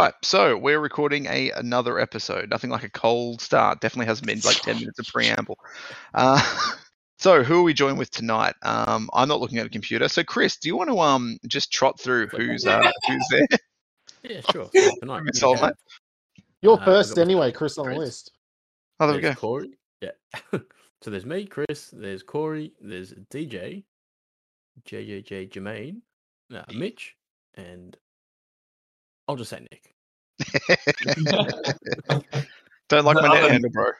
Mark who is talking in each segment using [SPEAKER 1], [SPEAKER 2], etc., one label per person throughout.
[SPEAKER 1] right, so we're recording a another episode. Nothing like a cold start. Definitely hasn't been like ten minutes of preamble. Uh, so who are we joined with tonight? Um, I'm not looking at a computer. So Chris, do you want to um just trot through who's uh, who's there?
[SPEAKER 2] Yeah, sure. Yeah, tonight
[SPEAKER 1] Miss
[SPEAKER 2] we
[SPEAKER 1] Old,
[SPEAKER 2] have.
[SPEAKER 3] You're
[SPEAKER 2] Uh,
[SPEAKER 3] first anyway, Chris, on the list.
[SPEAKER 1] Oh, there we
[SPEAKER 2] there's
[SPEAKER 1] go.
[SPEAKER 2] Corey. Yeah. so there's me, Chris. There's Corey. There's DJ, JJJ Jermaine, uh, Mitch, and I'll just say Nick.
[SPEAKER 1] Don't like my
[SPEAKER 4] No,
[SPEAKER 1] net handle, bro.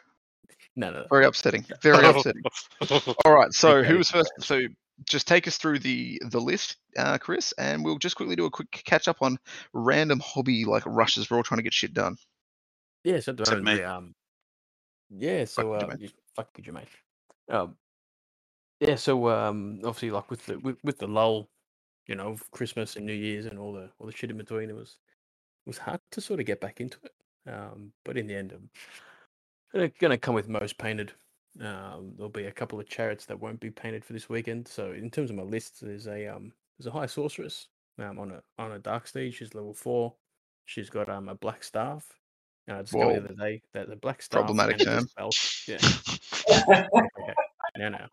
[SPEAKER 2] No, no, no.
[SPEAKER 1] Very upsetting. Very upsetting. All right, so
[SPEAKER 2] Okay.
[SPEAKER 1] who was first? So just take us through the the list, uh, Chris, and we'll just quickly do a quick catch up on random hobby like rushes. We're all trying to get shit done.
[SPEAKER 2] Yeah, so at
[SPEAKER 4] Except me.
[SPEAKER 2] um, yeah, so
[SPEAKER 1] you,
[SPEAKER 2] uh,
[SPEAKER 1] Jermaine.
[SPEAKER 2] you- fuck you, Jermaine. Um, yeah, so um, obviously, like with the with, with the lull, you know, of Christmas and New Year's and all the all the shit in between, it was it was hard to sort of get back into it. Um, but in the end, I'm gonna, gonna come with most painted. Um, there'll be a couple of chariots that won't be painted for this weekend. So in terms of my list, there's a um there's a high sorceress um on a on a dark steed. She's level four. She's got um a black staff. And I discovered
[SPEAKER 1] Whoa.
[SPEAKER 2] the other day that the black staff
[SPEAKER 1] Problematic term.
[SPEAKER 2] dispel. Yeah. okay. No, no.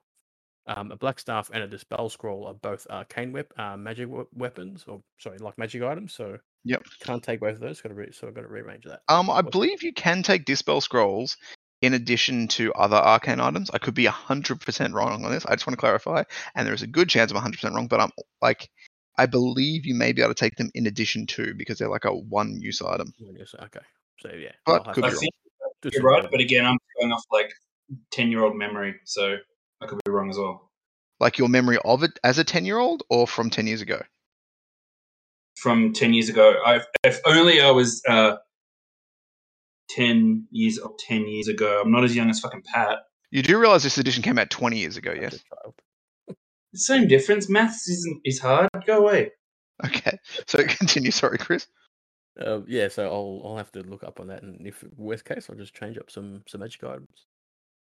[SPEAKER 2] Um, a black staff and a dispel scroll are both arcane wep- uh, magic we- weapons, or sorry, like magic items. So
[SPEAKER 1] Yep.
[SPEAKER 2] can't take both of those. Got to re- so I've got to rearrange that.
[SPEAKER 1] Um, I believe you can take dispel scrolls in addition to other arcane items. I could be hundred percent wrong on this. I just want to clarify, and there is a good chance I'm hundred percent wrong. But I'm like, I believe you may be able to take them in addition to because they're like a one use item.
[SPEAKER 2] Yeah, Okay. So yeah.
[SPEAKER 1] But
[SPEAKER 2] I'll
[SPEAKER 1] could be
[SPEAKER 4] I think you're right, but again, I'm going off like ten year old memory, so I could be wrong as well.
[SPEAKER 1] Like your memory of it as a ten year old, or from ten years ago.
[SPEAKER 4] From ten years ago, I if only I was uh, ten years or ten years ago. I'm not as young as fucking Pat.
[SPEAKER 1] You do realize this edition came out twenty years ago, yes?
[SPEAKER 2] child.
[SPEAKER 4] Same difference. Maths isn't is hard. Go away.
[SPEAKER 1] Okay, so continue. Sorry, Chris.
[SPEAKER 2] Uh, yeah, so I'll I'll have to look up on that, and if worst case, I'll just change up some some magic items.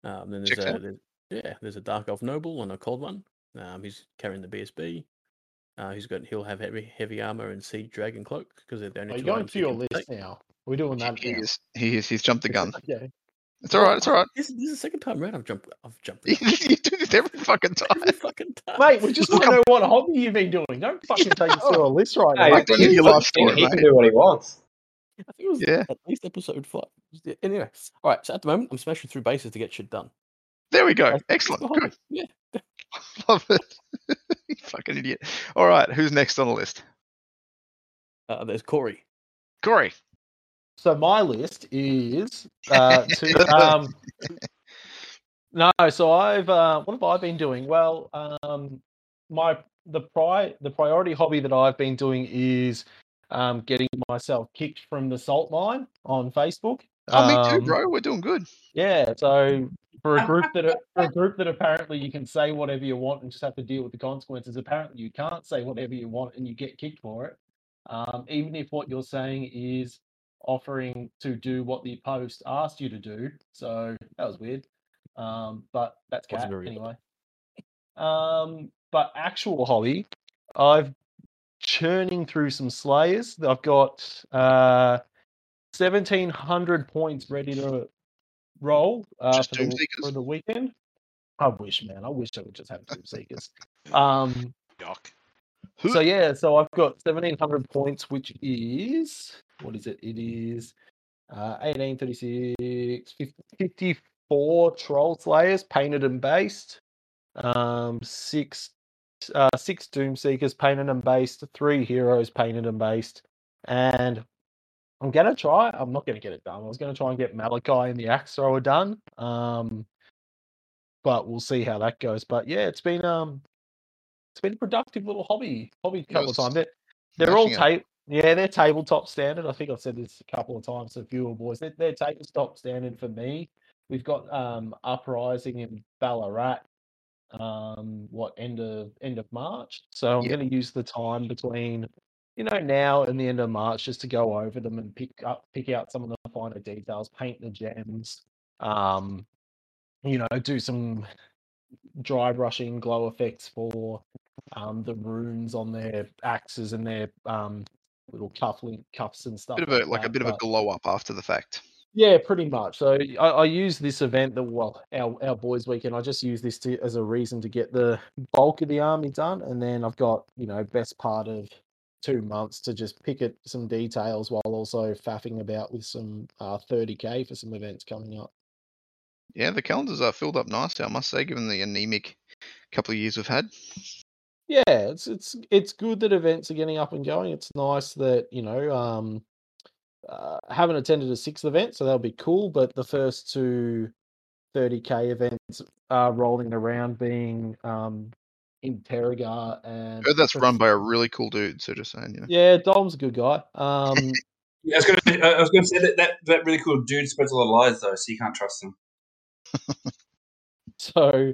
[SPEAKER 2] Um, then there's
[SPEAKER 1] Checks
[SPEAKER 2] a there's, yeah, there's a dark elf noble and a cold one. Um, he's carrying the BSB. Uh, he's got he'll have heavy heavy armor and sea dragon cloak because they're the only
[SPEAKER 3] Are you going
[SPEAKER 2] items
[SPEAKER 3] to your list
[SPEAKER 2] take.
[SPEAKER 3] now? We're doing that
[SPEAKER 1] He
[SPEAKER 3] now.
[SPEAKER 1] is. He is. He's jumped the gun.
[SPEAKER 3] Okay.
[SPEAKER 1] It's all right. It's all right.
[SPEAKER 2] This, this is the second time around I've jumped. I've jumped.
[SPEAKER 1] you do this every fucking time.
[SPEAKER 2] every fucking time.
[SPEAKER 3] Mate, we just
[SPEAKER 1] Look,
[SPEAKER 3] want to know what hobby you've been doing. Don't fucking take us through a list right
[SPEAKER 5] Hey,
[SPEAKER 3] now.
[SPEAKER 1] Like, don't give your
[SPEAKER 5] he-
[SPEAKER 1] life story,
[SPEAKER 5] he
[SPEAKER 1] mate.
[SPEAKER 5] can do what he wants.
[SPEAKER 2] I think it was
[SPEAKER 1] Yeah.
[SPEAKER 2] at least episode five. Anyway, all right. So at the moment, I'm smashing through bases to get shit done.
[SPEAKER 1] There we go.
[SPEAKER 2] That's- that's
[SPEAKER 1] Excellent.
[SPEAKER 2] the.
[SPEAKER 1] Good.
[SPEAKER 2] Yeah.
[SPEAKER 1] Love it. You fucking idiot. All right. Who's next on the list?
[SPEAKER 2] Uh, there's Corey.
[SPEAKER 1] Corey.
[SPEAKER 3] So my list is uh, to, um, no. So I've uh, what have I been doing? Well, um, my the pri the priority hobby that I've been doing is um, getting myself kicked from the salt mine on Facebook.
[SPEAKER 1] Oh, me too,
[SPEAKER 3] Um,
[SPEAKER 1] bro. We're doing good.
[SPEAKER 3] Yeah, so for a group that for a group that apparently you can say whatever you want and just have to deal with the consequences, apparently you can't say whatever you want and you get kicked for it. Um, even if what you're saying is offering to do what the post asked you to do. So that was weird. Um, but that's
[SPEAKER 2] Was
[SPEAKER 3] cat
[SPEAKER 2] very odd.
[SPEAKER 3] anyway. Um, but actual hobby, I've churning through some slayers. I've got uh 1700 points ready to roll uh, for, the, for the weekend. I wish, man. I wish I would just have Doom Seekers. Um,
[SPEAKER 4] Yuck.
[SPEAKER 3] so yeah, so I've got 1700 points, which is what is it? It is uh, 18, 36, 50 54 troll slayers painted and based. Um, six uh, six Doom Seekers painted and based, three heroes painted and based, and I'm gonna try. I'm not gonna get it done. I was gonna try and get Malakai and the Axe Thrower done. Um, but we'll see how that goes. But yeah, it's been um, it's been a productive little hobby hobby a couple of times. They're, they're all tape. Yeah, they're tabletop standard. I think I've said this a couple of times to a few boys. They're, they're tabletop standard for me. We've got um uprising in Ballarat. Um, what end of end of March? So I'm
[SPEAKER 1] Yep.
[SPEAKER 3] going to use the time between you know now in the end of March just to go over them and pick up pick out some of the finer details, paint the gems. Um, you know, do some dry brushing glow effects for um the runes on their axes and their um little cufflink cuffs and stuff.
[SPEAKER 1] Bit of a like a
[SPEAKER 3] that,
[SPEAKER 1] bit of a glow up after the fact.
[SPEAKER 3] yeah, pretty much. So I, I use this event, the well, our our boys' weekend. I just use this to as a reason to get the bulk of the army done, and then I've got you know best part of two months to just pick at some details while also faffing about with some uh, 30k for some events coming up.
[SPEAKER 1] Yeah, the calendars are filled up nicely, I must say, given the anemic couple of years we've had.
[SPEAKER 3] Yeah, it's it's it's good that events are getting up and going. It's nice that you know um, uh, haven't attended a sixth event, so that'll be cool. But the first two 30k events are rolling around, being um, Interrogar and
[SPEAKER 1] Heard that's run by a really cool dude, so just saying, you know.
[SPEAKER 3] Yeah, Dom's a good guy. Um,
[SPEAKER 4] Yeah, I was going to. I was going to say that, that that really cool dude spreads a lot of lies though, so you can't trust him.
[SPEAKER 3] so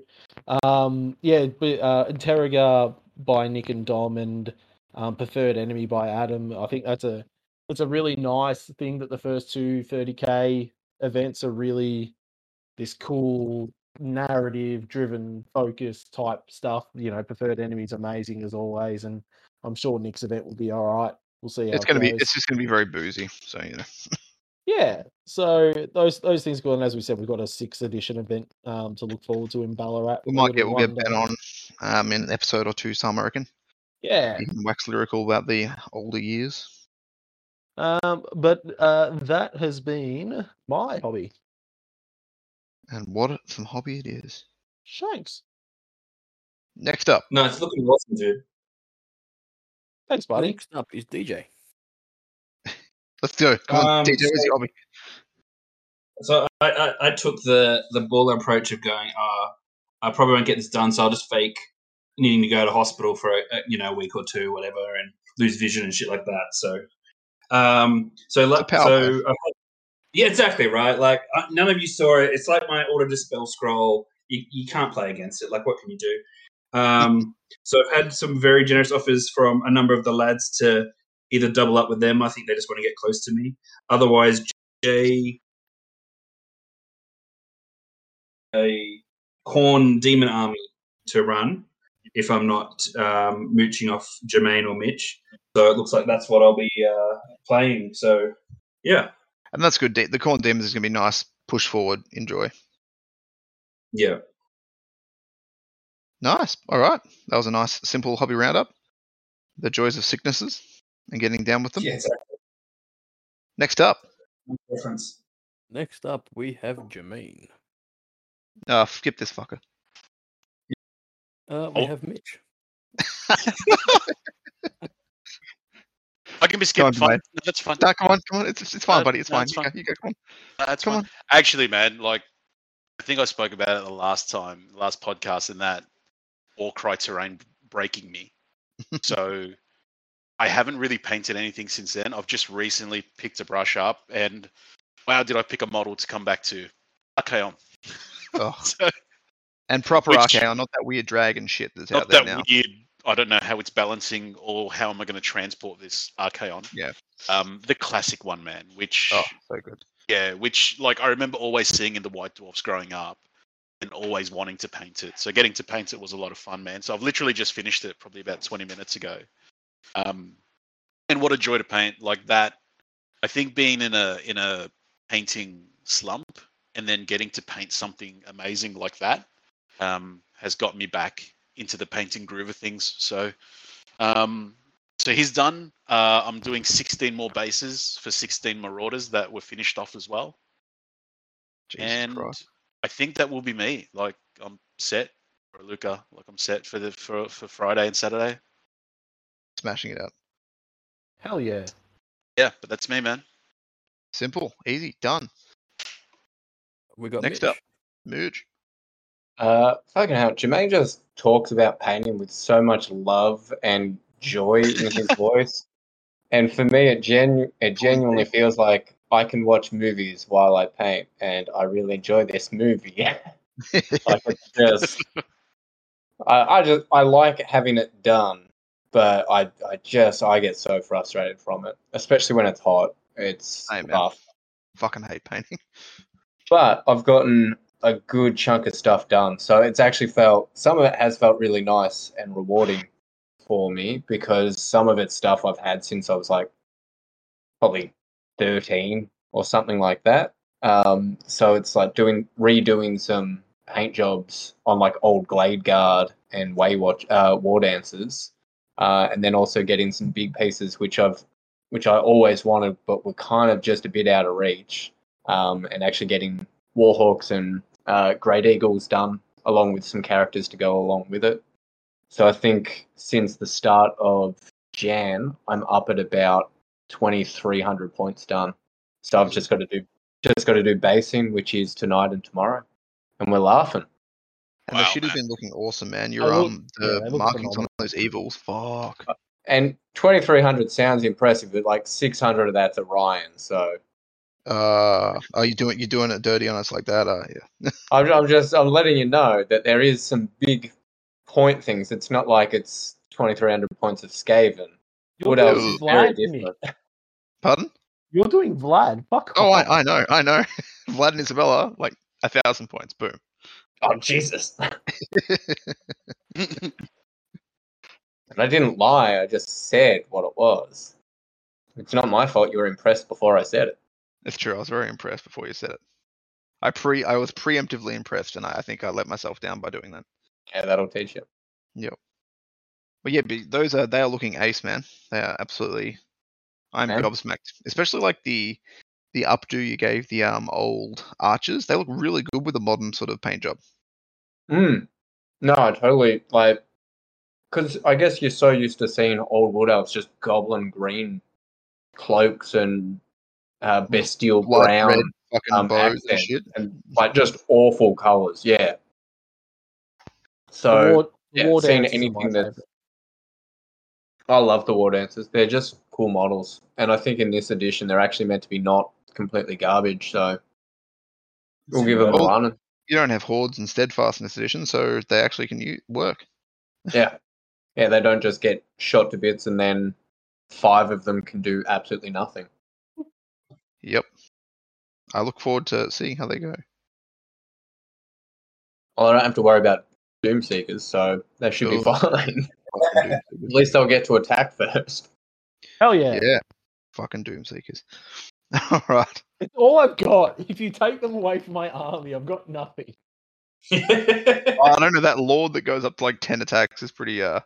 [SPEAKER 3] um, yeah, but, uh, Interrogar by Nick and Dom and um, Preferred Enemy by Adam. I think that's a that's a really nice thing that the first two 30k events are really this cool narrative driven focus type stuff. You know, Preferred Enemy's amazing as always, and I'm sure Nick's event will be all right. We'll see. How
[SPEAKER 1] It's gonna be it's just gonna be very boozy, so you know.
[SPEAKER 3] Yeah, so those those things go on. As we said, we've got a sixth edition event um, to look forward to in Ballarat.
[SPEAKER 1] We might get we'll get Ben on um in an episode or two some I reckon.
[SPEAKER 3] Yeah,
[SPEAKER 1] wax lyrical about the older years.
[SPEAKER 3] um, but uh, that has been my hobby.
[SPEAKER 1] And what some hobby it is.
[SPEAKER 3] Shanks,
[SPEAKER 1] Next up.
[SPEAKER 4] No, it's looking awesome, dude.
[SPEAKER 3] thanks, buddy.
[SPEAKER 2] Next up is DJ.
[SPEAKER 1] Let's go. Come on,
[SPEAKER 4] Um,
[SPEAKER 1] DJ, what's
[SPEAKER 4] so-
[SPEAKER 1] your hobby?
[SPEAKER 4] So I, I, I took the the baller approach of going, uh, I probably won't get this done, so I'll just fake needing to go to hospital for a, a, you know a week or two, whatever, and lose vision and shit like that. So, um, so like,
[SPEAKER 1] power
[SPEAKER 4] so
[SPEAKER 1] play.
[SPEAKER 4] I- yeah, exactly right. Like uh, none of you saw it. It's like my auto dispel scroll. You, you can't play against it. Like what can you do? Um, so I've had some very generous offers from a number of the lads to either double up with them. I think they just want to get close to me. Otherwise, Jay a Khorne demon army to run if I'm not um, mooching off Jermaine or Mitch. So it looks like that's what I'll be uh, playing. So yeah,
[SPEAKER 1] And that's good. The Khorne demons is gonna be nice. Push forward. Enjoy.
[SPEAKER 4] yeah.
[SPEAKER 1] Nice. All right. That was a nice, simple hobby roundup. The joys of sicknesses and getting down with them.
[SPEAKER 4] Yeah, exactly.
[SPEAKER 1] Next up.
[SPEAKER 4] Reference.
[SPEAKER 2] Next up, we have Jermaine.
[SPEAKER 1] Uh, skip this fucker.
[SPEAKER 2] Uh, we
[SPEAKER 5] Oh.
[SPEAKER 2] have Mitch.
[SPEAKER 5] I can be
[SPEAKER 1] Come on.
[SPEAKER 5] Fine. No, that's fine.
[SPEAKER 1] No, come on, come on. It's, it's, fine,
[SPEAKER 5] No,
[SPEAKER 1] buddy. It's
[SPEAKER 5] no,
[SPEAKER 1] fine.
[SPEAKER 5] it's
[SPEAKER 1] You. Go, you go. Come on.
[SPEAKER 5] Uh, that's
[SPEAKER 1] Come
[SPEAKER 5] fine.
[SPEAKER 1] on.
[SPEAKER 5] Actually, man, like I think I spoke about it the last time, last podcast, and that Warcry terrain breaking me. so I haven't really painted anything since then. I've just recently picked a brush up, and wow, did I pick a model to come back to? Archaon.
[SPEAKER 1] Oh,
[SPEAKER 5] So,
[SPEAKER 1] and proper Archaon, not that weird dragon shit that's out there
[SPEAKER 5] that
[SPEAKER 1] now.
[SPEAKER 5] weird. I don't know how it's balancing or how am I going to transport this Archaon.
[SPEAKER 1] Yeah.
[SPEAKER 5] Um, the classic one, man, which
[SPEAKER 1] Oh, so good.
[SPEAKER 5] Yeah, which like I remember always seeing in the White Dwarfs growing up and always wanting to paint it. So getting to paint it was a lot of fun, man. So I've literally just finished it probably about 20 minutes ago. Um and what a joy to paint like that. I think being in a in a painting slump and then getting to paint something amazing like that um has got me back into the painting groove of things. So um so he's done. Uh, I'm doing 16 more bases for 16 Marauders that were finished off as well.
[SPEAKER 1] Jesus
[SPEAKER 5] and
[SPEAKER 1] Christ.
[SPEAKER 5] I think that will be me. Like I'm set for Luca. Like I'm set for the for, for Friday and Saturday.
[SPEAKER 1] Smashing it out.
[SPEAKER 3] Hell yeah.
[SPEAKER 5] Yeah, but that's me, man.
[SPEAKER 1] Simple, easy, done.
[SPEAKER 2] We got
[SPEAKER 1] Next
[SPEAKER 2] Mitch.
[SPEAKER 1] up. Mooch.
[SPEAKER 6] Uh, fucking hell, Jermaine just talks about painting with so much love and joy in his voice, and for me, it genu- it genuinely feels like I can watch movies while I paint, and I really enjoy this movie. like it's just, I, I just I like having it done, but I I just I get so frustrated from it, especially when it's hot. It's tough.
[SPEAKER 1] Fucking hate painting.
[SPEAKER 6] but I've gotten a good chunk of stuff done. So it's actually felt some of it has felt really nice and rewarding for me because some of it's stuff I've had since I was like probably 13 or something like that. Um, so it's like doing redoing some paint jobs on like old Glade Guard and Waywatch uh, War Dancers, uh, and then also getting some big pieces which I've which I always wanted, but were kind of just a bit out of reach. Um, and actually getting Warhawks and uh, Great Eagles done along with some characters to go along with it. So I think since the start of Jan, I'm up at about 2,300 points done. So I've just got to do just got to do basing, which is tonight and tomorrow, and we're laughing.
[SPEAKER 1] And the
[SPEAKER 5] Wow,
[SPEAKER 1] shit has
[SPEAKER 5] man.
[SPEAKER 1] been looking awesome, man.
[SPEAKER 3] They
[SPEAKER 1] Your
[SPEAKER 3] look-
[SPEAKER 1] um the
[SPEAKER 3] they look
[SPEAKER 1] markings on those evils, fuck.
[SPEAKER 6] And 2,300 sounds impressive, but like 600 of that's Orion. So
[SPEAKER 1] Uh, are you doing you doing it dirty on us like that? Uh, yeah.
[SPEAKER 6] I'm, I'm just I'm letting you know that there is some big point things. It's not like it's 2,300 points of Skaven.
[SPEAKER 3] You're
[SPEAKER 6] What
[SPEAKER 3] doing
[SPEAKER 6] else is very
[SPEAKER 3] Vlad to me.
[SPEAKER 6] different?
[SPEAKER 1] Pardon?
[SPEAKER 3] You're doing Vlad. Fuck
[SPEAKER 1] Oh,
[SPEAKER 3] off.
[SPEAKER 1] I, I know, I know. Vlad and Isabella, like a thousand points. Boom.
[SPEAKER 6] Oh Jesus! And I didn't lie. I just said what it was. It's not my fault you were impressed before I said it.
[SPEAKER 1] It's true. I was very impressed before you said it. I pre I was preemptively impressed, and I, I think I let myself down by doing that.
[SPEAKER 6] Yeah, that'll teach you. Yep.
[SPEAKER 1] But yeah, but those are they are looking ace, man. They are absolutely. I'm
[SPEAKER 6] Man.
[SPEAKER 1] gobsmacked, especially like the the updo you gave the um old archers. They look really good with a modern sort of paint job.
[SPEAKER 6] Hmm. No, I totally like. Because I guess you're so used to seeing old wood elves just goblin green cloaks and uh, bestial
[SPEAKER 1] Blood
[SPEAKER 6] brown
[SPEAKER 1] red fucking
[SPEAKER 6] um,
[SPEAKER 1] bows and shit.
[SPEAKER 6] and like just awful colors. Yeah. So
[SPEAKER 3] war, the
[SPEAKER 6] yeah,
[SPEAKER 3] war
[SPEAKER 6] seeing
[SPEAKER 3] dances are my
[SPEAKER 6] anything that- I love the war dancers. They're just cool models, and I think in this edition they're actually meant to be not completely garbage. So we'll give them a run.
[SPEAKER 1] You don't have hordes and steadfast in this edition, so they actually can u- work.
[SPEAKER 6] Yeah, yeah. They don't just get shot to bits, and then five of them can do absolutely nothing.
[SPEAKER 1] Yep. I look forward to seeing how they go.
[SPEAKER 6] Well, I don't have to worry about doom seekers, so they should be fine. At least they'll get to attack first.
[SPEAKER 3] Hell yeah.
[SPEAKER 1] yeah. Fucking Doom Seekers. All right.
[SPEAKER 3] It's all I've got. If you take them away from my army, I've got nothing.
[SPEAKER 1] Oh, I don't know. That Lord that goes up to like 10 attacks is pretty uh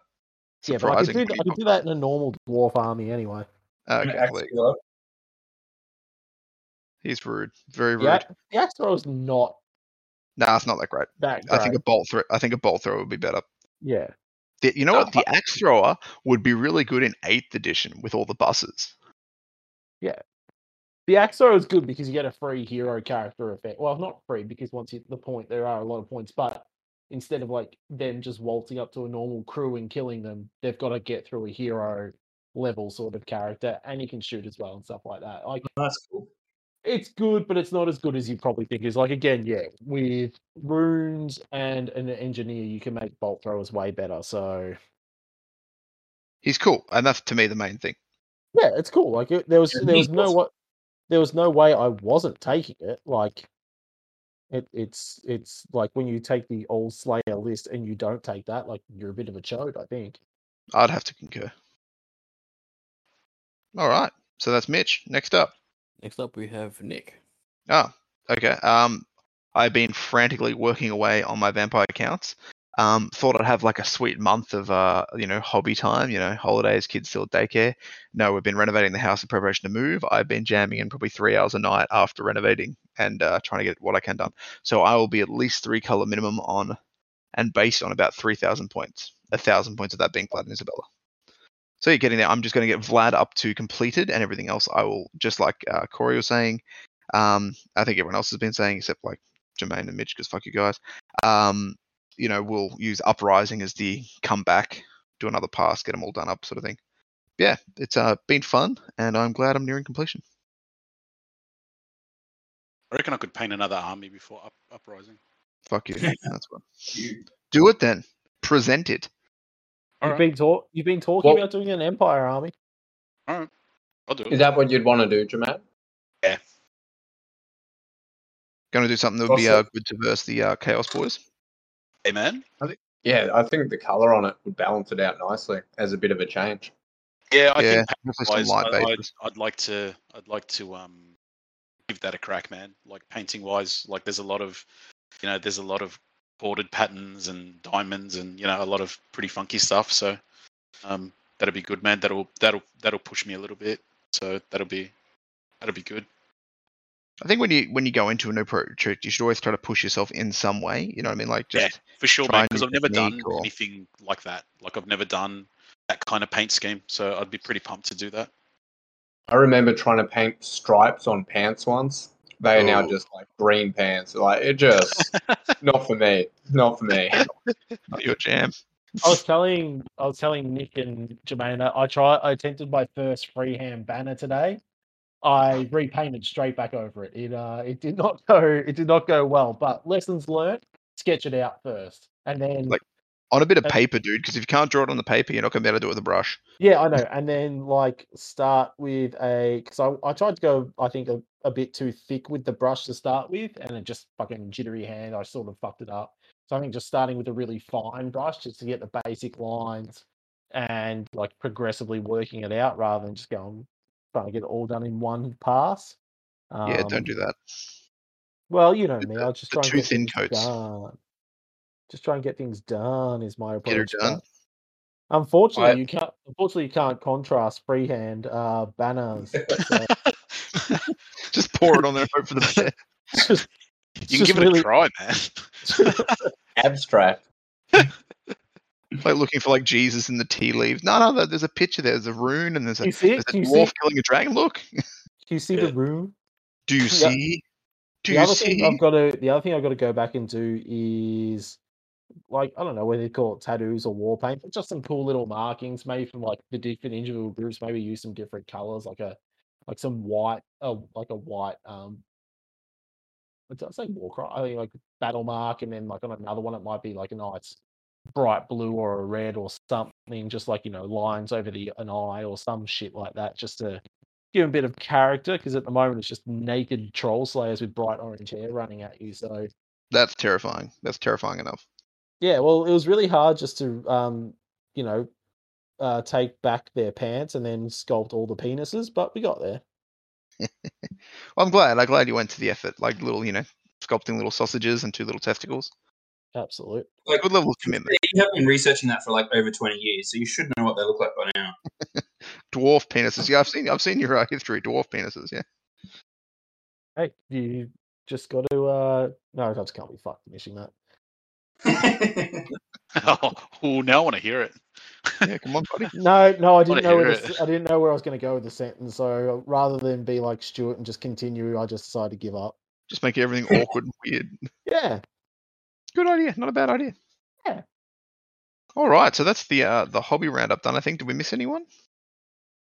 [SPEAKER 3] Yeah, but I
[SPEAKER 1] surprising.
[SPEAKER 3] could, do, I could do that in a normal dwarf army anyway.
[SPEAKER 1] com- okay, well,
[SPEAKER 6] Actually, look,
[SPEAKER 1] he's rude. Very rude.
[SPEAKER 3] The, axe- the axe throw is not
[SPEAKER 1] Nah, it's not that great.
[SPEAKER 3] that
[SPEAKER 1] I think a bolt throw. I think a bolt thrower would be better.
[SPEAKER 3] yeah.
[SPEAKER 1] The, you know uh, what? The axe thrower would be really good in eighth edition with all the buses. Yeah.
[SPEAKER 3] The axe throw is good because you get a free hero character effect. Well, not free because once you hit the point, there are a lot of points. But instead of like them just waltzing up to a normal crew and killing them, they've got to get through a hero level sort of character, and you can shoot as well and stuff like that. Like
[SPEAKER 4] That's cool.
[SPEAKER 3] It's good, but it's not as good as you probably think. Is like again, yeah, with runes and an engineer, you can make bolt throwers way better. So
[SPEAKER 1] He's cool, and that's to me the main thing.
[SPEAKER 3] yeah, it's cool. Like it, there was
[SPEAKER 4] Yeah,
[SPEAKER 3] there was no what there was no way I wasn't taking it. Like it it's it's like when you take the old Slayer list and you don't take that, like you're a bit of a chode. I think.
[SPEAKER 1] I'd have to concur. All right. So that's Mitch. Next up.
[SPEAKER 2] Next up, we have Nick.
[SPEAKER 1] Oh, okay. Um, I've been frantically working away on my Vampire Counts. Um, thought I'd have like a sweet month of uh, you know, hobby time. You know, holidays, kids still at daycare. No, we've been renovating the house in preparation to move. I've been jamming in probably three hours a night after renovating and uh, trying to get what I can done. So I will be at least three color minimum on, and based on about three thousand points. A thousand points of that being and Isabella. So you're getting there. I'm just going to get Vlad up to completed, and everything else I will just like uh, Corey was saying. Um, I think everyone else has been saying, except like Jermaine and Mitch, because fuck you guys. Um, you know, we'll use Uprising as the comeback, do another pass, get them all done up, sort of thing. Yeah, it's uh, been fun, and I'm glad I'm nearing completion.
[SPEAKER 5] I reckon I could paint another army before up, uprising.
[SPEAKER 1] Fuck you. That's what. Do it then. Present it.
[SPEAKER 5] All
[SPEAKER 3] you've
[SPEAKER 5] right,
[SPEAKER 3] been talk you've been talking
[SPEAKER 6] Well-
[SPEAKER 3] about doing an empire army.
[SPEAKER 5] all right, I'll do
[SPEAKER 6] Is
[SPEAKER 5] it.
[SPEAKER 6] that what you'd want to do, Jamal?
[SPEAKER 1] Going to do something that would be uh, good to verse the uh, Chaos Boys.
[SPEAKER 5] Hey man,
[SPEAKER 6] Yeah, I think the color on it would balance it out nicely as a bit of a change.
[SPEAKER 5] Yeah, I
[SPEAKER 1] yeah,
[SPEAKER 5] think wise,
[SPEAKER 1] light
[SPEAKER 5] I, I'd. I'd like to, I'd like to um, give that a crack, man. Like painting wise, like there's a lot of, you know, there's a lot of bordered patterns and diamonds and you know a lot of pretty funky stuff. So um, that'll be good, man. That'll that'll that'll push me a little bit. So that'll be that'll be good.
[SPEAKER 1] I think when you when you go into a new project, you should always try to push yourself in some way. You know what I mean? Like
[SPEAKER 5] Yeah.
[SPEAKER 1] just
[SPEAKER 5] For sure, man. Because I've never done
[SPEAKER 1] or-
[SPEAKER 5] anything like that. Like I've never done that kind of paint scheme. So I'd be pretty pumped to do that.
[SPEAKER 6] I remember trying to paint stripes on pants once. They are now
[SPEAKER 1] Oh.
[SPEAKER 6] just like green pants. Like it just not for me. Not for me.
[SPEAKER 1] not your jam.
[SPEAKER 3] I was telling I was telling Nick and Jermaine that I tried I attempted my first freehand banner today. I repainted straight back over it. It uh it did not go it did not go well, but lessons learned, sketch it out first. And then
[SPEAKER 1] Like- On a bit of paper, dude, because if you can't draw it on the paper, you're not gonna be able to do it with a brush.
[SPEAKER 3] Yeah, I know. And then like start with a because I, I tried to go I think a, a bit too thick with the brush to start with, and it just fucking jittery hand. I sort of fucked it up. So I think just starting with a really fine brush just to get the basic lines and like progressively working it out rather than just going trying to get it all done in one pass.
[SPEAKER 1] yeah, don't
[SPEAKER 3] Um,
[SPEAKER 1] do that.
[SPEAKER 3] Well, you know
[SPEAKER 1] the-
[SPEAKER 3] me. I'll just
[SPEAKER 1] the
[SPEAKER 3] try and
[SPEAKER 1] too
[SPEAKER 3] get
[SPEAKER 1] thin coats.
[SPEAKER 3] done. Just try and get things done is my
[SPEAKER 1] Get her
[SPEAKER 3] approach.
[SPEAKER 1] done.
[SPEAKER 3] Unfortunately,
[SPEAKER 6] I-
[SPEAKER 3] you can't. Unfortunately, you can't contrast freehand uh, banners.
[SPEAKER 1] Just pour it on there hope for the best.
[SPEAKER 3] just,
[SPEAKER 5] You can
[SPEAKER 3] just
[SPEAKER 5] give it a try, man.
[SPEAKER 6] Abstract.
[SPEAKER 1] like looking for like Jesus in the tea leaves. No, no, there's a picture there. There's a rune and there's a,
[SPEAKER 3] you see
[SPEAKER 1] there's
[SPEAKER 3] it?
[SPEAKER 1] a
[SPEAKER 3] Do you see?
[SPEAKER 1] dwarf
[SPEAKER 3] it?
[SPEAKER 1] killing a dragon. Look.
[SPEAKER 3] Do you see
[SPEAKER 5] Yeah.
[SPEAKER 3] the rune?
[SPEAKER 1] Do you
[SPEAKER 3] Yeah.
[SPEAKER 1] see? Do
[SPEAKER 3] the
[SPEAKER 1] you
[SPEAKER 3] other thing
[SPEAKER 1] see?
[SPEAKER 3] I've got to. The other thing I've got to go back and do is like I don't know whether they call it tattoos or war paint, but just some cool little markings, maybe from like the different individual groups. Maybe use some different colors, like a like some white, like a white. um did I say war cry? I think like battle mark, and then like on another one it might be like a nice bright blue or a red or something, just like you know lines over the an eye or some shit like that, just to give a bit of character. Because at the moment it's just naked troll slayers with bright orange hair running at you. So
[SPEAKER 1] That's terrifying. That's terrifying enough.
[SPEAKER 3] Yeah, well, it was really hard just to um you know uh take back their pants and then sculpt all the penises, but we got there.
[SPEAKER 1] Well, I'm glad. I'm glad you went to the effort. Like little, you know, sculpting little sausages and two little testicles.
[SPEAKER 3] Absolute.
[SPEAKER 4] Like,
[SPEAKER 1] Good level of commitment.
[SPEAKER 4] you have been researching that for like over 20 years, so you should know what they look like by now.
[SPEAKER 1] Dwarf penises. Yeah, I've seen. I've seen your uh, history. Dwarf penises. Yeah.
[SPEAKER 3] Hey, you just got to uh no, I just can't be fucked finishing that.
[SPEAKER 5] oh, ooh, now I want to hear it.
[SPEAKER 1] Yeah. Come on, buddy.
[SPEAKER 3] No, no, I didn't know where
[SPEAKER 5] hear
[SPEAKER 3] the,
[SPEAKER 5] it.
[SPEAKER 3] s- I didn't know where I was going to go with the sentence. So rather than be like Stuart and just continue, I just decided to give up.
[SPEAKER 1] Just make everything awkward and weird.
[SPEAKER 3] Yeah,
[SPEAKER 1] Good idea. Not a bad idea.
[SPEAKER 3] Yeah.
[SPEAKER 1] All right. So that's the uh, the hobby roundup done. I think. Did we miss anyone?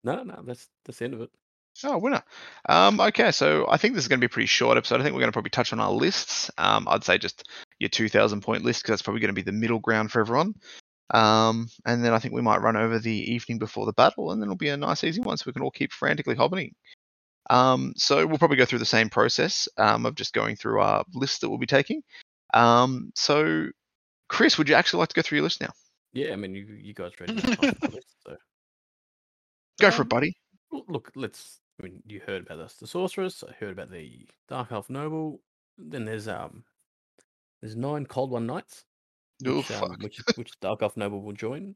[SPEAKER 2] No, no, that's that's the end of it.
[SPEAKER 1] Oh, winner. Um, okay, so I think this is going to be a pretty short episode. I think we're going to probably touch on our lists. Um, I'd say just your 2,000 point list because that's probably going to be the middle ground for everyone. Um, and then I think we might run over the evening before the battle, and then it'll be a nice, easy one so we can all keep frantically hobbying. Um, so we'll probably go through the same process um, of just going through our list that we'll be taking. Um, so, Chris, would you actually like to go through your list now?
[SPEAKER 2] Yeah, I mean, you you guys read my list, so
[SPEAKER 1] Go for
[SPEAKER 2] Um,
[SPEAKER 1] it, buddy.
[SPEAKER 2] Look, let's. I mean, you heard about us, the sorceress. I heard about the dark elf noble. Then there's um, there's nine cold one knights,
[SPEAKER 1] Oh,
[SPEAKER 2] which, um,
[SPEAKER 1] fuck.
[SPEAKER 2] which which dark elf noble will join.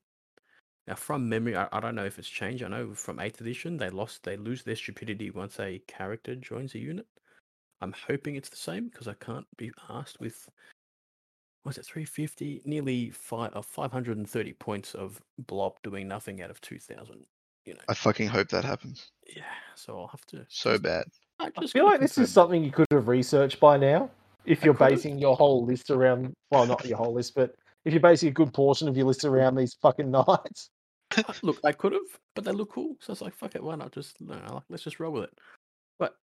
[SPEAKER 2] Now, from memory, I, I don't know if it's changed. I know from eighth edition they lost, they lose their stupidity once a character joins a unit. I'm hoping it's the same because I can't be asked with. Was it 350? Nearly five, uh, 530 points of blob doing nothing out of 2,000. You know,
[SPEAKER 1] I fucking hope that happens
[SPEAKER 2] yeah. So I'll have to.
[SPEAKER 1] so
[SPEAKER 2] just-
[SPEAKER 1] bad.
[SPEAKER 2] I
[SPEAKER 3] I
[SPEAKER 2] just
[SPEAKER 3] feel like this is something you could have researched by now. If you're basing your whole list around, well, not your whole list, but if you're basing a good portion of your list around these fucking knights.
[SPEAKER 2] Look, I could have, but they look cool. So it's like, fuck it, why not? Just no, like, let's just roll with it. But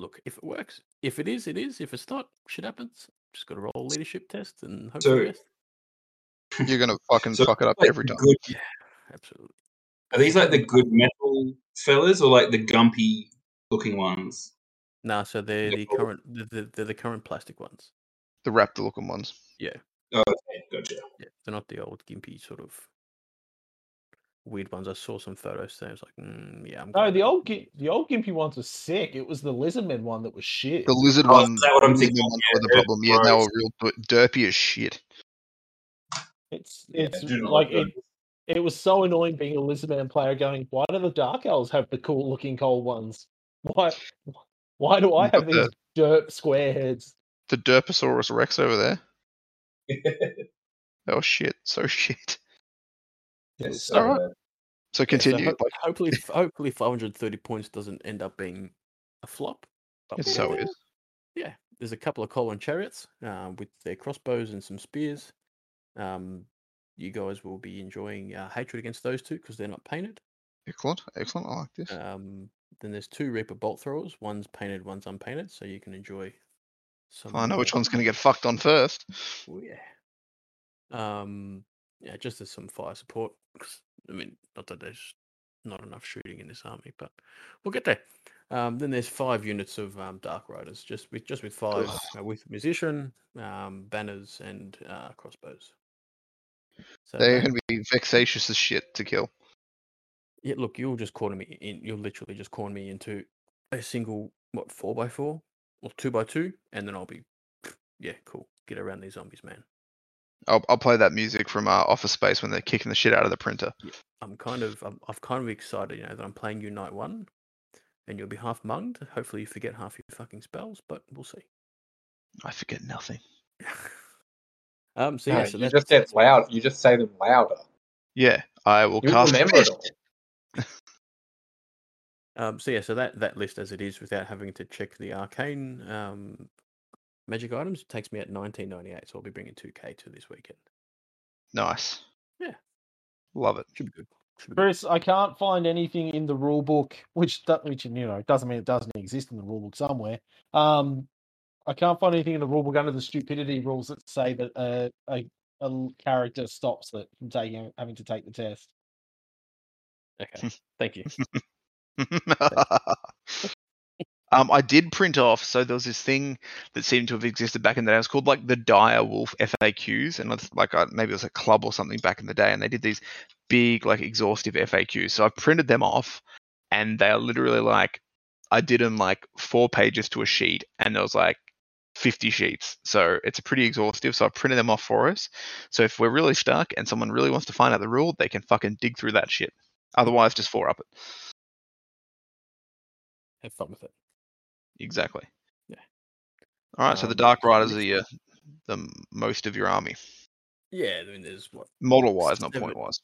[SPEAKER 2] look, if it works, if it is, it is. If it's not, shit happens. Just got to roll a leadership test and hope for
[SPEAKER 4] So-
[SPEAKER 2] the best.
[SPEAKER 1] You're going to fucking
[SPEAKER 4] So,
[SPEAKER 1] fuck it up
[SPEAKER 4] like,
[SPEAKER 1] every time.
[SPEAKER 4] Good, yeah,
[SPEAKER 2] Absolutely.
[SPEAKER 4] are these like the good metal fellas or like the gumpy looking ones?
[SPEAKER 2] Nah, so they're
[SPEAKER 4] Yeah,
[SPEAKER 2] the current, they're, the- they're the current plastic ones.
[SPEAKER 1] The raptor looking ones. Yeah.
[SPEAKER 4] Oh, okay, gotcha.
[SPEAKER 2] Yeah, they're not the old gimpy sort of weird ones. I saw some photos today. I was like, mm, yeah, I'm.
[SPEAKER 3] No, the old the old Gimpy ones were sick. It was the Lizardmen one that was shit.
[SPEAKER 1] The lizard
[SPEAKER 4] Oh,
[SPEAKER 1] one.
[SPEAKER 4] is that what I'm
[SPEAKER 1] lizard
[SPEAKER 4] thinking?
[SPEAKER 1] ones
[SPEAKER 4] Yeah,
[SPEAKER 1] were the
[SPEAKER 4] they're
[SPEAKER 1] problem. Yeah, they were
[SPEAKER 4] gross.
[SPEAKER 1] real derpy as shit.
[SPEAKER 3] It's
[SPEAKER 4] Yeah,
[SPEAKER 3] it's
[SPEAKER 4] do not
[SPEAKER 3] like
[SPEAKER 4] like
[SPEAKER 3] it, it was so annoying being a Lizardman player going, why do the Dark Elves have the cool looking cold ones? Why why do I have these dirt square heads?
[SPEAKER 1] The Derposaurus Rex over there. oh shit. So shit.
[SPEAKER 4] Yes,
[SPEAKER 1] All right. So
[SPEAKER 2] Yeah, so
[SPEAKER 1] continue.
[SPEAKER 2] ho-
[SPEAKER 1] like,
[SPEAKER 2] hopefully, hopefully, 530 points doesn't end up being a flop. But
[SPEAKER 1] so is.
[SPEAKER 2] yeah, there's a couple of cold one chariots uh, with their crossbows and some spears. Um, you guys will be enjoying uh, hatred against those two because they're not painted.
[SPEAKER 1] Excellent. Excellent. I like this.
[SPEAKER 2] Um, then there's two Reaper bolt throwers. One's painted, one's unpainted, so you can enjoy some.
[SPEAKER 1] I know which one's going to get fucked on first.
[SPEAKER 2] Oh yeah. Um, yeah, just as some fire support. I mean, not that there's not enough shooting in this army, but we'll get there. Um, then there's five units of um, Dark Riders, just with just with five uh, with musician, um, banners, and uh, crossbows. So
[SPEAKER 1] They're going to be vexatious as shit to kill.
[SPEAKER 2] Yeah, look, you'll just corner me in. You'll literally just corner me into a single what four by four or two by two, and then I'll be, yeah, cool. Get around these zombies, man.
[SPEAKER 1] I'll, I'll play that music from uh, Office Space when they're kicking the shit out of the printer.
[SPEAKER 2] I'm kind of I'm, I'm kind of excited, you know, that I'm playing you night one, and you'll be half munged. Hopefully, you forget half your fucking spells, but we'll see.
[SPEAKER 1] I forget nothing.
[SPEAKER 2] um. So
[SPEAKER 6] No,
[SPEAKER 2] so
[SPEAKER 6] you
[SPEAKER 2] that's,
[SPEAKER 6] just get loud. You just say them louder.
[SPEAKER 1] Yeah, I will
[SPEAKER 6] You
[SPEAKER 1] cast.
[SPEAKER 6] remember it all.
[SPEAKER 2] Um. So yeah, so that that list as it is, without having to check the arcane um magic items, takes me at 1998. So I'll be bringing 2k to this weekend.
[SPEAKER 1] Nice.
[SPEAKER 2] Yeah.
[SPEAKER 1] Love it.
[SPEAKER 2] Should be good. Should be good.
[SPEAKER 3] I can't find anything in the rule book, which which you know doesn't mean it doesn't exist in the rule book somewhere. Um, I can't find anything in the rule book under the stupidity rules that say that a a a l- character stops it from taking having to take the test.
[SPEAKER 2] Okay. Thank you.
[SPEAKER 1] um, I did print off. So there was this thing that seemed to have existed back in the day. It was called like the Dire Wolf FAQs, and it's like uh, maybe it was a club or something back in the day, and they did these big like exhaustive FAQs. So I printed them off, and they are literally like I did them like four pages to a sheet, and there was like 50 sheets. So it's pretty exhaustive. So I printed them off for us. So if we're really stuck and someone really wants to find out the rule, they can fucking dig through that shit. Otherwise, just four up it.
[SPEAKER 2] Have fun with it.
[SPEAKER 1] Exactly.
[SPEAKER 2] Yeah.
[SPEAKER 1] All right. so the
[SPEAKER 2] Um,
[SPEAKER 1] Dark Riders are
[SPEAKER 2] next
[SPEAKER 1] the, uh, the m- most of your army,
[SPEAKER 2] Yeah. I mean, there's what?
[SPEAKER 1] model wise, not point wise.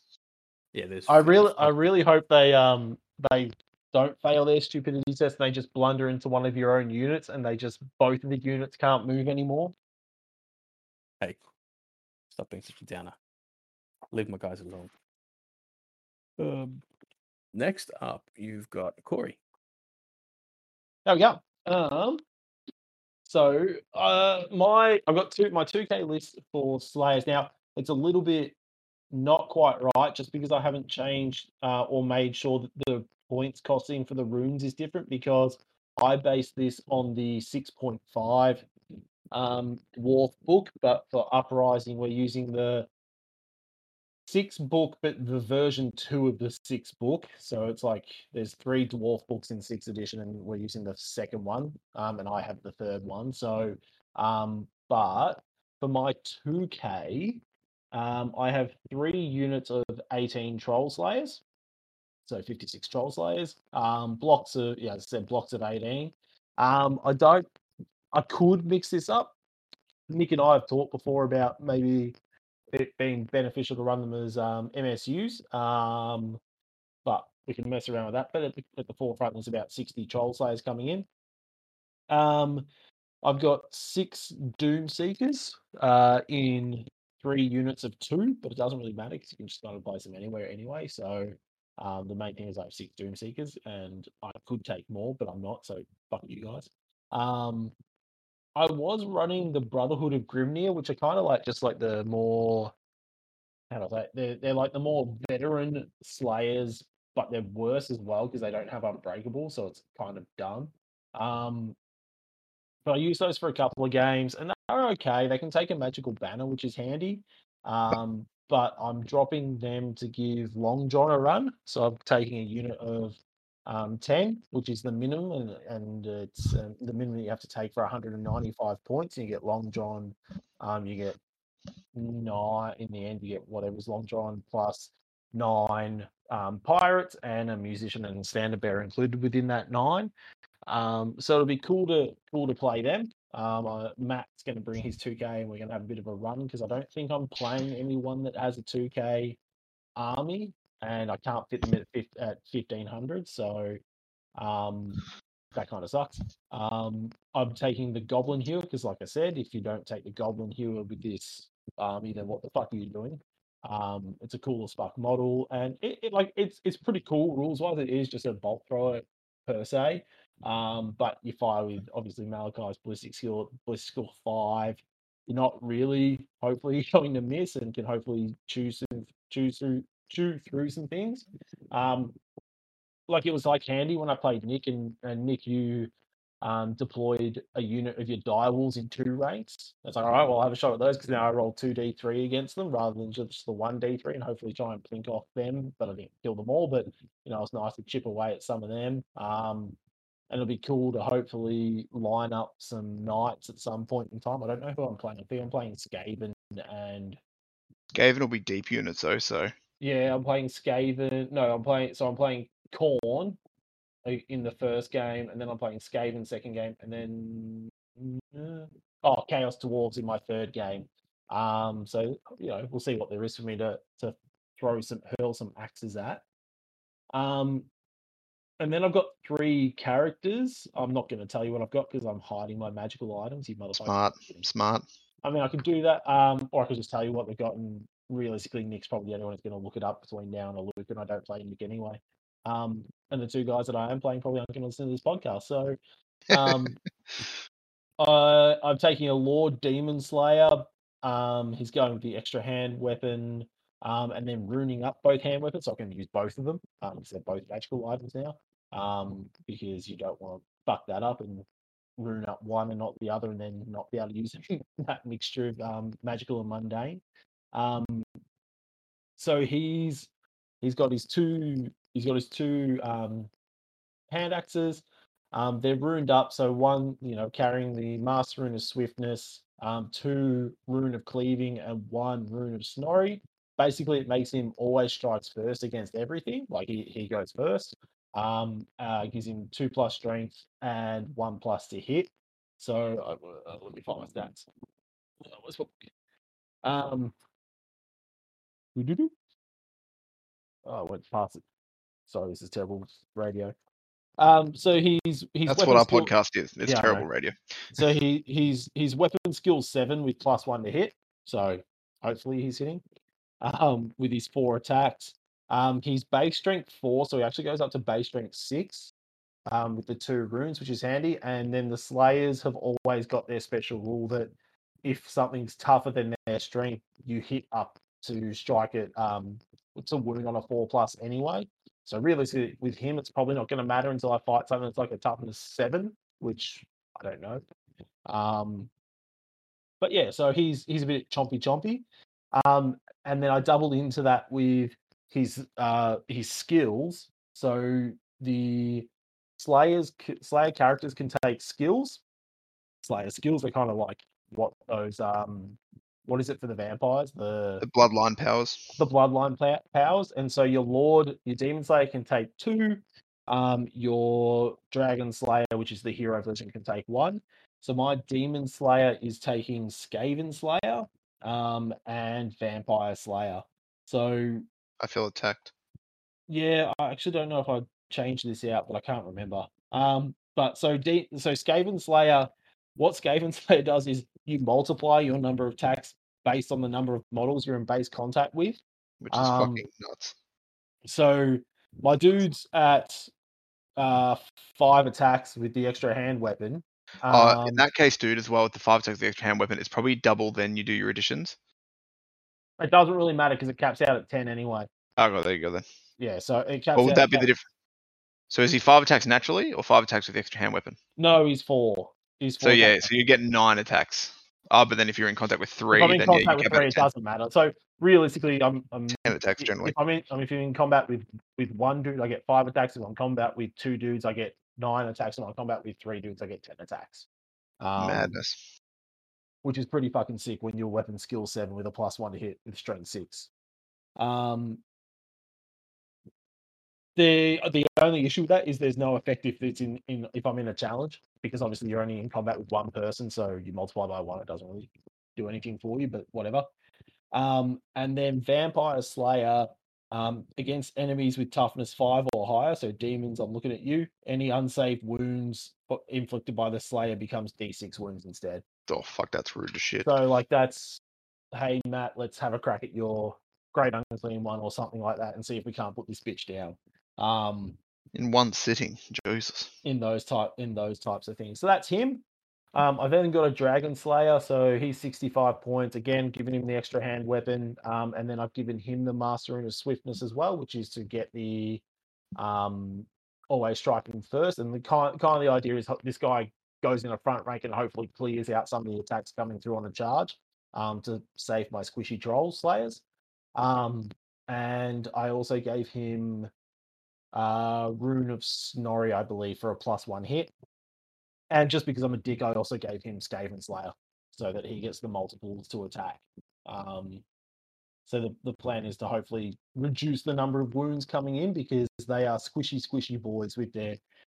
[SPEAKER 2] Yeah. There's.
[SPEAKER 3] I really, I really hope they um they don't fail their stupidity test and they just blunder into one of your own units and they just both of the units can't move anymore.
[SPEAKER 2] Hey, stop being such a downer. Leave my guys alone. Um, next up, you've got Corey.
[SPEAKER 3] There we go. Um, so uh, my I've got two my two K list for Slayers now. It's a little bit not quite right, just because I haven't changed uh, or made sure that the points costing for the runes is different because I base this on the six point five um, dwarf book, but for uprising we're using the six book, but the version two of the six book. So it's like there's three dwarf books in sixth edition, and we're using the second one, um, and I have the third one. So, um, but for my two K, um, I have three units of eighteen troll slayers. So 56 troll slayers. Um, blocks of yeah, I said, blocks of 18. Um, I don't I could mix this up. Nick and I have talked before about maybe it being beneficial to run them as um, MSUs. Um, but we can mess around with that. But at the, at the forefront, there's about 60 troll slayers coming in. Um, I've got six Doom Seekers uh, in three units of two, but it doesn't really matter because you can just kind of place them anywhere anyway. So um, the main thing is I have six Doom Seekers, and I could take more, but I'm not. So fuck you guys. Um, I was running the Brotherhood of Grimnir, which are kind of like just like the more how do I say it? they're they're like the more veteran slayers, but they're worse as well because they don't have unbreakable, so it's kind of dumb. Um, but I use those for a couple of games, and they're okay. They can take a magical banner, which is handy. Um, but I'm dropping them to give Long Drong a run. So I'm taking a unit of um, 10, which is the minimum, and, and it's uh, the minimum you have to take for 195 points. And you get Long Drong, um, you get nine in the end, you get whatever's Long Drong plus nine um, pirates and a musician and standard bearer included within that nine. Um, so it'll be cool to cool to play them. Um, uh, Matt's going to bring his 2K and we're going to have a bit of a run because I don't think I'm playing anyone that has a 2K army and I can't fit them at, at 1500. So um, that kind of sucks. Um, I'm taking the Goblin Hewer because, like I said, if you don't take the Goblin Hewer with this army, then what the fuck are you doing? Um, it's a cool fuck model, and it, it like it's it's pretty cool rules wise. It is just a bolt thrower per se, um, but you fire with obviously Malakai's ballistic skill, ballistic skill five. You're not really, hopefully, going to miss, and can hopefully choose some, choose through chew through some things. Um, like it was like handy when I played Nick, and, and Nick, you um, deployed a unit of your direwolves in two ranks. It's like, all right, well, I'll have a shot at those because now I roll two d3 against them rather than just the one d3 and hopefully try and plink off them. But I didn't kill them all. But you know, it's nice to chip away at some of them. Um, and it'll be cool to hopefully line up some knights at some point in time. I don't know who I'm playing. I think I'm playing Skaven and
[SPEAKER 1] Gavin will be deep units though, so
[SPEAKER 3] yeah, I'm playing Skaven. No, I'm playing. So I'm playing Khorne in the first game, and then I'm playing Skaven second game, and then uh, oh Chaos Dwarves in my third game. Um, so you know we'll see what there is for me to to throw some hurl some axes at. Um, and then I've got three characters. I'm not going to tell you what I've got because I'm hiding my magical items. You motherfucker.
[SPEAKER 1] smart, smart.
[SPEAKER 3] I mean, I could do that, um, or I could just tell you what they've got, and realistically, Nick's probably the only one who's going to look it up between now and a Luke, and I don't play Nick anyway. Um, and the two guys that I am playing probably aren't going to listen to this podcast. So um, uh, I'm taking a Lord Demon Slayer. Um, he's going with the extra hand weapon, um, and then ruining up both hand weapons, so I can use both of them um, because they're both magical items now. Um, because you don't want to fuck that up and ruin up one and not the other, and then not be able to use that mixture of um, magical and mundane. Um, so he's he's got his two he's got his two um, hand axes. Um, they're ruined up. So one, you know, carrying the master rune of swiftness, um, two rune of cleaving, and one rune of snorri. Basically, it makes him always strikes first against everything. Like he, he goes first. Um, uh, gives him two plus strength and one plus to hit. So uh, uh, let me find my stats. Uh? Um. Oh, I went past it. Sorry, this is terrible radio. Um, so he's he's
[SPEAKER 1] That's what our
[SPEAKER 3] skill-
[SPEAKER 1] podcast is. It's
[SPEAKER 3] Yeah,
[SPEAKER 1] terrible radio.
[SPEAKER 3] so he he's his weapon skill seven with plus one to hit. So hopefully he's hitting. Um, with his four attacks. Um, he's base strength four, so he actually goes up to base strength six. Um, with the two runes, which is handy. And then the Slayers have always got their special rule that if something's tougher than their strength, you hit up to strike it. Um, a wound on a four plus anyway. So realistically, with him, it's probably not going to matter until I fight something that's like a toughness seven, which I don't know. Um, but yeah, so he's he's a bit chompy chompy. Um, and then I doubled into that with his uh his skills. So the Slayers Slayer characters can take skills. Slayer skills are kind of like what those um what is it for the vampires? The
[SPEAKER 1] The bloodline powers.
[SPEAKER 3] the bloodline pla- powers, and so your lord, your demon slayer can take two. Um, your dragon slayer, which is the hero version, can take one. So my demon slayer is taking Skaven Slayer, um, and Vampire Slayer. So
[SPEAKER 1] I feel attacked.
[SPEAKER 3] yeah, I actually don't know if I changed this out, but I can't remember. Um, but so D, so Skaven Slayer, what Skaven Slayer does is you multiply your number of attacks based on the number of models you're in base contact with.
[SPEAKER 1] Which is
[SPEAKER 3] Um,
[SPEAKER 1] fucking nuts.
[SPEAKER 3] So my dude's at uh five attacks with the extra hand weapon.
[SPEAKER 1] Uh, in
[SPEAKER 3] Um,
[SPEAKER 1] that case, dude, as well with the five attacks, with the extra hand weapon, it's probably double than you do your additions.
[SPEAKER 3] it doesn't really matter because it caps out at ten anyway.
[SPEAKER 1] Oh, well, there you go then.
[SPEAKER 3] Yeah, so it caps
[SPEAKER 1] What would
[SPEAKER 3] out
[SPEAKER 1] that
[SPEAKER 3] at
[SPEAKER 1] be the difference? So is he five attacks naturally or five attacks with the extra hand weapon?
[SPEAKER 3] No, he's four. He's four.
[SPEAKER 1] So yeah,
[SPEAKER 3] attacks.
[SPEAKER 1] so you get nine attacks. Oh, but then if you're in contact with three,
[SPEAKER 3] if I'm in
[SPEAKER 1] then yeah, you
[SPEAKER 3] contact
[SPEAKER 1] get
[SPEAKER 3] with three, it
[SPEAKER 1] 10.
[SPEAKER 3] doesn't matter. So realistically, I'm, I'm
[SPEAKER 1] Ten attacks generally.
[SPEAKER 3] If I'm in, I mean, if you're in combat with with one dude, I get five attacks. If I'm in combat with two dudes, I get nine attacks. If I'm in combat with three dudes, I get ten attacks. Um,
[SPEAKER 1] Madness.
[SPEAKER 3] which is pretty fucking sick when your weapon skill seven with a plus one to hit with strength six. Um, the the only issue with that is there's no effect if it's in, in if I'm in a challenge because obviously you're only in combat with one person, so you multiply by one, it doesn't really do anything for you, but whatever. Um, and then Vampire Slayer um, against enemies with toughness five or higher, so demons. I'm looking at you. Any unsaved wounds inflicted by the Slayer becomes D6 wounds instead.
[SPEAKER 1] Oh fuck, that's rude as shit.
[SPEAKER 3] So like that's hey Matt, let's have a crack at your great unclean one or something like that and see if we can't put this bitch down. Um
[SPEAKER 1] In one sitting, Jesus.
[SPEAKER 3] in those type in those types of things. So that's him. Um, I've then got a Dragon Slayer, so he's 65 points. Again, giving him the extra hand weapon, um, and then I've given him the Master of Swiftness as well, which is to get the um, always striking first. And the kind kind of the idea is this guy goes in a front rank and hopefully clears out some of the attacks coming through on a charge um, to save my squishy troll slayers. Um, and I also gave him uh, Rune of Snorri, I believe, for a plus one hit. And just because I'm a dick, I also gave him Skaven Slayer so that he gets the multiples to attack. Um, so the, the plan is to hopefully reduce the number of wounds coming in because they are squishy, squishy boys with their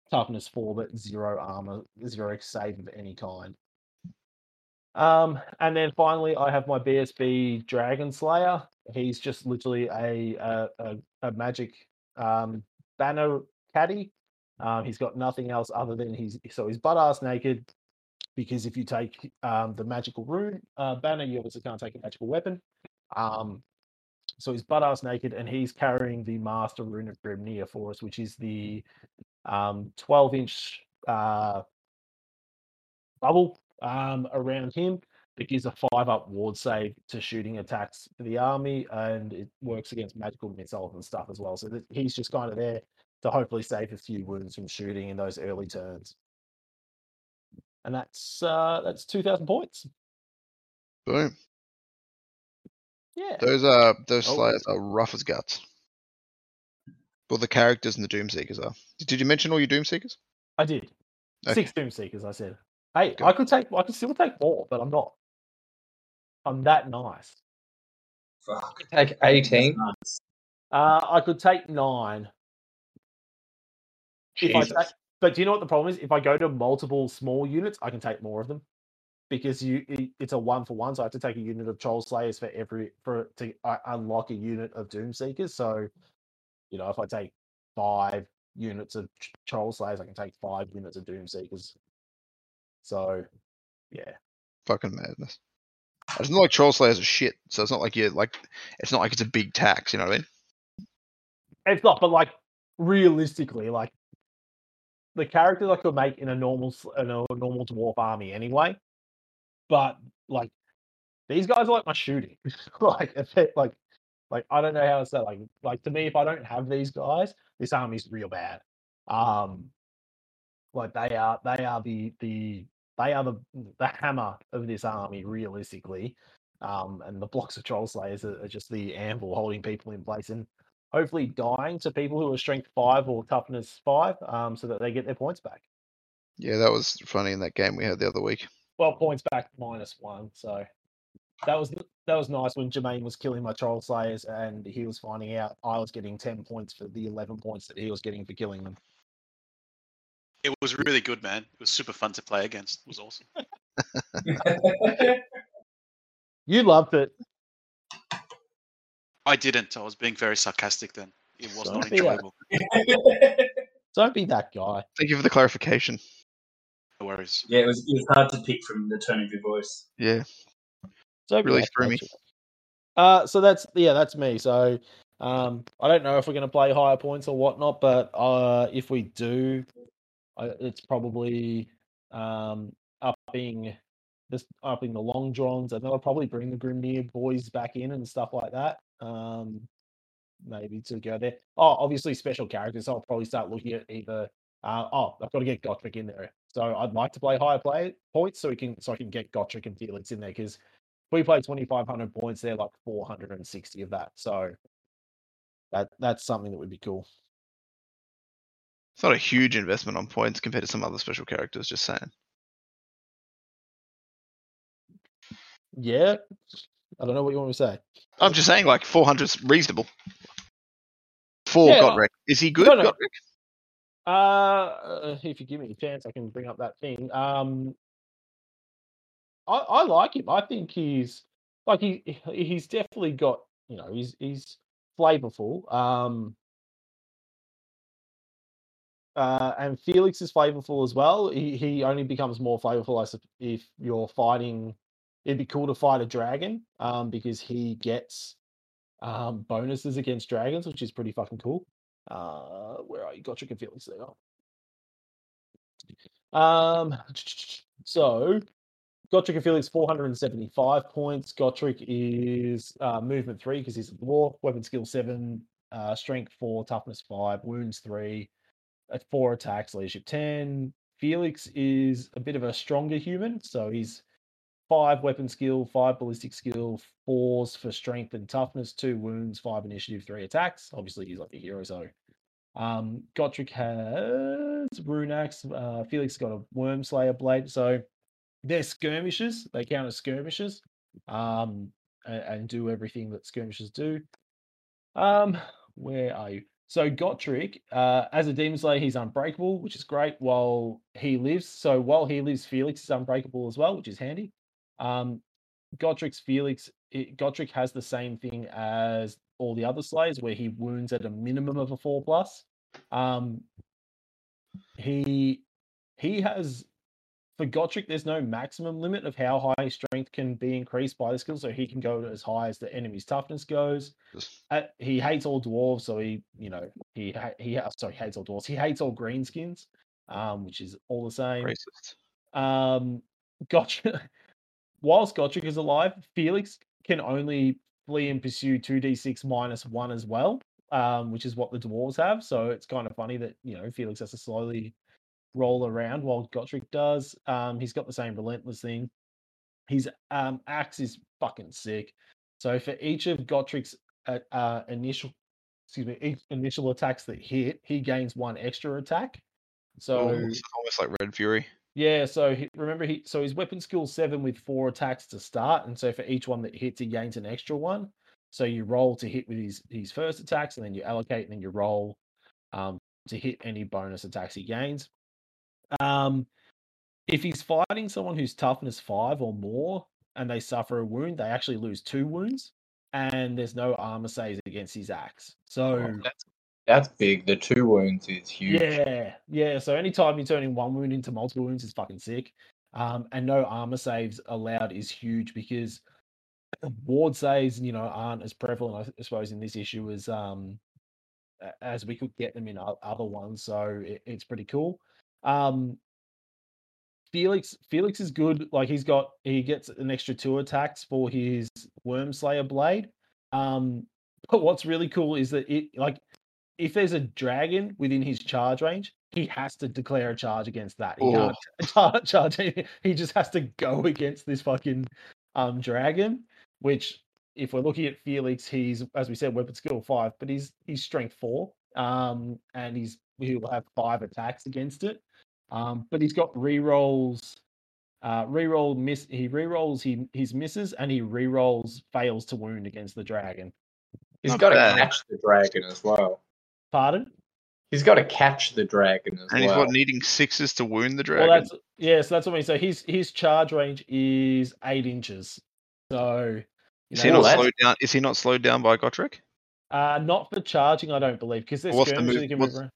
[SPEAKER 3] toughness four, but zero armor, zero save of any kind. Um, and then finally, I have my BSB Dragon Slayer. He's just literally a a, a, a magic um, banner caddy. Um, he's got nothing else other than he's so he's butt ass naked. Because if you take um, the magical rune uh, banner, you obviously can't take a magical weapon. Um, so he's butt ass naked, and he's carrying the Master Rune of Grimnir for us, which is the um, 12 inch uh, bubble um, around him that gives a five up ward save to shooting attacks for the army, and it works against magical missiles and stuff as well. So that he's just kind of there to hopefully save a few wounds from shooting in those early turns. And that's uh, that's two thousand points.
[SPEAKER 1] Boom.
[SPEAKER 3] Yeah.
[SPEAKER 1] Those are those
[SPEAKER 3] Oh.
[SPEAKER 1] slayers are rough as guts. Well, the characters and the Doomseekers are. Did you mention all your Doomseekers?
[SPEAKER 3] I did.
[SPEAKER 1] Okay.
[SPEAKER 3] Six Doom Seekers, I said. Hey,
[SPEAKER 1] Good.
[SPEAKER 3] I could take I could still take more, but I'm not. I'm that nice.
[SPEAKER 4] Fuck.
[SPEAKER 6] Take 18.
[SPEAKER 4] Nice.
[SPEAKER 3] Uh I could take nine. If I
[SPEAKER 6] Jesus.
[SPEAKER 3] take, but do you know what the problem is? If I go to multiple small units, I can take more of them. Because you it- it's a one for one, so I have to take a unit of Troll Slayers for every for to uh, unlock a unit of Doom Seekers. So, you know, if I take five units of Ch- Troll Slayers, I can take five units of Doom Seekers. So, yeah.
[SPEAKER 1] Fucking madness. It's not like Troll Slayers are shit, so it's not like you're like it's not like it's a big tax, you know what I mean?
[SPEAKER 3] It's not, but like realistically, like the characters I could make in a normal in a normal dwarf army anyway. But like these guys are like my shooting. like like like I don't know how to say like like to me if I don't have these guys, this army's real bad. Um like they are they are the the they are the the hammer of this army realistically. Um and the blocks of troll slayers are, are just the anvil holding people in place and hopefully dying to people who are strength five or toughness five, um, so that they get their points back.
[SPEAKER 1] Yeah, that was funny in that game we had the other week.
[SPEAKER 3] Well, points back minus one. So that was that was nice when Jermaine was killing my troll slayers, and he was finding out I was getting ten points for the eleven points that he was getting for killing them.
[SPEAKER 5] It was really good, man. It was super fun to play against. It was awesome.
[SPEAKER 3] You loved it.
[SPEAKER 5] I didn't. I was being very sarcastic then. It was not
[SPEAKER 3] Don't be that-
[SPEAKER 5] enjoyable.
[SPEAKER 3] Don't be that guy.
[SPEAKER 1] Thank you for the clarification.
[SPEAKER 5] No worries.
[SPEAKER 4] yeah, it was, it was hard to pick from the tone of your voice.
[SPEAKER 1] Yeah.
[SPEAKER 3] Don't
[SPEAKER 1] Really threw me.
[SPEAKER 3] too. Uh, so that's yeah, that's me. So um, I don't know if we're going to play higher points or whatnot, but uh, if we do, I, it's probably um, upping this upping the Long Drongs, and then I'll probably bring the Grimnir boys back in and stuff like that. Um, maybe to go there. Oh, obviously special characters. So I'll probably start looking at either. Uh, oh, I've got to get Gotrek in there. So I'd like to play higher play points so we can so I can get Gotrek and Felix in there because if we play 2,500 points, they're like 460 of that. So that that's something that would be cool.
[SPEAKER 1] It's not a huge investment on points compared to some other special characters. Just saying.
[SPEAKER 3] Yeah. I don't know what you want me to say.
[SPEAKER 1] I'm just saying, like 400's reasonable. For
[SPEAKER 3] Yeah,
[SPEAKER 1] Gotrek, is he good?
[SPEAKER 3] no, no.
[SPEAKER 1] Gotrek?
[SPEAKER 3] Uh, if you give me a chance, I can bring up that thing. Um, I, I like him. I think he's like he- he's definitely got you know he's he's flavorful. Um, uh, and Felix is flavorful as well. He he only becomes more flavorful if you're fighting. It'd be cool to fight a dragon, um, because he gets um bonuses against dragons, which is pretty fucking cool. Uh, where are you? Gotrek and Felix. There are. Um, so Gotrek and Felix 475 points. Gotrek is uh, movement three because he's a dwarf, weapon skill seven, uh, strength four, toughness five, wounds three, at four attacks, leadership 10. Felix is a bit of a stronger human, so he's five weapon skill, five ballistic skill, fours for strength and toughness, two wounds, five initiative, three attacks. Obviously, he's like a hero, so um, Gotrek has rune axe. Uh, Felix got a wyrm slayer blade. So they're skirmishes. They count as skirmishes. Um, and, and do everything that skirmishes do. Um, where are you? So Gotrek, uh, as a demon slayer, he's unbreakable, which is great. While he lives, so while he lives, Felix is unbreakable as well, which is handy. Um, Gotrek's Felix, it, Gotrek has the same thing as all the other slayers, where he wounds at a minimum of a four plus. Um, he he has for Gotrek, there's no maximum limit of how high strength can be increased by the skill, so he can go as high as the enemy's toughness goes. Uh, he hates all dwarves, so he, you know, he ha- he ha- sorry, hates all dwarves. He hates all greenskins, um, which is all the same.
[SPEAKER 1] Racist.
[SPEAKER 3] Um, Gotcha. Whilst Gotrek is alive, Felix can only flee and pursue 2d6 minus one as well, um, which is what the dwarves have. So it's kind of funny that, you know, Felix has to slowly roll around while Gotrek does. Um, he's got the same relentless thing. His um, axe is fucking sick. So for each of Gotrek's uh, uh, initial, excuse me, each initial attacks that hit, he gains one extra attack. So
[SPEAKER 1] Oh, it's almost like Red Fury.
[SPEAKER 3] yeah, so he, remember he so his weapon skill seven with four attacks to start, and so for each one that hits, he gains an extra one. So you roll to hit with his his first attacks, and then you allocate, and then you roll um, to hit any bonus attacks he gains. Um, if he's fighting someone who's toughness five or more, and they suffer a wound, they actually lose two wounds, and there's no armor saves against his axe. So
[SPEAKER 6] That's that's big. The two wounds is huge.
[SPEAKER 3] yeah, yeah. So anytime you're turning one wound into multiple wounds is fucking sick. Um, and no armor saves allowed is huge because ward saves, you know, aren't as prevalent, I suppose, in this issue as um as we could get them in other ones. So it, it's pretty cool. Um, Felix Felix is good. Like he's got he gets an extra two attacks for his Wyrm Slayer blade. Um, but what's really cool is that it like if there's a dragon within his charge range, he has to declare a charge against that. He can't charge. He just has to go against this fucking um dragon. Which, if we're looking at Felix, he's as we said, weapon skill five, but he's he's strength four. Um, and he's he'll have five attacks against it. Um, but he's got rerolls. Uh, reroll miss. He rerolls he his misses, and he rerolls fails to wound against the dragon.
[SPEAKER 6] He's
[SPEAKER 1] Not
[SPEAKER 6] got to catch the dragon as well.
[SPEAKER 3] Pardon?
[SPEAKER 6] He's got to catch the dragon as
[SPEAKER 1] And he's
[SPEAKER 6] well.
[SPEAKER 1] what needing sixes to wound the dragon.
[SPEAKER 3] Well, that's yeah. So that's what I mean. So his his charge range is eight inches. So you
[SPEAKER 1] is he not
[SPEAKER 6] that's-
[SPEAKER 1] slowed down? Is he not slowed down by Gotrek?
[SPEAKER 3] uh, not for charging, I don't believe, because there's
[SPEAKER 1] What's the move-
[SPEAKER 3] can
[SPEAKER 1] what's-
[SPEAKER 3] move around.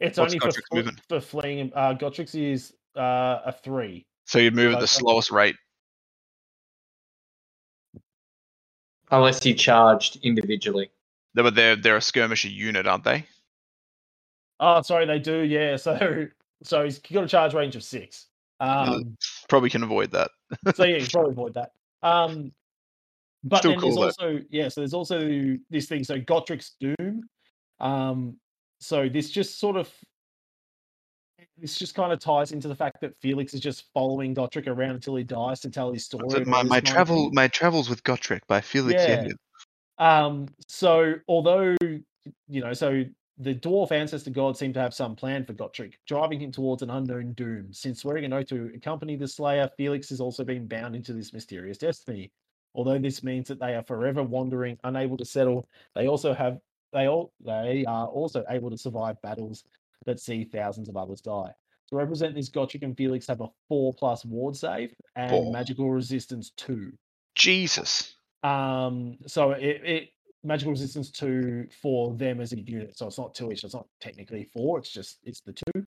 [SPEAKER 3] It's
[SPEAKER 1] what's
[SPEAKER 3] only for
[SPEAKER 1] Gotrek's
[SPEAKER 3] fl-
[SPEAKER 1] movement?
[SPEAKER 3] for fleeing. and- Uh, Gotrek's is uh, a three.
[SPEAKER 1] So you'd move at the slowest rate.
[SPEAKER 6] Unless he charged individually.
[SPEAKER 1] No, But they're they're a skirmisher unit, aren't they?
[SPEAKER 3] Oh, sorry, they do. Yeah. So so he's got a charge range of six. Um,
[SPEAKER 1] Probably can avoid that.
[SPEAKER 3] so yeah, you probably avoid that. Um, but
[SPEAKER 1] Still
[SPEAKER 3] then there's
[SPEAKER 1] though.
[SPEAKER 3] also yeah, so there's also this thing. So Gotrek's Doom. Um, so this just sort of this just kind of ties into the fact that Felix is just following Gotrek around until he dies to tell his story.
[SPEAKER 1] My, my travel
[SPEAKER 3] thing.
[SPEAKER 1] my travels with Gotrek by Felix
[SPEAKER 3] Yeah. Um, so although you know, so the dwarf ancestor god seemed to have some plan for Gotrek, driving him towards an unknown doom. Since swearing an oath to accompany the Slayer, Felix has also been bound into this mysterious destiny. Although this means that they are forever wandering, unable to settle, they also have they all they are also able to survive battles that see thousands of others die. To represent this, Gotrek and Felix have a four plus ward save and
[SPEAKER 1] Four.
[SPEAKER 3] magical resistance two.
[SPEAKER 1] Jesus.
[SPEAKER 3] Um, so it, it magical resistance two for them as a unit. So it's not two each. It's not technically four. It's just it's the two.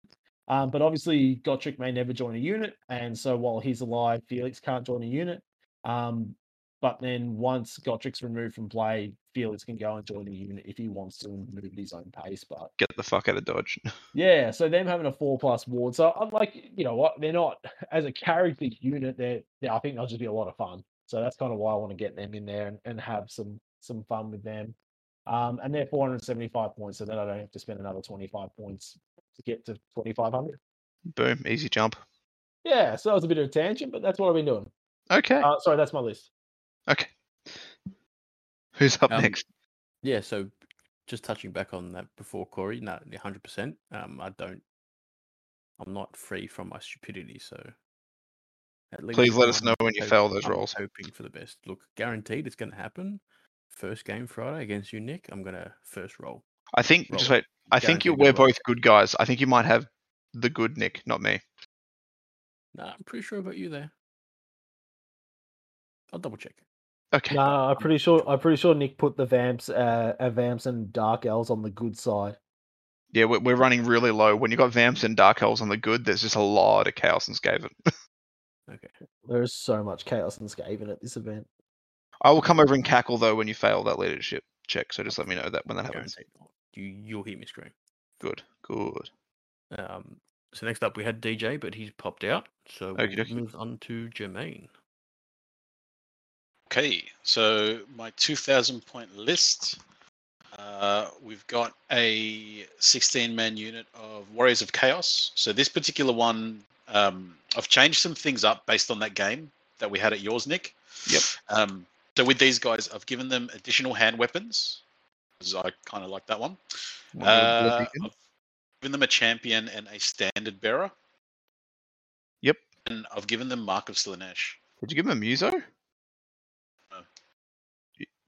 [SPEAKER 3] Um, but obviously Gotrek may never join a unit, and so while he's alive, Felix can't join a unit. Um, but then once Gotrek's removed from play, Felix can go and join the unit if he wants to and move at his own pace. But
[SPEAKER 1] Get the fuck out of Dodge.
[SPEAKER 3] yeah, so them having a four plus ward. So I'm like, you know what? They're not as a character unit. They're, yeah, I think they'll just be a lot of fun. So that's kind of why I want to get them in there and, and have some some fun with them. Um, and they're 475 points, so then I don't have to spend another 25 points to get to 2500.
[SPEAKER 1] Boom. Easy jump.
[SPEAKER 3] Yeah, so that was a bit of a tangent, but that's what I've been doing.
[SPEAKER 1] Okay.
[SPEAKER 3] Uh, sorry, that's my list.
[SPEAKER 1] Okay. Who's up
[SPEAKER 2] Um,
[SPEAKER 1] next?
[SPEAKER 2] Yeah, so just touching back on that before, Corey, no, hundred percent. Um, I don't. I'm not free from my stupidity, so. At least
[SPEAKER 1] Please let us know when you fail those
[SPEAKER 2] I'm
[SPEAKER 1] rolls.
[SPEAKER 2] Hoping for the best. Look, guaranteed it's going to happen. First game Friday against you, Nick. I'm gonna first roll.
[SPEAKER 1] I think just wait. I think you we're
[SPEAKER 2] roll.
[SPEAKER 1] both good guys. I think you might have the good Nick, not me.
[SPEAKER 2] Nah, I'm pretty sure about you there. I'll double check.
[SPEAKER 1] Okay.
[SPEAKER 3] No, I'm pretty sure. I'm pretty sure Nick put the vamps, uh, uh, vamps and dark elves on the good side.
[SPEAKER 1] Yeah, we're, we're running really low. When you got Vamps and Dark Elves on the good, there's just a lot of Chaos and Skaven.
[SPEAKER 2] Okay.
[SPEAKER 3] There's so much chaos and Skaven at this event.
[SPEAKER 1] I will come over and cackle though when you fail that leadership check. So just let me know that when that happens.
[SPEAKER 2] You you'll hear me scream.
[SPEAKER 1] Good. Good.
[SPEAKER 2] Um, so next up we had DJ, but he's popped out. So we'll move on to Jermaine.
[SPEAKER 5] Okay, so my 2,000 point list. Uh, we've got a 16 man unit of Warriors of Chaos. So this particular one, um, I've changed some things up based on that game that we had at yours, Nick.
[SPEAKER 1] Yep.
[SPEAKER 5] Um, so with these guys, I've given them additional hand weapons because I kind of like that one. Uh. I've given them a champion and a standard bearer.
[SPEAKER 1] Yep.
[SPEAKER 5] And I've given them Mark of Slaanesh.
[SPEAKER 1] Did you give him a Muso?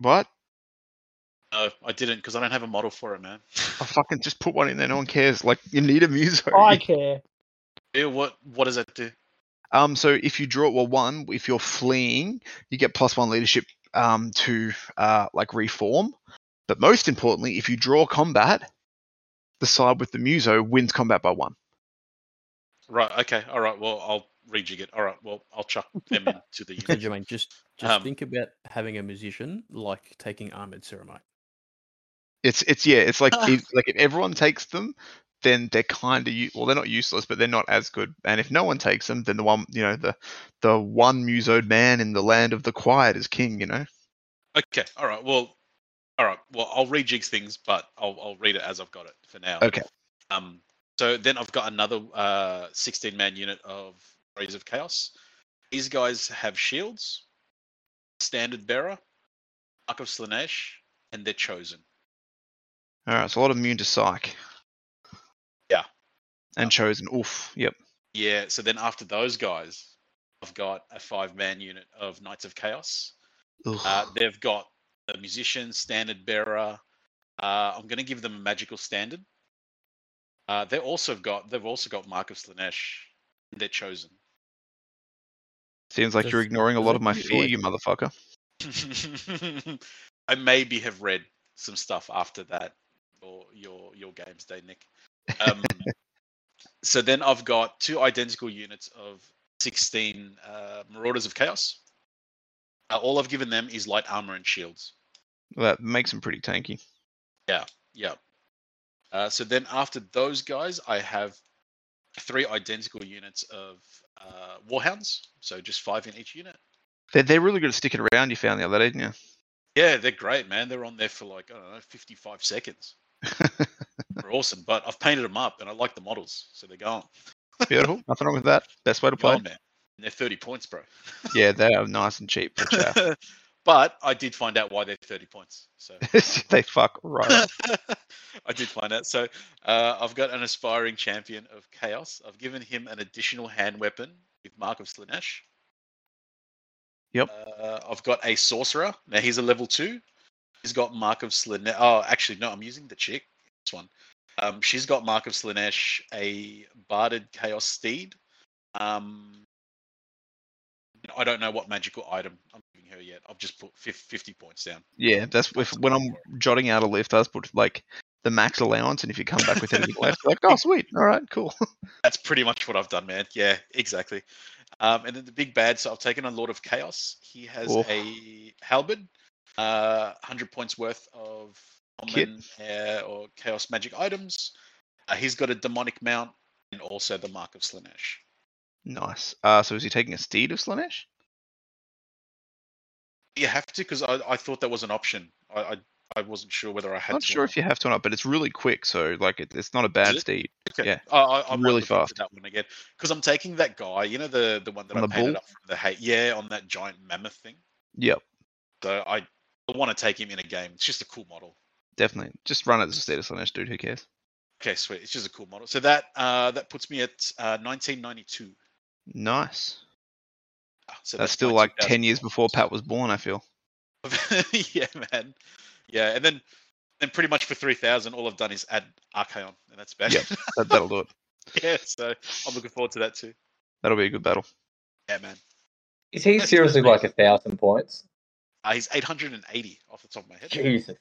[SPEAKER 5] No.
[SPEAKER 1] Y- What?
[SPEAKER 5] No, I didn't because I don't have a model for it, man.
[SPEAKER 1] I fucking just put one in there. No one cares. Like you need a Muso.
[SPEAKER 3] I care.
[SPEAKER 5] Yeah, what what does that do?
[SPEAKER 1] Um, so if you draw well one, if you're fleeing, you get plus one leadership um to uh like reform. But most importantly, if you draw combat, the side with the Muso wins combat by one.
[SPEAKER 5] Right. Okay. All right. Well, I'll rejig it. All right. Well, I'll chuck them into the
[SPEAKER 2] So
[SPEAKER 5] unit.
[SPEAKER 2] Jermaine, just just
[SPEAKER 5] Um,
[SPEAKER 2] think about having a musician like taking Ahmed Ceramite.
[SPEAKER 1] It's it's yeah, it's like if, like if everyone takes them, then they're kind of well, they're not useless, but they're not as good. And if no one takes them, then the one you know the the one musoed man in the land of the quiet is king. You know.
[SPEAKER 5] Okay. All right. Well. All right. Well, I'll rejig things, but I'll I'll read it as I've got it for now.
[SPEAKER 1] Okay.
[SPEAKER 5] Um. So then I've got another uh 16 man unit of Rays of Chaos. These guys have shields, standard bearer, Mark of Slaanesh, and they're chosen.
[SPEAKER 1] All right, so a lot of immune to psych.
[SPEAKER 5] Yeah.
[SPEAKER 1] And chosen. Oof. Yep.
[SPEAKER 5] Yeah. So then after those guys, I've got a five man unit of Knights of Chaos. Uh, they've got a musician, standard bearer. Uh, I'm going to give them a magical standard. Uh, they also got they've also got Mark of Slaanesh. They're chosen.
[SPEAKER 1] Seems like you're ignoring a lot of my fear, you motherfucker.
[SPEAKER 5] I maybe have read some stuff after that or your your games day, Nick. Um, so then I've got two identical units of 16 uh, Marauders of Chaos. Uh, all I've given them is light armor and shields.
[SPEAKER 1] That makes them pretty tanky.
[SPEAKER 5] Yeah. Uh, so then after those guys, I have three identical units of uh, Warhounds. So just five in each unit.
[SPEAKER 1] They're, they're really good at sticking around, you found the other day, didn't you?
[SPEAKER 5] Yeah, they're great, man. They're on there for like, I don't know, 55 seconds. They're awesome, but I've painted them up and I like the models, so they're going.
[SPEAKER 1] Beautiful. Nothing wrong with that. Best way to play.
[SPEAKER 5] Going, man. And they're 30 points, bro.
[SPEAKER 1] Yeah, they are nice and cheap chow.
[SPEAKER 5] but I did find out why they're 30 points. So
[SPEAKER 1] they fuck right.
[SPEAKER 5] I did find out. So uh, I've got an aspiring champion of chaos. I've given him an additional hand weapon with Mark of Slaanesh.
[SPEAKER 1] Yep.
[SPEAKER 5] Uh, I've got a sorcerer. Now he's a level two. He's got Mark of Slaanesh. Oh, actually, no, I'm using the chick. This one. Um, she's got Mark of Slaanesh, a barded chaos steed. Um, I don't know what magical item I'm giving her yet. I've just put 50 points down.
[SPEAKER 1] Yeah, that's if when I'm jotting out a list, I just put like the max allowance, and if you come back with anything left, like, oh sweet, all right, cool.
[SPEAKER 5] That's pretty much what I've done, man. Yeah, exactly. Um, and then the big bad. So I've taken on Lord of Chaos. He has
[SPEAKER 1] Oh.
[SPEAKER 5] a halberd, uh, 100 points worth of common uh, or chaos magic items. Uh, he's got a demonic mount and also the Mark of Slaanesh.
[SPEAKER 1] Nice. Uh, so is he taking a steed of Slaanesh?
[SPEAKER 5] You have to because I, I thought that was an option. I, I I wasn't sure whether I had.
[SPEAKER 1] Not
[SPEAKER 5] to
[SPEAKER 1] sure if you have to or not, but it's really quick, so like it, it's not a bad steed.
[SPEAKER 5] Okay.
[SPEAKER 1] Yeah,
[SPEAKER 5] I, I, might
[SPEAKER 1] really fast.
[SPEAKER 5] That one again because I'm taking that guy. You know the the one that
[SPEAKER 1] On
[SPEAKER 5] I
[SPEAKER 1] the
[SPEAKER 5] painted
[SPEAKER 1] bull?
[SPEAKER 5] up from the hate. Yeah, on that giant mammoth thing.
[SPEAKER 1] Yep,
[SPEAKER 5] So I want to take him in a game. It's just a cool model.
[SPEAKER 1] definitely. Just run it as a steed of Slaanesh, dude. Who cares?
[SPEAKER 5] Okay, sweet. It's just a cool model. So that uh, that puts me at uh, 1992.
[SPEAKER 1] Nice.
[SPEAKER 5] Ah, So
[SPEAKER 1] That's still like ten years before. Pat was born. I feel.
[SPEAKER 5] yeah, man. Yeah, and then then pretty much for 3,000, all I've done is add Archaon, and that's bad.
[SPEAKER 1] Yeah, That, that'll do it.
[SPEAKER 5] yeah, so I'm looking forward to that too.
[SPEAKER 1] That'll be a good battle.
[SPEAKER 5] Yeah, man.
[SPEAKER 6] Is he
[SPEAKER 5] That's
[SPEAKER 6] seriously
[SPEAKER 5] nice.
[SPEAKER 6] like a thousand points?
[SPEAKER 5] Uh, he's 880 off the top of my head.
[SPEAKER 6] Jesus.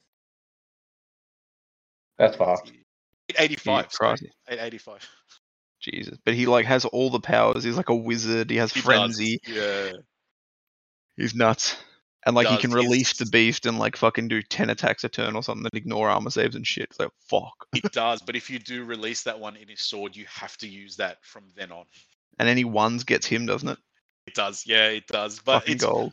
[SPEAKER 6] That's fucked.
[SPEAKER 5] 885. sorry,
[SPEAKER 1] crazy.
[SPEAKER 5] 885.
[SPEAKER 1] Jesus, but he like has all the powers. He's like a wizard. He has
[SPEAKER 5] He does,
[SPEAKER 1] frenzy.
[SPEAKER 5] Yeah.
[SPEAKER 1] He's nuts. And like he
[SPEAKER 5] does,
[SPEAKER 1] can
[SPEAKER 5] he's-
[SPEAKER 1] release the beast and like fucking do ten attacks a turn or something that ignore armor saves and shit. So like fuck.
[SPEAKER 5] It does, but if you do release that one in his sword, you have to use that from then on.
[SPEAKER 1] And any ones gets him, doesn't it?
[SPEAKER 5] It does, yeah, it does. But
[SPEAKER 1] fucking
[SPEAKER 5] it's,
[SPEAKER 1] gold.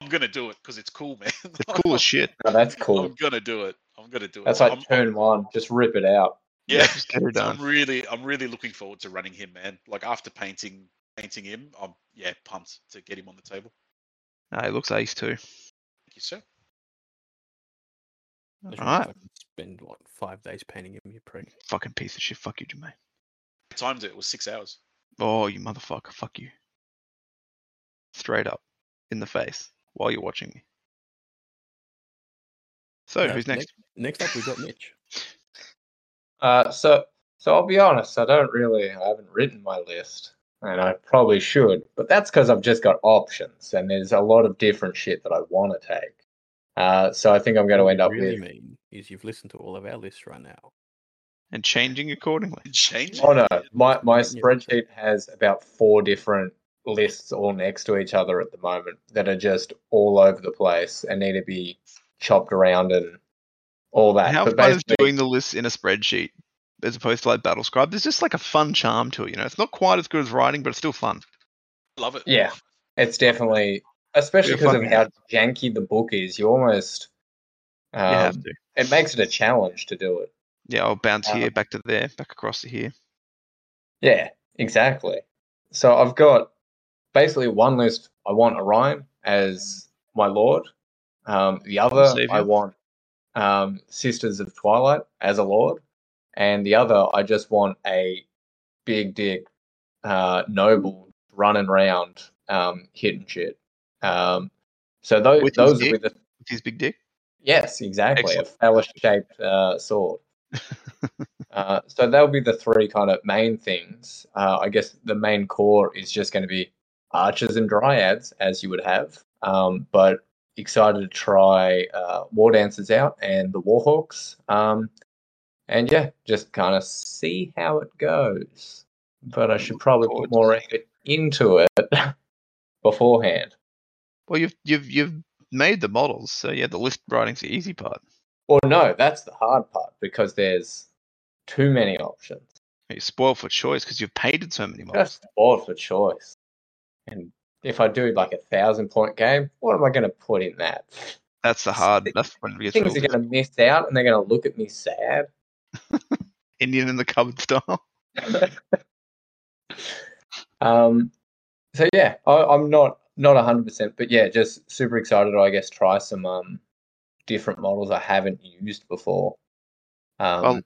[SPEAKER 5] I'm gonna do it because it's cool, man.
[SPEAKER 1] It's cool as shit.
[SPEAKER 6] Oh, that's
[SPEAKER 5] I'm
[SPEAKER 6] cool.
[SPEAKER 5] gonna do it. I'm gonna do it.
[SPEAKER 6] That's like
[SPEAKER 5] I'm-
[SPEAKER 6] turn one. Just rip it out.
[SPEAKER 5] Yeah.
[SPEAKER 1] just get her
[SPEAKER 5] So I'm really, I'm really looking forward to running him, man. Like after painting, painting him, I'm yeah pumped to get him on the table.
[SPEAKER 1] Nah, he looks ace too.
[SPEAKER 5] Thank you, sir.
[SPEAKER 2] I
[SPEAKER 1] Alright.
[SPEAKER 2] spend what five days painting him, you prick.
[SPEAKER 1] Fucking piece of shit. Fuck you, Jermaine.
[SPEAKER 5] I timed it. It was six hours.
[SPEAKER 1] Oh, you motherfucker. Fuck you. Straight up. In the face. While you're watching me. So,
[SPEAKER 2] Uh,
[SPEAKER 1] who's next?
[SPEAKER 2] Next up, we've got Mitch.
[SPEAKER 6] Uh, so, so I'll be honest. I don't really. I haven't written my list, and I probably should. But that's because I've just got options, and there's a lot of different shit that I want to take. Uh, so I think I'm going to end
[SPEAKER 2] you
[SPEAKER 6] up
[SPEAKER 2] really
[SPEAKER 6] with.
[SPEAKER 2] mean is you've listened to all of our lists right now.
[SPEAKER 1] And changing accordingly.
[SPEAKER 5] Change.
[SPEAKER 6] Oh no, my my spreadsheet has about four different lists all next to each other at the moment that are just all over the place and need to be chopped around and all that.
[SPEAKER 1] How
[SPEAKER 6] but
[SPEAKER 1] fun is doing the lists in a spreadsheet as opposed to like Battle Scribe? There's just like a fun charm to it, you know. It's not quite as good as writing, but it's still fun.
[SPEAKER 5] Love it.
[SPEAKER 6] yeah, it's definitely, especially because of
[SPEAKER 1] fucking
[SPEAKER 6] how janky the book is. You almost,
[SPEAKER 1] you have
[SPEAKER 6] um,
[SPEAKER 1] to.
[SPEAKER 6] it makes it a challenge to do it.
[SPEAKER 1] Yeah, I'll bounce
[SPEAKER 6] um,
[SPEAKER 1] here, back to there, back across to here.
[SPEAKER 6] Yeah, exactly. So I've got basically one list. I want Orion as my lord. Um, the other, I want um, Sisters of Twilight as a lord, and the other, I just want a big dick uh, noble running around um, hitting shit. Um, so those
[SPEAKER 1] With
[SPEAKER 6] those be
[SPEAKER 1] dick?
[SPEAKER 6] the
[SPEAKER 1] With his big dick.
[SPEAKER 6] Yes, exactly.
[SPEAKER 1] Excellent.
[SPEAKER 6] A phallus shaped uh, sword. uh, so that'll be the three kind of main things. Uh, I guess the main core is just going to be archers and dryads, as you would have. Um, but excited to try uh, war dancers out and the warhawks. Um, and yeah, just kind of see how it goes. But I should probably put more effort into it beforehand.
[SPEAKER 1] Well, you've you've you've made the models, so yeah, the list writing's the easy part.
[SPEAKER 6] Well, no, that's the hard part because there's too many options.
[SPEAKER 1] You're spoiled for choice because you've painted so many models.
[SPEAKER 6] Just bored for choice. And if I do like a thousand point game, what am I going to put in that?
[SPEAKER 1] That's the hard. That's when it gets
[SPEAKER 6] Things are going to miss out and they're going to look at me sad.
[SPEAKER 1] Indian in the cupboard style.
[SPEAKER 6] um, so yeah, I, I'm not not hundred percent, but yeah, just super excited. to, I guess try some um different models I haven't used before. Um,
[SPEAKER 1] Well-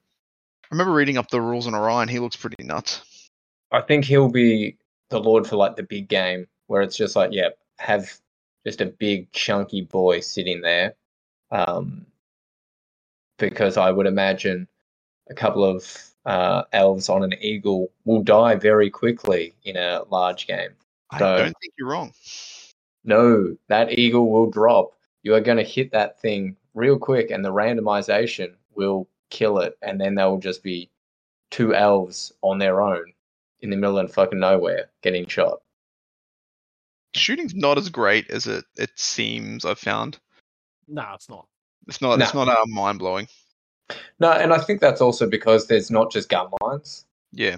[SPEAKER 1] I remember reading up the rules on Orion. He looks pretty nuts.
[SPEAKER 6] I think he'll be the lord for like the big game, where it's just like, yeah, have just a big chunky boy sitting there. Um, because I would imagine a couple of uh, elves on an eagle will die very quickly in a large game.
[SPEAKER 1] I
[SPEAKER 6] So-
[SPEAKER 1] don't think you're wrong.
[SPEAKER 6] No, that eagle will drop. You are going to hit that thing real quick, and the randomization will kill it. And then they will just be two elves on their own in the middle of fucking nowhere getting shot.
[SPEAKER 1] Shooting's not as great as it it seems. I've found
[SPEAKER 3] Nah, it's not.
[SPEAKER 1] it's not it's not uh, mind blowing.
[SPEAKER 6] No, and I think that's also because there's not just gun lines.
[SPEAKER 1] Yeah,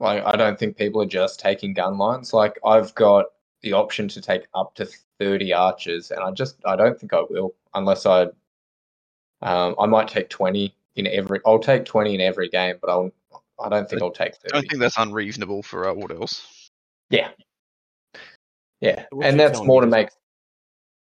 [SPEAKER 6] Like, I don't think people are just taking gun lines. Like, I've got the option to take up to 30 archers, and I just, I don't think I will unless I, um, I might take 20 in every, I'll take 20 in every game, but I'll, I don't think I'll take 30.
[SPEAKER 1] I don't think that's unreasonable for uh, what else.
[SPEAKER 6] Yeah. Yeah.
[SPEAKER 2] What's
[SPEAKER 6] and that's more to make
[SPEAKER 2] Negative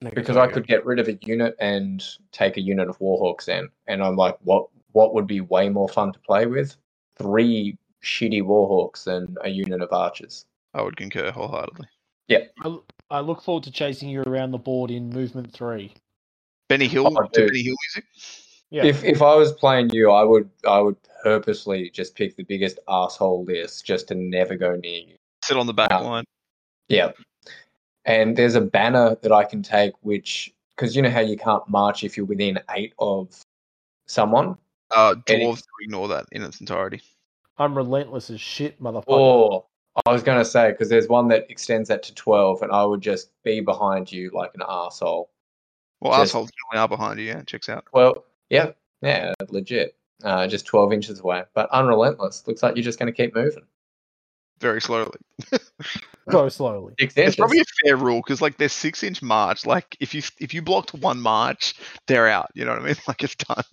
[SPEAKER 6] because I could get rid of a unit and take a unit of Warhawks in. And I'm like, what what would be way more fun to play with? Three shitty Warhawks than a unit of archers.
[SPEAKER 1] I would concur wholeheartedly.
[SPEAKER 3] Yeah, I, I look forward to chasing you around the board in movement three.
[SPEAKER 1] Benny Hill
[SPEAKER 6] Oh,
[SPEAKER 1] to. Benny Hill music.
[SPEAKER 3] Yeah.
[SPEAKER 6] If if I was playing you, I would I would purposely just pick the biggest asshole list just to never go near you.
[SPEAKER 1] Sit on the back
[SPEAKER 6] Ah.
[SPEAKER 1] line.
[SPEAKER 6] Yep. And there's a banner that I can take, which because you know how you can't march if you're within eight of someone.
[SPEAKER 1] Uh,
[SPEAKER 6] Any-
[SPEAKER 1] dwarves to ignore that in its entirety.
[SPEAKER 3] I'm relentless as shit, motherfucker.
[SPEAKER 6] Or I was gonna say because there's one that extends that to twelve, and I would just be behind you like an asshole.
[SPEAKER 1] Well,
[SPEAKER 6] Just-
[SPEAKER 1] assholes generally are behind you. Yeah, checks out.
[SPEAKER 6] Well, yeah, yeah, legit. Uh, just twelve inches away, but unrelentless. Looks like you're just gonna keep moving.
[SPEAKER 1] Very slowly.
[SPEAKER 3] Go slowly.
[SPEAKER 6] Six
[SPEAKER 1] It's
[SPEAKER 6] inches.
[SPEAKER 1] probably a fair rule because like there's six inch march. Like if you if you blocked one march, they're out. You know what I mean? Like it's done.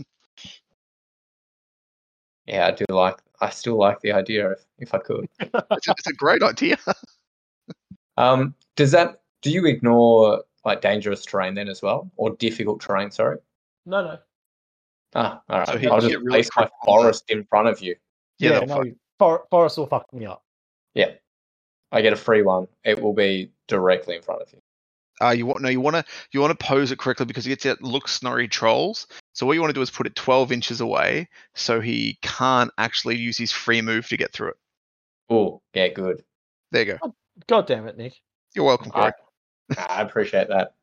[SPEAKER 6] Yeah, I do like. I still like the idea if if I could.
[SPEAKER 1] It's a, it's a great idea.
[SPEAKER 6] Um, does that? Do you ignore like dangerous terrain then as well, or difficult terrain? Sorry.
[SPEAKER 3] No, no.
[SPEAKER 6] Ah, all right.
[SPEAKER 1] So
[SPEAKER 6] I'll just
[SPEAKER 1] get really
[SPEAKER 6] place my
[SPEAKER 1] quick on that.
[SPEAKER 6] forest in front of you.
[SPEAKER 1] Yeah,
[SPEAKER 3] Yeah, no.
[SPEAKER 1] fuck-
[SPEAKER 3] For, Forest will fuck me up.
[SPEAKER 6] I get a free one. It will be directly in front of you.
[SPEAKER 1] Uh, you want no, you want to you want to pose it correctly because he gets that look snorri trolls. So what you want to do is put it 12 inches away, so he can't actually use his free move to get through it.
[SPEAKER 6] Oh, yeah, good.
[SPEAKER 1] There you go.
[SPEAKER 3] God damn it, Nick.
[SPEAKER 1] You're welcome, Corey.
[SPEAKER 6] I, I appreciate that.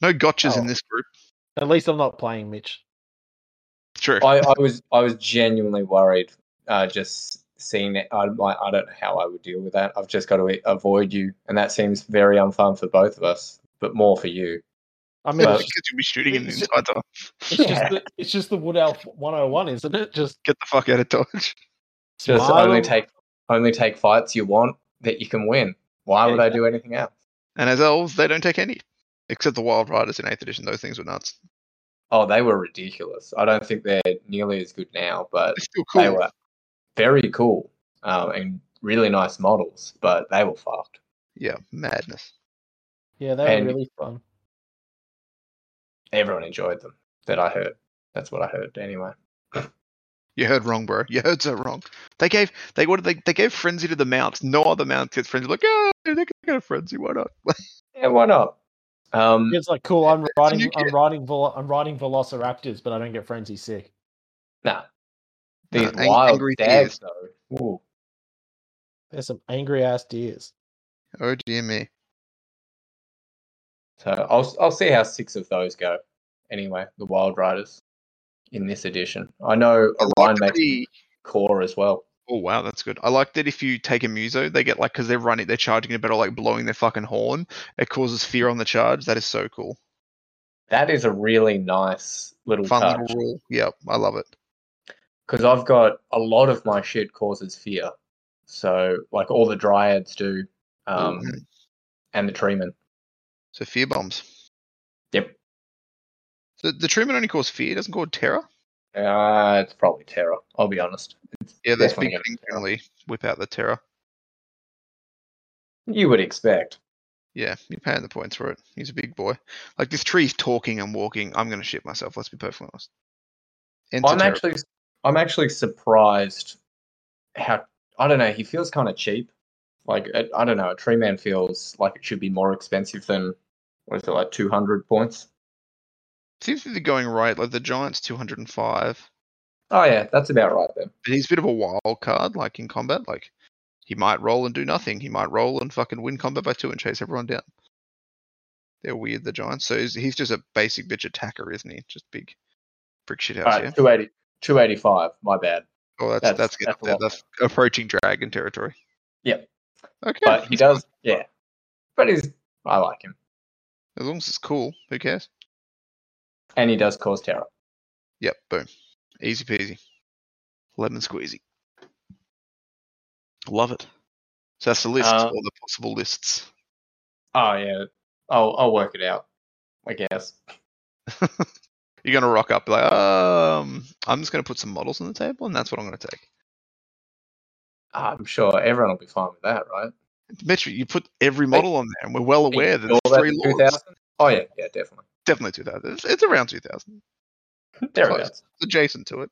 [SPEAKER 1] No gotchas in
[SPEAKER 6] Oh.
[SPEAKER 1] this group.
[SPEAKER 3] At least I'm not playing Mitch.
[SPEAKER 1] True.
[SPEAKER 6] I, I was I was genuinely worried. Uh, just seeing it, I like I don't know how I would deal with that. I've just got to avoid you, and that seems very unfun for both of us, but more for you.
[SPEAKER 3] I mean, it's,
[SPEAKER 1] because you'll be shooting him the
[SPEAKER 3] it's-
[SPEAKER 1] entire time.
[SPEAKER 3] it's just the, it's just the Wood Elf 101, isn't it? Just
[SPEAKER 1] Get the fuck out of Dodge.
[SPEAKER 6] Just
[SPEAKER 3] smile
[SPEAKER 6] only take only take fights you want that you can win. Why
[SPEAKER 3] Yeah,
[SPEAKER 6] would I do anything else?
[SPEAKER 1] And as elves, they don't take any, except the Wild Riders in Eighth Edition. Those things were nuts.
[SPEAKER 6] Oh, they were ridiculous. I don't think they're nearly as good now, but
[SPEAKER 1] They're still
[SPEAKER 6] they
[SPEAKER 1] cool.
[SPEAKER 6] were very cool um, and really nice models. But they were fucked.
[SPEAKER 1] Yeah, madness.
[SPEAKER 3] Yeah, they were really fun.
[SPEAKER 6] Everyone enjoyed them. That I heard. That's what I heard anyway.
[SPEAKER 1] You heard wrong, bro. You heard so wrong. They gave they what did they they gave frenzy to the mounts. No other mount gets frenzy. Like, yeah, they can get a frenzy. Why not?
[SPEAKER 6] Yeah, why not? Um,
[SPEAKER 3] It's like cool. I'm riding. I'm riding. Vel- I'm riding Velociraptors, but I don't get frenzy sick.
[SPEAKER 6] nah. These uh,
[SPEAKER 1] ang-
[SPEAKER 6] wild
[SPEAKER 1] angry
[SPEAKER 6] stags, though. Ooh.
[SPEAKER 3] There's some angry ass deers.
[SPEAKER 1] oh dear me.
[SPEAKER 6] So I'll I'll see how six of those go. Anyway, the Wild Riders in this edition. I know
[SPEAKER 1] I like
[SPEAKER 6] Orion
[SPEAKER 1] that
[SPEAKER 6] makes
[SPEAKER 1] the-
[SPEAKER 6] core as well.
[SPEAKER 1] Oh wow, that's good. I like that if you take a muso, they get like because they're running, they're charging a bit or like blowing their fucking horn. It causes fear on the charge. That is so cool.
[SPEAKER 6] That is a really nice little
[SPEAKER 1] Fun
[SPEAKER 6] touch.
[SPEAKER 1] little rule. Yep, I love it.
[SPEAKER 6] Because I've got a lot of my shit causes fear. So like all the dryads do, um, and the treemen.
[SPEAKER 1] So fear bombs.
[SPEAKER 6] Yep.
[SPEAKER 1] The the treeman only causes fear, it doesn't cause terror.
[SPEAKER 6] Uh, it's probably Terror. I'll be honest. It's
[SPEAKER 1] Yeah,
[SPEAKER 6] definitely
[SPEAKER 1] big
[SPEAKER 6] gonna be
[SPEAKER 1] things
[SPEAKER 6] Terror.
[SPEAKER 1] generally whip out the terror.
[SPEAKER 6] You would expect.
[SPEAKER 1] Yeah, you're paying the points for it. He's a big boy. Like this tree's talking and walking. I'm gonna shit myself. Let's be perfectly honest. Enter
[SPEAKER 6] I'm
[SPEAKER 1] terror.
[SPEAKER 6] actually, I'm actually surprised how I don't know. He feels kind of cheap. Like I don't know. A tree man feels like it should be more expensive than what is it like 200 points.
[SPEAKER 1] seems to be going right. Like the Giants, 205.
[SPEAKER 6] Oh yeah, that's about right then.
[SPEAKER 1] But he's a bit of a wild card, like in combat. Like he might roll and do nothing. He might roll and fucking win combat by two and chase everyone down. They're weird, the Giants. So he's, he's just a basic bitch attacker, isn't he? Just big brick shit house.
[SPEAKER 6] All right,
[SPEAKER 1] yeah.
[SPEAKER 6] 280, 285. My bad.
[SPEAKER 1] Oh, that's
[SPEAKER 6] that's-
[SPEAKER 1] that's, getting
[SPEAKER 6] that's
[SPEAKER 1] up there. That's approaching dragon territory.
[SPEAKER 6] Yep.
[SPEAKER 1] Okay.
[SPEAKER 6] But he does, yeah. But he's, I like him,
[SPEAKER 1] As long as it's cool, who cares?
[SPEAKER 6] and he does cause terror.
[SPEAKER 1] Yep. Boom. Easy peasy. Lemon squeezy. Love it. So that's the list.
[SPEAKER 6] Uh,
[SPEAKER 1] all the possible lists.
[SPEAKER 6] Oh yeah, I'll I'll work it out. I guess.
[SPEAKER 1] You're gonna rock up like, um, I'm just gonna put some models on the table, and that's what I'm gonna take.
[SPEAKER 6] I'm sure everyone will be fine with that, right?
[SPEAKER 1] Mitch, you put every model on there, and we're well aware that there's three lords.
[SPEAKER 6] 2000? Oh yeah, yeah, definitely.
[SPEAKER 1] Definitely 2000. It's, it's around 2000.
[SPEAKER 6] There
[SPEAKER 1] Close.
[SPEAKER 6] it is.
[SPEAKER 1] Adjacent to it.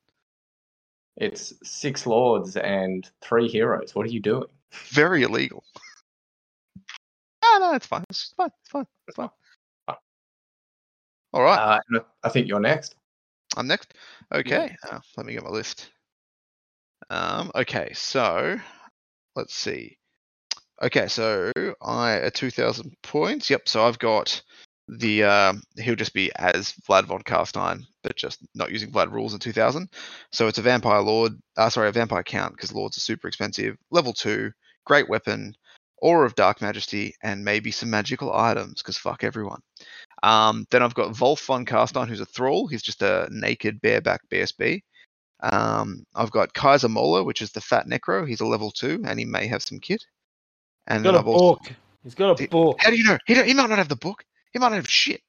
[SPEAKER 6] It's six lords and three heroes. What are you doing?
[SPEAKER 1] Very illegal. Ah, no, it's fine. It's fine. It's fine. It's. Fine. All right.
[SPEAKER 6] Uh, I think you're next.
[SPEAKER 1] I'm next. Okay, uh, let me get my list. Um, okay, so let's see. Okay, so I at 2,000 points. Yep. So I've got the um, he'll just be as Vlad von Carstein, but just not using Vlad rules in 2,000. So it's a vampire lord. Uh, sorry, a vampire count because lords are super expensive. Level two, great weapon, aura of dark majesty, and maybe some magical items because fuck everyone. Um, then I've got Wolf von Carstein, who's a thrall. He's just a naked bareback BSB. Um, I've got Kaiser Mola, which is the fat necro. He's a level two, and he may have some kit. And
[SPEAKER 3] He's got a
[SPEAKER 1] I've also,
[SPEAKER 3] book. He's got a book.
[SPEAKER 1] how do you know? He, don't, he might not have the book. He might not have shit.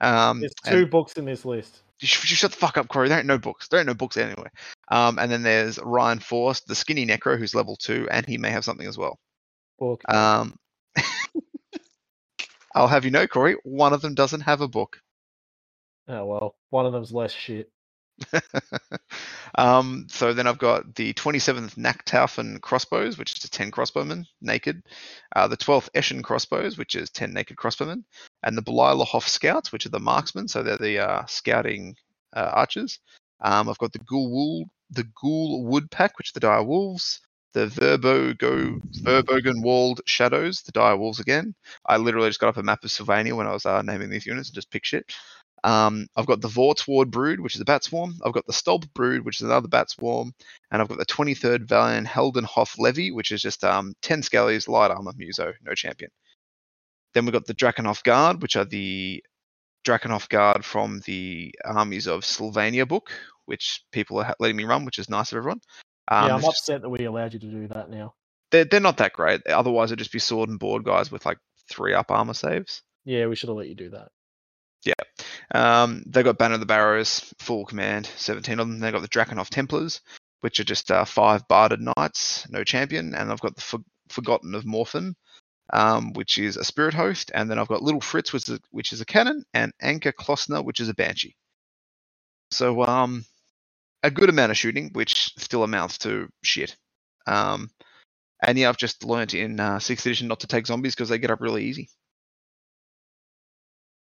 [SPEAKER 1] Um,
[SPEAKER 3] There's
[SPEAKER 1] and-
[SPEAKER 3] two books in this list.
[SPEAKER 1] you sh- shut the fuck up, Corey. There ain't no books. There ain't no books anyway. Um, and then there's Ryan Forst, the skinny necro, who's level two, and he may have something as well.
[SPEAKER 3] Book.
[SPEAKER 1] Um, I'll have you know, Corey, one of them doesn't have a book.
[SPEAKER 3] oh well, one of them's less shit.
[SPEAKER 1] um, so then I've got the 27th Nachtaufen crossbows, which is a 10 crossbowmen naked. Uh, the 12th Eschen crossbows, which is 10 naked crossbowmen. And the Belilahoff scouts, which are the marksmen, so they're the uh, scouting uh, archers. Um, I've got the Ghoul Wool, the Ghoul Wood Pack, which are the dire wolves. The Verbogo, Verbogen Walled Shadows, the dire wolves again. I literally just got up a map of Sylvania when I was uh, naming these units and just pick shit. Um, I've got the Vortsward Brood, which is a bat swarm. I've got the Stolp Brood, which is another bat swarm. And I've got the 23rd Valiant Heldenhoff Levy, which is just um, 10 Skellies, light armor, Muso, no champion. Then we've got the Drakenhof Guard, which are the Drakenhof Guard from the Armies of Sylvania book, which people are letting me run, which is nice of everyone. Um,
[SPEAKER 3] yeah, I'm
[SPEAKER 1] just-
[SPEAKER 3] upset that we allowed you to do that now.
[SPEAKER 1] they're, they're not that great. Otherwise, it'd just be sword and board guys with like three up armor saves.
[SPEAKER 3] Yeah, we should have let you do that. Yeah.
[SPEAKER 1] Um, they got Banner of the Barrows, full command, 17 of them. They got the Drakenhof Templars, which are just uh, five barded knights, no champion. And I've got the For- Forgotten of Morphin, um, which is a spirit host. And then I've got Little Fritz, which is, which is a cannon, and Anka Klosner, which is a banshee. So, um, a good amount of shooting, which still amounts to shit. Um, and yeah, I've just learnt in uh, 6th edition not to take zombies because they get up really easy.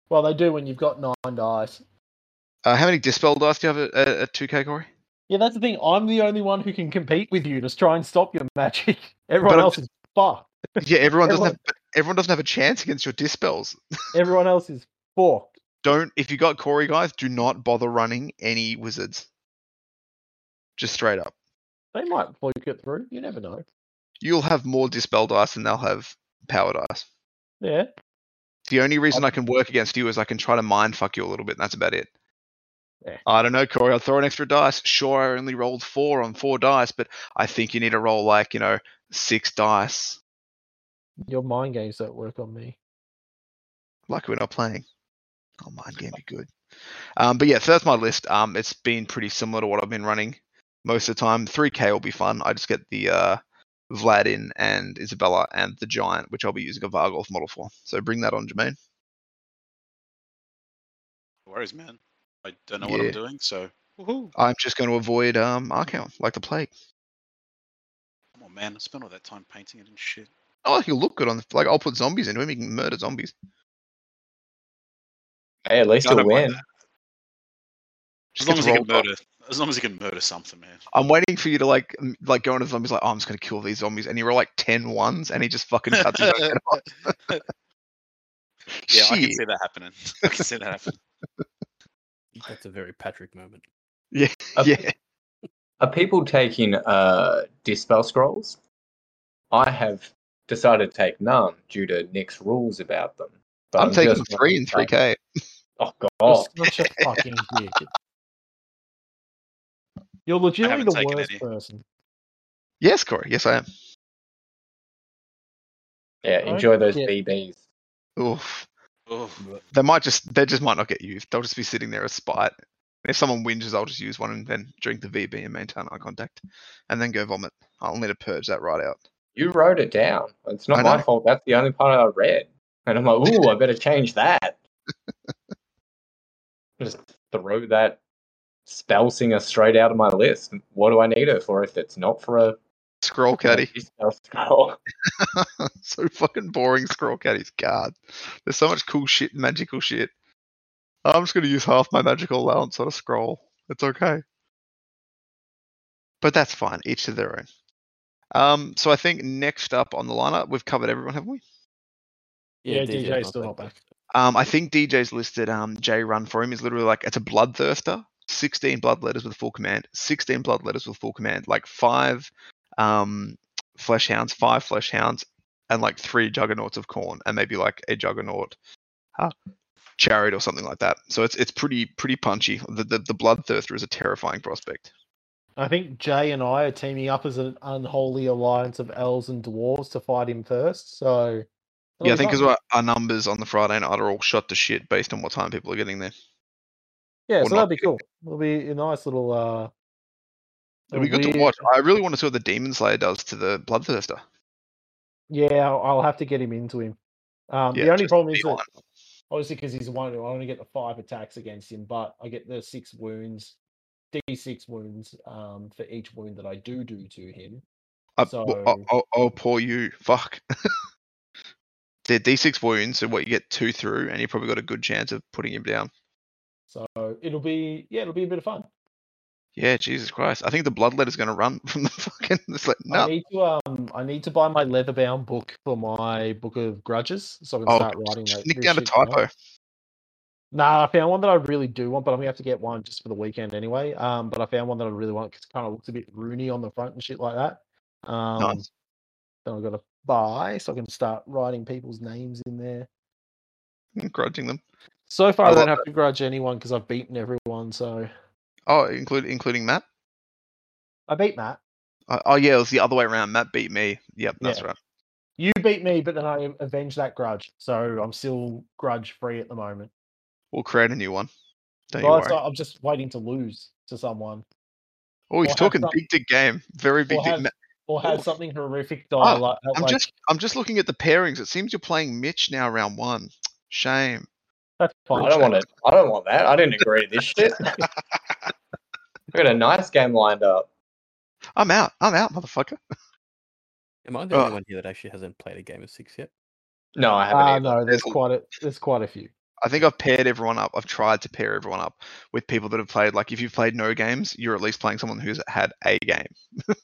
[SPEAKER 3] Well, they do when you've got nine dice.
[SPEAKER 1] Uh, how many dispel dice do you have at, at, at 2k, Corey?
[SPEAKER 3] Yeah, that's the thing. I'm the only one who can compete with you to try and stop your magic. Everyone else is fucked.
[SPEAKER 1] Yeah, everyone doesn't
[SPEAKER 3] Everyone-
[SPEAKER 1] have. Everyone doesn't have a chance against your dispels.
[SPEAKER 3] Everyone else is fucked.
[SPEAKER 1] Don't. If you got Corey guys, do not bother running any wizards. Just straight up.
[SPEAKER 3] They might fluke it through. You never know.
[SPEAKER 1] You'll have more dispel dice than they'll have power dice.
[SPEAKER 3] Yeah.
[SPEAKER 1] The only reason I can work against you is I can try to mind fuck you a little bit, and that's about it.
[SPEAKER 3] Yeah.
[SPEAKER 1] I don't know, Corey. I'll throw an extra dice. Sure, I only rolled four on four dice, but I think you need to roll like you know six dice.
[SPEAKER 3] Your mind games don't work on me.
[SPEAKER 1] Like we're not playing. Oh, mind game be good. Um, but yeah, so that's my list. Um, it's been pretty similar to what I've been running most of the time. 3K will be fun. I just get the uh, Vlad in and Isabella and the Giant, which I'll be using a Varghulf model for. So bring that on, Jermaine.
[SPEAKER 5] No worries, man. I don't know what I'm doing, so woohoo.
[SPEAKER 1] I'm just going to avoid um, Archaon like the plague.
[SPEAKER 5] Come on, man. I spent all that time painting it and shit.
[SPEAKER 1] Oh, he'll look good on the like. I'll put zombies into him. He can murder zombies.
[SPEAKER 6] Hey, at least
[SPEAKER 5] I
[SPEAKER 6] you'll win.
[SPEAKER 5] That. As long as he can
[SPEAKER 1] rolled up.
[SPEAKER 5] murder, as long as he can murder something, man.
[SPEAKER 1] I'm waiting for you to like like go into zombies like, oh, I'm just gonna kill these zombies, and you roll like 10 ones, and he just fucking cuts his head off.
[SPEAKER 5] Yeah, I can see that happening. I can see that happening.
[SPEAKER 2] That's a very Patrick moment.
[SPEAKER 1] Yeah,
[SPEAKER 6] Uh,
[SPEAKER 1] yeah.
[SPEAKER 6] Are people taking uh, dispel scrolls? I have decided to take none due to Nick's rules about them. But
[SPEAKER 1] I'm taking three in 3K.
[SPEAKER 6] Oh
[SPEAKER 3] You're
[SPEAKER 6] god!
[SPEAKER 3] such a fucking dick. You're legitimately the worst
[SPEAKER 5] any.
[SPEAKER 3] person.
[SPEAKER 1] Yes, Corey. Yes, I am.
[SPEAKER 6] Yeah,
[SPEAKER 3] I
[SPEAKER 6] enjoy those
[SPEAKER 3] get-
[SPEAKER 6] BBs.
[SPEAKER 1] Oof.
[SPEAKER 5] Oh,
[SPEAKER 1] They might just they just might not get used. They'll just be sitting there as spite. If someone whinges, I'll just use one and then drink the VB and maintain eye contact, and then go vomit. I'll need to purge that right out.
[SPEAKER 6] You wrote it down. It's not
[SPEAKER 1] I
[SPEAKER 6] my
[SPEAKER 1] know.
[SPEAKER 6] fault. That's the only part I read, and I'm like, ooh, I better change that. Just throw that spell singer straight out of my list. What do I need her for if it's not for a
[SPEAKER 1] Scroll caddy.
[SPEAKER 6] scroll?
[SPEAKER 1] so fucking boring. Scroll caddy's card. There's so much cool shit, magical shit. I'm just gonna use half my magical allowance on a scroll. It's okay. But that's fine. Each to their own. Um, so I think next up on the lineup, we've covered everyone, haven't we?
[SPEAKER 3] Yeah,
[SPEAKER 2] DJ's
[SPEAKER 3] DJ's still not
[SPEAKER 2] back.
[SPEAKER 3] back.
[SPEAKER 1] Um, I think DJ's listed um J run for him is literally like it's a bloodthirster. 16 blood letters with full command, 16 blood letters with full command, like five um flesh hounds, five flesh hounds, and like three juggernauts of Khorne, and maybe like a juggernaut uh, chariot or something like that. So it's it's pretty pretty punchy. The the, the bloodthirster is a terrifying prospect.
[SPEAKER 3] I think Jay and I are teaming up as an unholy alliance of elves and dwarves to fight him first. So
[SPEAKER 1] yeah, I think because our numbers on the Friday night are all shot to shit based on what time people are getting there.
[SPEAKER 3] Yeah, so that'd be cool. It'll be a nice little. uh
[SPEAKER 1] It'll be good to watch. I really want to see what the Daemon Slayer does to the bloodthirster.
[SPEAKER 3] Yeah, I'll, I'll have to get him into him. Um,
[SPEAKER 1] Yeah,
[SPEAKER 3] the only problem is that obviously because he's one, I only get the five attacks against him, but I get the six wounds, d6 wounds um, for each wound that I do do to him.
[SPEAKER 1] Uh, w- oh,
[SPEAKER 3] So-
[SPEAKER 1] oh, oh, poor you. Fuck. They're D6 wounds, so what you get two through, and you probably got a good chance of putting him down.
[SPEAKER 3] So it'll be yeah, it'll be a bit of fun.
[SPEAKER 1] Yeah, Jesus Christ. I think the bloodletter's going to run from the fucking. It's like,
[SPEAKER 3] I
[SPEAKER 1] no.
[SPEAKER 3] need to um I need to buy my leather bound book for my book of grudges, so I can
[SPEAKER 1] Oh,
[SPEAKER 3] start writing that.
[SPEAKER 1] Nick down a typo.
[SPEAKER 3] Nah, I found one that I really do want, but I'm gonna have to get one just for the weekend anyway. Um, but I found one that I really want because it kind of looks a bit roony on the front and shit like that. Um,
[SPEAKER 1] Nice.
[SPEAKER 3] then I've got to buy so I can start writing people's names in there.
[SPEAKER 1] Grudging them.
[SPEAKER 3] So far,
[SPEAKER 1] I
[SPEAKER 3] I, don't
[SPEAKER 1] love
[SPEAKER 3] have to grudge anyone because I've beaten everyone. So
[SPEAKER 1] Oh, include, including Matt?
[SPEAKER 3] I beat Matt.
[SPEAKER 1] Uh, oh, yeah, it was the other way around. Matt beat me. Yep, that's
[SPEAKER 3] Yeah.
[SPEAKER 1] right.
[SPEAKER 3] You beat me, but then I avenged that grudge, so I'm still grudge free at the moment.
[SPEAKER 1] We'll create a new one. Don't you worry.
[SPEAKER 3] I'm just waiting to lose to someone
[SPEAKER 1] Oh, he's
[SPEAKER 3] have
[SPEAKER 1] talking
[SPEAKER 3] some-
[SPEAKER 1] big dick game. Very big
[SPEAKER 3] or
[SPEAKER 1] dick.
[SPEAKER 3] have, or have something horrific die.
[SPEAKER 1] Oh,
[SPEAKER 3] like,
[SPEAKER 1] I'm
[SPEAKER 3] like,
[SPEAKER 1] just I'm just looking at the pairings. It seems you're playing Mitch now, round one. Shame.
[SPEAKER 3] That's fine.
[SPEAKER 6] I don't want to. I don't want that. I didn't agree to this shit. we got a nice game lined up.
[SPEAKER 1] I'm out. I'm out, motherfucker.
[SPEAKER 2] Am I the
[SPEAKER 1] Uh,
[SPEAKER 2] only one here that actually hasn't played a game of six yet?
[SPEAKER 6] No, I haven't. Either.
[SPEAKER 3] no, there's
[SPEAKER 1] There's
[SPEAKER 3] quite a there's quite a few.
[SPEAKER 1] I think I've paired everyone up. I've tried to pair everyone up with people that have played. Like, if you've played no games, you're at least playing someone who's had a game.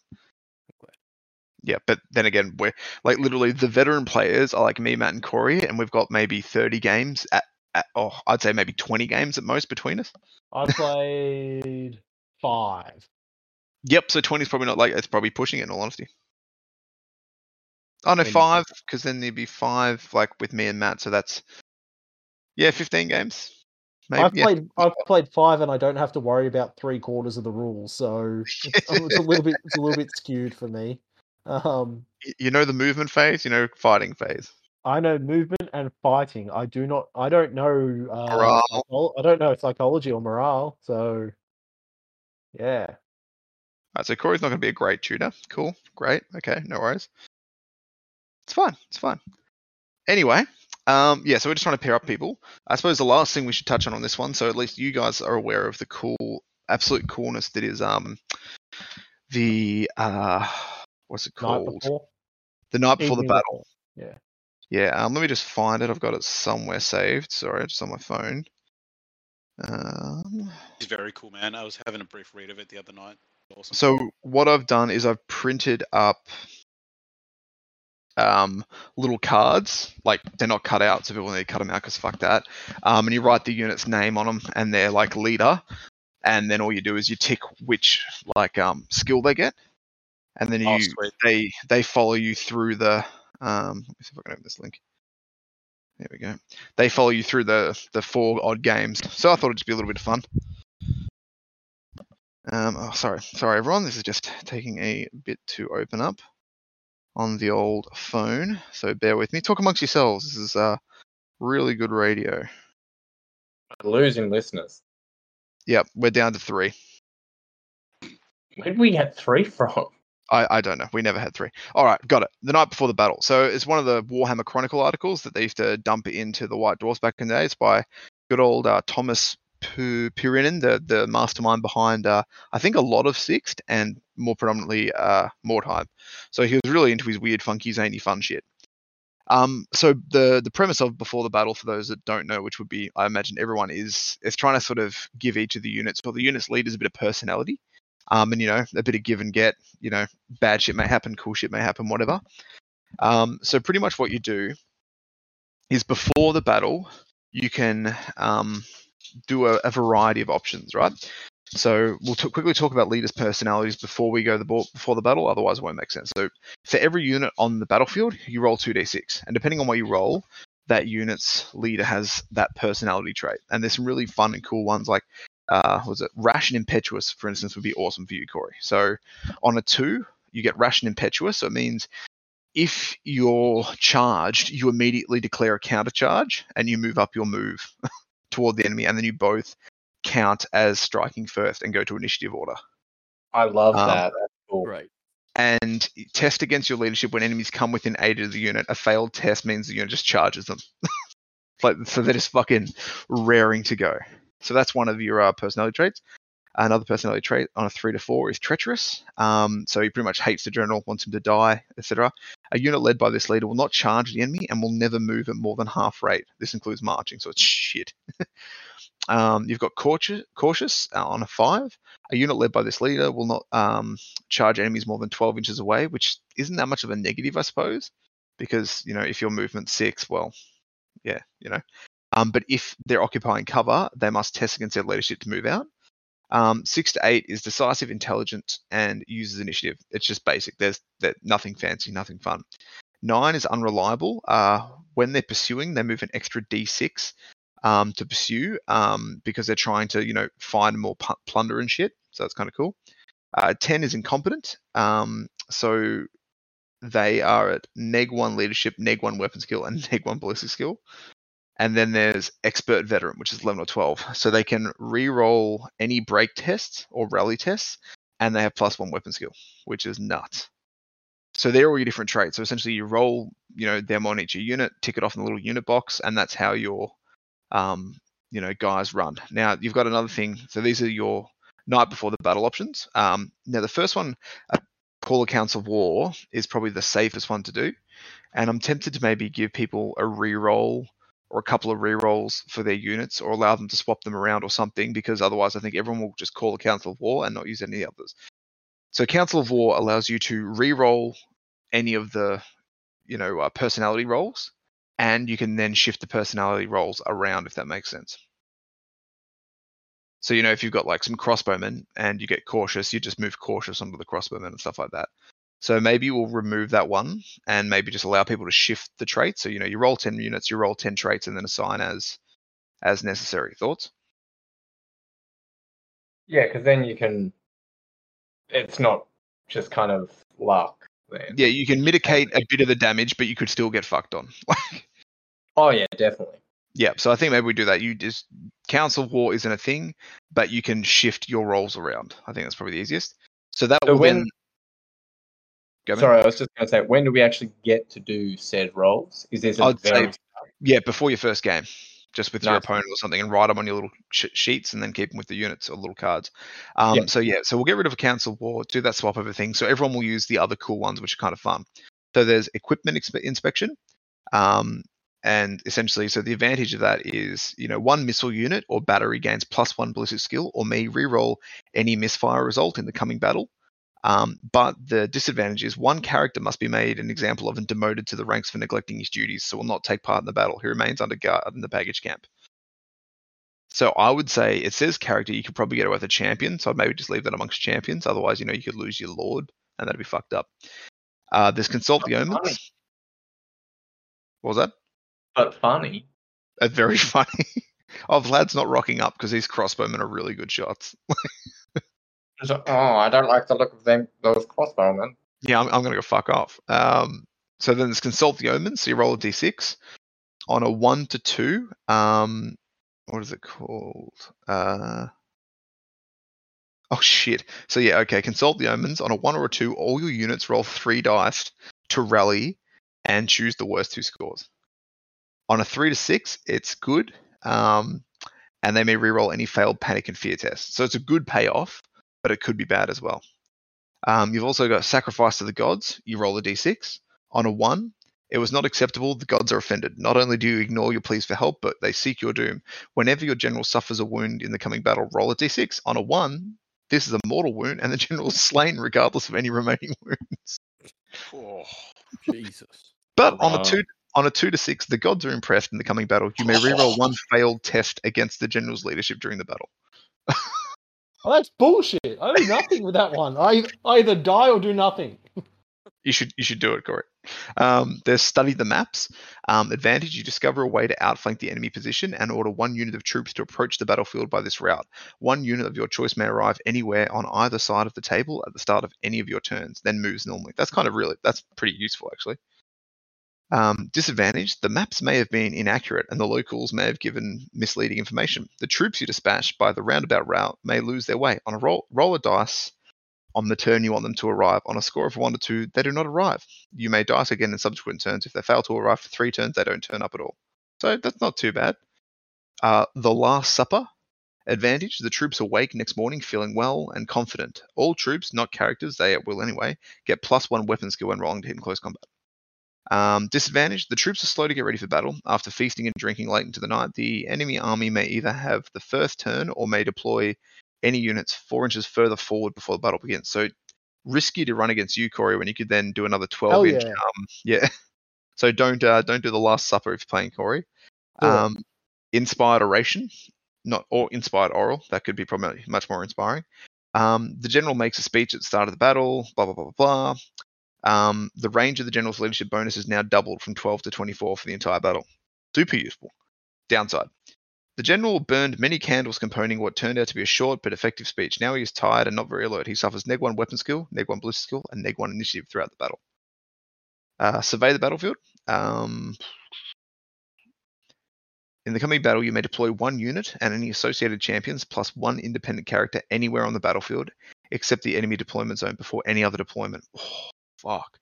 [SPEAKER 1] yeah, but then again, we're like literally the veteran players are like me, Matt, and Corey, and we've got maybe 30 games at, at oh, I'd say maybe 20 games at most between us.
[SPEAKER 3] I played five.
[SPEAKER 1] Yep, so 20 is probably not like it's probably pushing it in all honesty. Oh no, five, because then there'd be five like with me and Matt, so that's yeah, 15 games. Maybe,
[SPEAKER 3] I've
[SPEAKER 1] yeah.
[SPEAKER 3] played I've played five, and I don't have to worry about three quarters of the rules, so it's, um, it's a little bit it's a little bit skewed for me. Um,
[SPEAKER 1] you know the movement phase, you know fighting phase.
[SPEAKER 3] I know movement and fighting. I do not. I don't know. Uh. I don't know psychology or morale. So, yeah.
[SPEAKER 1] Alright, so Corey's not going to be a great tutor. Cool, great, okay, no worries. It's fine, it's fine. Anyway, um, yeah, so we're just trying to pair up people. I suppose the last thing we should touch on on this one, so at least you guys are aware of the cool, absolute coolness that is um the uh what's it called?
[SPEAKER 3] before.
[SPEAKER 1] The night before the battle.
[SPEAKER 3] before. Yeah.
[SPEAKER 1] Yeah, um, let me just find it. I've got it somewhere saved. Sorry, just on my phone. Um,
[SPEAKER 5] It's very cool, man. I was having a brief read of it the other night. Awesome.
[SPEAKER 1] So what I've done is I've printed up um, little cards, like they're not cut out, so people need to cut them out because fuck that. Um, and you write the unit's name on them and they're like leader, and then all you do is you tick which like um, skill they get, and then
[SPEAKER 5] Oh,
[SPEAKER 1] you
[SPEAKER 5] sweet.
[SPEAKER 1] they they follow you through the. Um, let me see if I can open this link. There we go. They follow you through the the four odd games. So I thought it'd just be a little bit of fun. Um, oh, sorry, sorry everyone. This is just taking a bit to open up on the old phone. So bear with me. Talk amongst yourselves. This is uh, really good radio.
[SPEAKER 6] Losing listeners.
[SPEAKER 1] Yep, we're down to three.
[SPEAKER 6] Where did we get three from?
[SPEAKER 1] I, I don't know. We never had three. All right, got it. The night before the battle. So it's one of the Warhammer Chronicle articles that they used to dump into the White Dwarfs back in the day. It's by good old uh, Tuomas Pirinen, the the mastermind behind uh, I think a lot of Sixth and more predominantly uh, Mordheim. So he was really into his weird, funky, zany, fun shit. Um, so the the premise of before the battle, for those that don't know, which would be I imagine everyone is, is trying to sort of give each of the units or the units leaders a bit of personality, um, and you know a bit of give and get. You know, bad shit may happen, cool shit may happen, whatever. Um, so pretty much what you do is before the battle, you can um, do a, a variety of options, right? So we'll t- quickly talk about leaders' personalities before we go the ball, before the battle. Otherwise, it won't make sense. So for every unit on the battlefield, you roll two d6, and depending on what you roll, that unit's leader has that personality trait. And there's some really fun and cool ones like uh, was it rash and impetuous, for instance, would be awesome for you, Corey. So on a two, you get rash and impetuous. So it means if you're charged, you immediately declare a counter charge and you move up your move toward the enemy, and then you both count as striking first and go to initiative order.
[SPEAKER 6] I love
[SPEAKER 1] Um,
[SPEAKER 6] that. That's cool.
[SPEAKER 2] Right.
[SPEAKER 1] And test against your leadership when enemies come within eight of the unit. A failed test means the unit just charges them. like so they're just fucking raring to go. So that's one of your uh, personality traits. Another personality trait on a three to four is treacherous. Um, so he pretty much hates the general, wants him to die, etc. A unit led by this leader will not charge the enemy and will never move at more than half rate. This includes marching, so it's shit. um, you've got cautious, cautious uh, on a five. A unit led by this leader will not um, charge enemies more than 12 inches away, which isn't that much of a negative, I suppose, because you know if your movement's six, well, yeah, you know. Um, but if they're occupying cover, they must test against their leadership to move out. Um, six to eight is decisive, intelligent, and uses initiative. It's just basic. There's there, nothing fancy, nothing fun. Nine is unreliable. Uh, when they're pursuing, they move an extra d6 um, to pursue um, because they're trying to, you know, find more pu- plunder and shit. So that's kind of cool. Uh, Ten is incompetent. Um, so they are at neg one leadership, neg one weapon skill, and neg one ballistic skill. And then there's expert veteran, which is 11 or 12. So they can re-roll any break tests or rally tests, and they have plus one weapon skill, which is nuts. So they're all your different traits. So essentially, you roll, you know, them on each unit, tick it off in the little unit box, and that's how your, um, you know, guys run. Now you've got another thing. So these are your night before the battle options. Um, now the first one, uh, call a council of war, is probably the safest one to do, and I'm tempted to maybe give people a re-roll or a couple of re-rolls for their units, or allow them to swap them around or something, because otherwise I think everyone will just call a council of war and not use any others. So Council of War allows you to re-roll any of the, you know, uh, personality rolls, and you can then shift the personality rolls around if that makes sense. So you know, if you've got like some crossbowmen and you get cautious, you just move cautious onto the crossbowmen and stuff like that. So maybe we'll remove that one and maybe just allow people to shift the traits. So you know, you roll ten units, you roll ten traits, and then assign as as necessary. Thoughts?
[SPEAKER 6] Yeah, because then you can. It's not just kind of luck. then.
[SPEAKER 1] Yeah, you can mitigate a bit of the damage, but you could still get fucked on.
[SPEAKER 6] Oh yeah, definitely.
[SPEAKER 1] yeah, so I think maybe we do that. You just Council War isn't a thing, but you can shift your rolls around. I think that's probably the easiest. So that
[SPEAKER 6] So
[SPEAKER 1] will
[SPEAKER 6] when-
[SPEAKER 1] then. Go, man.
[SPEAKER 6] Sorry, I was just going to say, when do we actually get to do said rolls? Is this a
[SPEAKER 1] I'd say-
[SPEAKER 6] very
[SPEAKER 1] Yeah, before your first game, just with your opponent or something, and write them on your little sh- sheets, and then keep them with the units or little cards. Um,
[SPEAKER 6] Yeah.
[SPEAKER 1] So yeah, so we'll get rid of a council war, do that swap over thing. So everyone will use the other cool ones, which are kind of fun. So there's equipment expe- inspection, um, and essentially, so the advantage of that is, you know, one missile unit or battery gains plus one ballistic skill, or may reroll any misfire result in the coming battle. Um, but the disadvantage is one character must be made an example of and demoted to the ranks for neglecting his duties, so will not take part in the battle. He remains under guard in the baggage camp. So I would say it says character, you could probably get away with a champion, so I'd maybe just leave that amongst champions. Otherwise, you know, you could lose your lord, and that'd be fucked up. Uh, there's consult the
[SPEAKER 6] Funny.
[SPEAKER 1] omens. What was that?
[SPEAKER 6] but funny?
[SPEAKER 1] Uh, very funny. oh, Vlad's not rocking up because these crossbowmen are really good shots.
[SPEAKER 6] Oh, I don't like the look of them those crossbowmen.
[SPEAKER 1] Yeah, I'm, I'm going to go fuck off. Um, so then there's consult the omens. So you roll a d6 on a one to two. Um, what is it called? Uh, oh shit. So yeah, okay. Consult the omens on a one or a two. All your units roll three dice to rally and choose the worst two scores. On a three to six, it's good. Um, and they may reroll any failed panic and fear tests. So it's a good payoff, but it could be bad as well. Um, you've also got sacrifice to the gods. You roll a d6 on a one. It was not acceptable. The gods are offended. Not only do you ignore your pleas for help, but they seek your doom. Whenever your general suffers a wound in the coming battle, roll a d6 on a one. This is a mortal wound, and the general is slain regardless of any remaining wounds.
[SPEAKER 5] Oh,
[SPEAKER 2] Jesus.
[SPEAKER 1] But on a two on a two to six, the gods are impressed in the coming battle. You may reroll one failed test against the general's leadership during the battle.
[SPEAKER 3] Oh, that's bullshit. I do nothing with that one. I either die or do nothing.
[SPEAKER 1] You should you should do it, Corey. Um, there's study the maps. Um, advantage: you discover a way to outflank the enemy position and order one unit of troops to approach the battlefield by this route. One unit of your choice may arrive anywhere on either side of the table at the start of any of your turns, then moves normally. That's kind of really that's pretty useful actually. Um, disadvantage: the maps may have been inaccurate and the locals may have given misleading information. The troops you dispatch by the roundabout route may lose their way. On a roll, roll a dice on the turn you want them to arrive. On a score of one to two, they do not arrive. You may dice again in subsequent turns. If they fail to arrive for three turns, they don't turn up at all. So that's not too bad. Uh, the Last Supper advantage: the troops awake next morning feeling well and confident. All troops, not characters, they at will anyway, get plus one weapon skill when rolling to hit in close combat. Um, disadvantage: the troops are slow to get ready for battle. After feasting and drinking late into the night, the enemy army may either have the first turn or may deploy any units four inches further forward before the battle begins. So risky to run against you, Corey, when you could then do another twelve
[SPEAKER 3] Hell
[SPEAKER 1] inch.
[SPEAKER 3] yeah.
[SPEAKER 1] Um, yeah. So don't uh, don't do the Last Supper if you're playing Corey.
[SPEAKER 3] Cool.
[SPEAKER 1] Um, inspired oration, not or inspired oral. That could be probably much more inspiring. Um, the general makes a speech at the start of the battle. Blah blah blah blah blah. Um, the range of the general's leadership bonus is now doubled from 12 to 24 for the entire battle. Super useful. Downside. The general burned many candles componing what turned out to be a short but effective speech. Now he is tired and not very alert. He suffers neg 1 weapon skill, neg 1 ballistic skill, and neg 1 initiative throughout the battle. Uh, survey the battlefield. Um, in the coming battle, you may deploy one unit and any associated champions plus one independent character anywhere on the battlefield except the enemy deployment zone before any other deployment. Oh, fuck.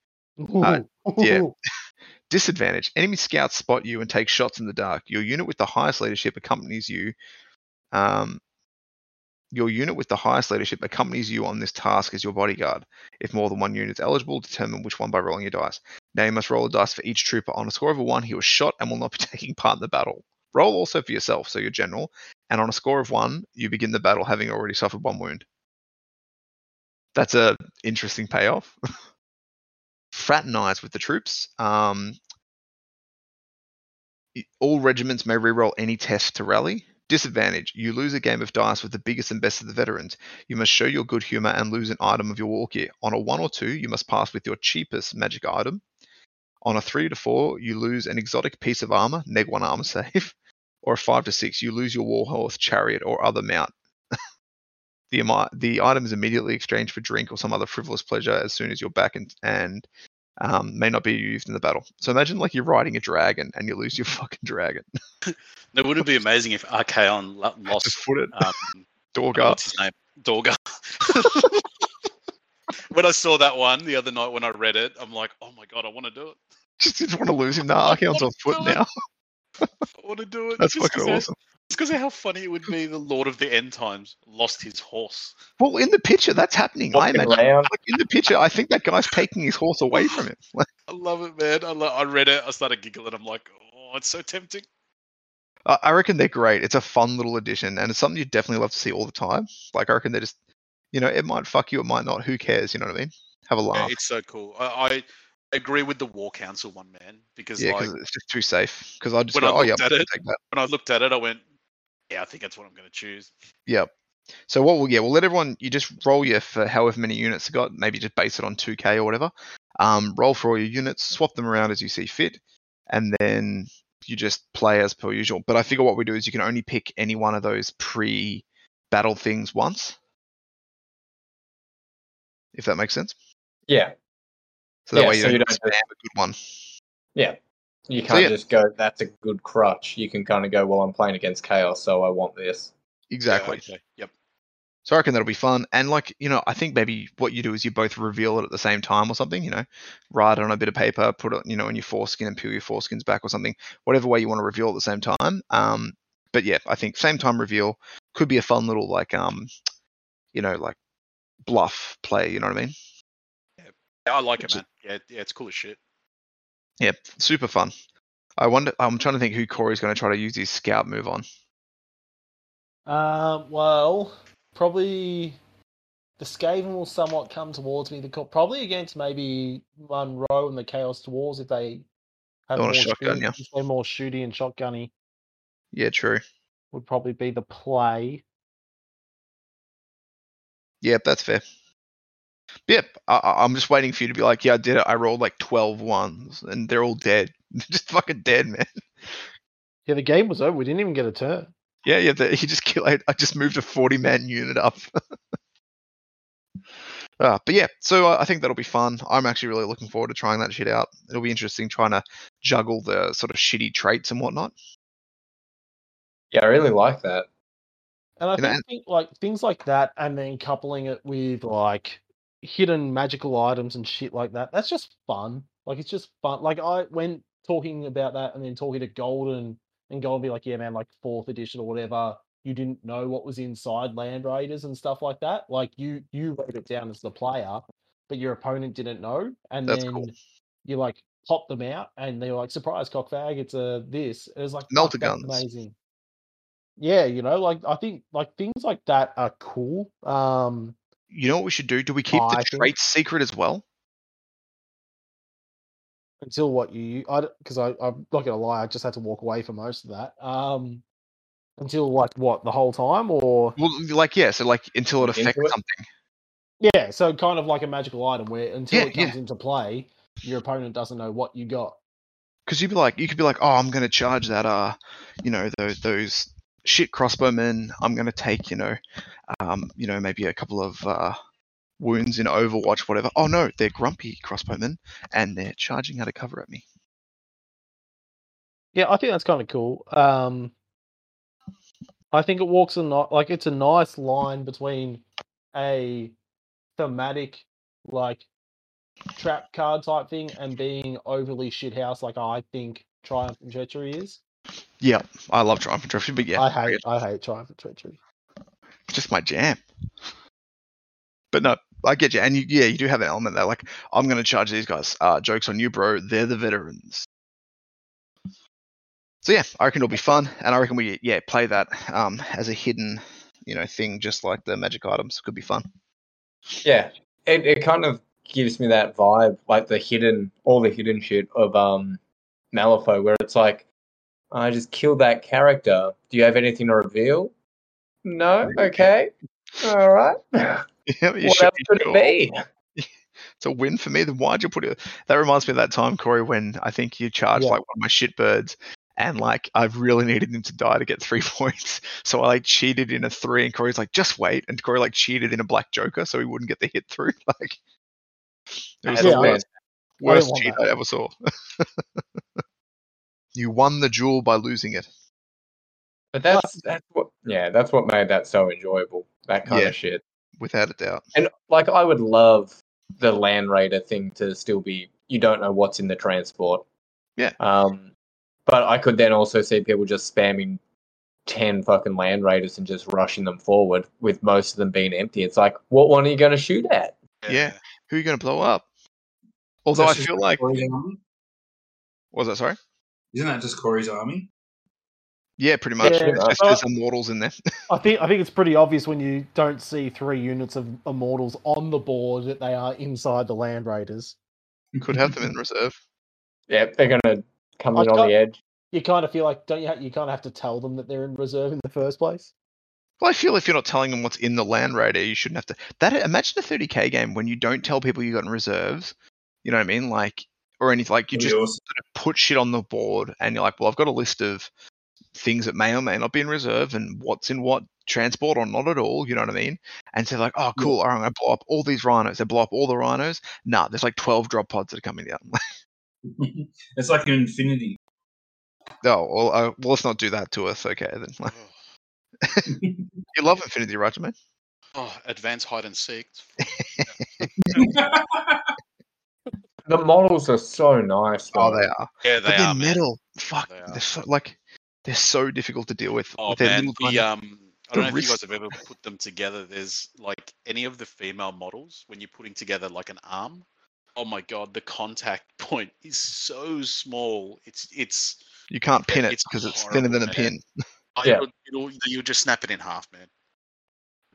[SPEAKER 1] Uh, yeah. Disadvantage. Enemy scouts spot you and take shots in the dark. Your unit with the highest leadership accompanies you. Um, your unit with the highest leadership accompanies you on this task as your bodyguard. If more than one unit is eligible, determine which one by rolling your dice. Now you must roll a dice for each trooper. On a score of a one, he was shot and will not be taking part in the battle. Roll also for yourself, so your general. And on a score of one, you begin the battle having already suffered one wound. That's a interesting payoff. Fraternize with the troops. Um, all regiments may reroll any test to rally. Disadvantage: You lose a game of dice with the biggest and best of the veterans. You must show your good humor and lose an item of your war gear. On a one or two, you must pass with your cheapest magic item. On a three to four, you lose an exotic piece of armor, neg one armor save. Or a five to six, you lose your warhorse, chariot, or other mount. The the item is immediately exchanged for drink or some other frivolous pleasure as soon as you're back and and um, may not be used in the battle. So imagine like you're riding a dragon and you lose your fucking dragon.
[SPEAKER 5] It would it be amazing if Archaon lo-
[SPEAKER 1] Just
[SPEAKER 5] lost
[SPEAKER 1] put it
[SPEAKER 5] um,
[SPEAKER 1] Dorghar.
[SPEAKER 5] what's his name? Dorghar. when I saw that one the other night when I read it, I'm like, oh my god, I want to do it.
[SPEAKER 1] Just didn't want to lose him. Now
[SPEAKER 5] I Archaon's
[SPEAKER 1] on foot now.
[SPEAKER 5] I want to do it.
[SPEAKER 1] That's
[SPEAKER 5] just
[SPEAKER 1] fucking awesome.
[SPEAKER 5] Just because of how funny it would be, the Lord of the End Times lost his horse.
[SPEAKER 1] Well, in the picture, that's happening. I imagine. Like in the picture, I think that guy's taking his horse away from him. Like,
[SPEAKER 5] I love it, man. I, lo- I read it. I started giggling. I'm like, oh, it's so tempting.
[SPEAKER 1] I I reckon they're great. It's a fun little addition, and it's something you definitely love to see all the time. Like I reckon they're just, you know, it might fuck you, it might not. Who cares? You know what I mean? Have a
[SPEAKER 5] Yeah,
[SPEAKER 1] laugh.
[SPEAKER 5] it's so cool. I, I agree with the War Council one, man, because
[SPEAKER 1] Yeah,
[SPEAKER 5] like
[SPEAKER 1] because it's just too safe. Because I just
[SPEAKER 5] when
[SPEAKER 1] go,
[SPEAKER 5] I
[SPEAKER 1] oh yeah,
[SPEAKER 5] looked at it- when I looked at it, I went, yeah, I think that's what I'm going to choose.
[SPEAKER 1] Yep. So what we'll yeah, we'll let everyone you just roll your for however many units you got, maybe just base it on 2k or whatever. Um, roll for all your units, swap them around as you see fit, and then you just play as per usual. But I figure what we do is you can only pick any one of those pre battle things once. If that makes sense.
[SPEAKER 6] Yeah,
[SPEAKER 1] So that
[SPEAKER 6] Yeah,
[SPEAKER 1] way you
[SPEAKER 6] so
[SPEAKER 1] don't
[SPEAKER 6] you don't
[SPEAKER 1] spam a good one.
[SPEAKER 6] You can't
[SPEAKER 1] yeah.
[SPEAKER 6] just go. That's a good crutch. You can kind of go. Well, I'm playing against chaos, so I want this.
[SPEAKER 5] Yeah,
[SPEAKER 1] Exactly.
[SPEAKER 5] okay, Yep.
[SPEAKER 1] So I reckon that'll be fun. And like, you know, I think maybe what you do is you both reveal it at the same time or something, you know, write it on a bit of paper, put it, you know, in your foreskin and peel your foreskins back or something, whatever way you want to reveal at the same time. Um, but yeah, I think same time reveal could be a fun little like um, you know, like bluff play, you know what I mean?
[SPEAKER 5] Yeah, I like it,
[SPEAKER 1] Which-
[SPEAKER 5] man. Yeah, yeah, it's cool as shit.
[SPEAKER 1] Yeah, super fun. I wonder I'm trying to think who Corey's gonna try to use his scout move on.
[SPEAKER 3] Um, well, probably the Skaven will somewhat come towards me. The probably against maybe Monroe and the Chaos Dwarves if they have more
[SPEAKER 1] a shotgun,
[SPEAKER 3] shoot-
[SPEAKER 1] yeah.
[SPEAKER 3] if they're more shooty and shotgunny
[SPEAKER 1] Yeah, true.
[SPEAKER 3] would probably be the play.
[SPEAKER 1] Yep, that's fair. Yep, I, I- I'm just waiting for you to be like, yeah, I did it. I rolled like 12 ones, and they're all dead. They're just fucking dead, man.
[SPEAKER 3] Yeah, the game was over. We didn't even get a turn.
[SPEAKER 1] Yeah, yeah. The, he just killed. I, I just moved a 40 man unit up. uh, but yeah, so I think that'll be fun. I'm actually really looking forward to trying that shit out. It'll be interesting trying to juggle the sort of shitty traits and whatnot.
[SPEAKER 6] Yeah, I really like that.
[SPEAKER 3] And I
[SPEAKER 1] You know,
[SPEAKER 3] think, think like things like that, and then coupling it with like hidden magical items and shit like that. That's just fun. Like it's just fun. Like I when talking about that, and then talking to Golden, and Golden be like, "Yeah, man, like fourth edition or whatever." You didn't know what was inside Land Raiders and stuff like that. Like you you wrote it down as the player, but your opponent didn't know, and
[SPEAKER 1] That's
[SPEAKER 3] then
[SPEAKER 1] cool.
[SPEAKER 3] you like pop them out, and they're like, "Surprise, cockfag! It's a this." It was like,
[SPEAKER 1] Melter
[SPEAKER 3] "Fuck, that's
[SPEAKER 1] guns.
[SPEAKER 3] amazing." Yeah, you know, like I think like things like that are cool. Um,
[SPEAKER 1] You know what we should do? Do we keep
[SPEAKER 3] I
[SPEAKER 1] the
[SPEAKER 3] think-
[SPEAKER 1] traits secret as well?
[SPEAKER 3] until what you, I because I I'm not gonna lie, I just had to walk away for most of that. Um, until like what the whole time, or
[SPEAKER 1] Well, like yeah, so like until it affects
[SPEAKER 6] it?
[SPEAKER 1] something.
[SPEAKER 3] yeah, so kind of like a magical item where until
[SPEAKER 1] Yeah,
[SPEAKER 3] it comes into play, your opponent doesn't know what you got.
[SPEAKER 1] because you'd be like, you could be like, oh, I'm going to charge that, uh, you know, those those shit crossbowmen. I'm going to take, you know, um, you know, maybe a couple of uh, wounds in Overwatch, whatever. Oh no, they're grumpy crossbowmen, and they're charging out of cover at me.
[SPEAKER 3] Yeah, I think that's kind of cool. Um, I think it walks a ni- like it's a nice line between a thematic like trap card type thing and being overly shithouse like I think Triumph and Treachery is.
[SPEAKER 1] Yeah, I love Triumph and Treachery, but yeah,
[SPEAKER 3] I
[SPEAKER 1] I
[SPEAKER 3] hate
[SPEAKER 1] get-
[SPEAKER 3] I hate Triumph and Treachery.
[SPEAKER 1] it's just my jam. But no, I get you, and you, yeah, you do have an element there. Like, I'm going to charge these guys. Uh, jokes on you, bro. They're the veterans. So yeah, I reckon it'll be fun, and I reckon we yeah play that um as a hidden, you know, thing, just like the magic items. Could be fun.
[SPEAKER 6] Yeah, it, it kind of gives me that vibe, like the hidden, all the hidden shit of um Malifaux, where it's like, I just killed that character. Do you have anything to reveal? No. Okay. All right.
[SPEAKER 1] Yeah,
[SPEAKER 6] what
[SPEAKER 1] should
[SPEAKER 6] else could
[SPEAKER 1] sure.
[SPEAKER 6] it be?
[SPEAKER 1] It's a win for me. Then why'd you put it? That reminds me of that time, Corey, when I think you charged
[SPEAKER 3] Yeah.
[SPEAKER 1] like one of my shitbirds, and like I really needed him to die to get three points. So I like cheated in a three, and Corey's like, just wait, and Corey like cheated in a black joker so he wouldn't get the hit through. Like it was
[SPEAKER 6] Yeah,
[SPEAKER 1] the worst, worst cheat
[SPEAKER 3] that.
[SPEAKER 1] I ever saw. You won the duel by losing it.
[SPEAKER 6] But that's that's what yeah, that's what made that so enjoyable. That kind
[SPEAKER 1] Yeah.
[SPEAKER 6] of shit.
[SPEAKER 1] Without a doubt.
[SPEAKER 6] And like I would love the land raider thing to still be you don't know what's in the transport.
[SPEAKER 1] Yeah.
[SPEAKER 6] Um but I could then also see people just spamming ten fucking land raiders and just rushing them forward with most of them being empty. It's like, what one are you gonna shoot at?
[SPEAKER 1] Yeah. Who are you going to blow up? Although I feel like what was that sorry?
[SPEAKER 4] Isn't that just Corey's army?
[SPEAKER 1] Yeah, pretty much.
[SPEAKER 3] Yeah,
[SPEAKER 1] just
[SPEAKER 3] but-
[SPEAKER 1] there's immortals in there.
[SPEAKER 3] I think I think it's pretty obvious when you don't see three units of immortals on the board that they are inside the land raiders.
[SPEAKER 1] You could have them in reserve.
[SPEAKER 6] Yeah, they're gonna come
[SPEAKER 3] I
[SPEAKER 6] in on the edge.
[SPEAKER 3] You kind of feel like don't you? Ha- you kind of have to tell them that they're in reserve in the first place.
[SPEAKER 1] Well, I feel if you're not telling them what's in the Land Raider, you shouldn't have to. That imagine a 30k game when you don't tell people you got in reserves. You know what I mean? Like or anything. Like you just
[SPEAKER 4] awesome.
[SPEAKER 1] sort of put shit on the board, and you're like, well, I've got a list of things that may or may not be in reserve, and what's in what transport or not at all. You know what I mean? And so like, oh, cool. All right, I'm gonna blow up all these rhinos. They blow up all the rhinos. Nah, there's like 12 drop pods that are coming out.
[SPEAKER 4] it's like an infinity.
[SPEAKER 1] oh, well, uh, well, let's not do that to us. Okay, then. You love Infinity, right, man?
[SPEAKER 5] oh, advanced hide and seek.
[SPEAKER 6] The models are so nice.
[SPEAKER 1] Oh, they are.
[SPEAKER 5] Yeah,
[SPEAKER 1] But
[SPEAKER 5] they
[SPEAKER 1] they're
[SPEAKER 5] are. man.
[SPEAKER 1] metal. Fuck,
[SPEAKER 5] They
[SPEAKER 1] they're so like they're so difficult to deal with.
[SPEAKER 5] Oh
[SPEAKER 1] with
[SPEAKER 5] man,
[SPEAKER 1] little
[SPEAKER 5] the
[SPEAKER 1] tiny-
[SPEAKER 5] um, I don't know if you guys have ever put them together. There's like any of the female models when you're putting together like an arm. Oh my god, the contact point is so small. It's it's
[SPEAKER 1] you can't pin it because it's thinner than a
[SPEAKER 5] man.
[SPEAKER 1] pin.
[SPEAKER 5] oh,
[SPEAKER 6] Yeah.
[SPEAKER 5] it'll, it'll, you'll just snap it in half, man.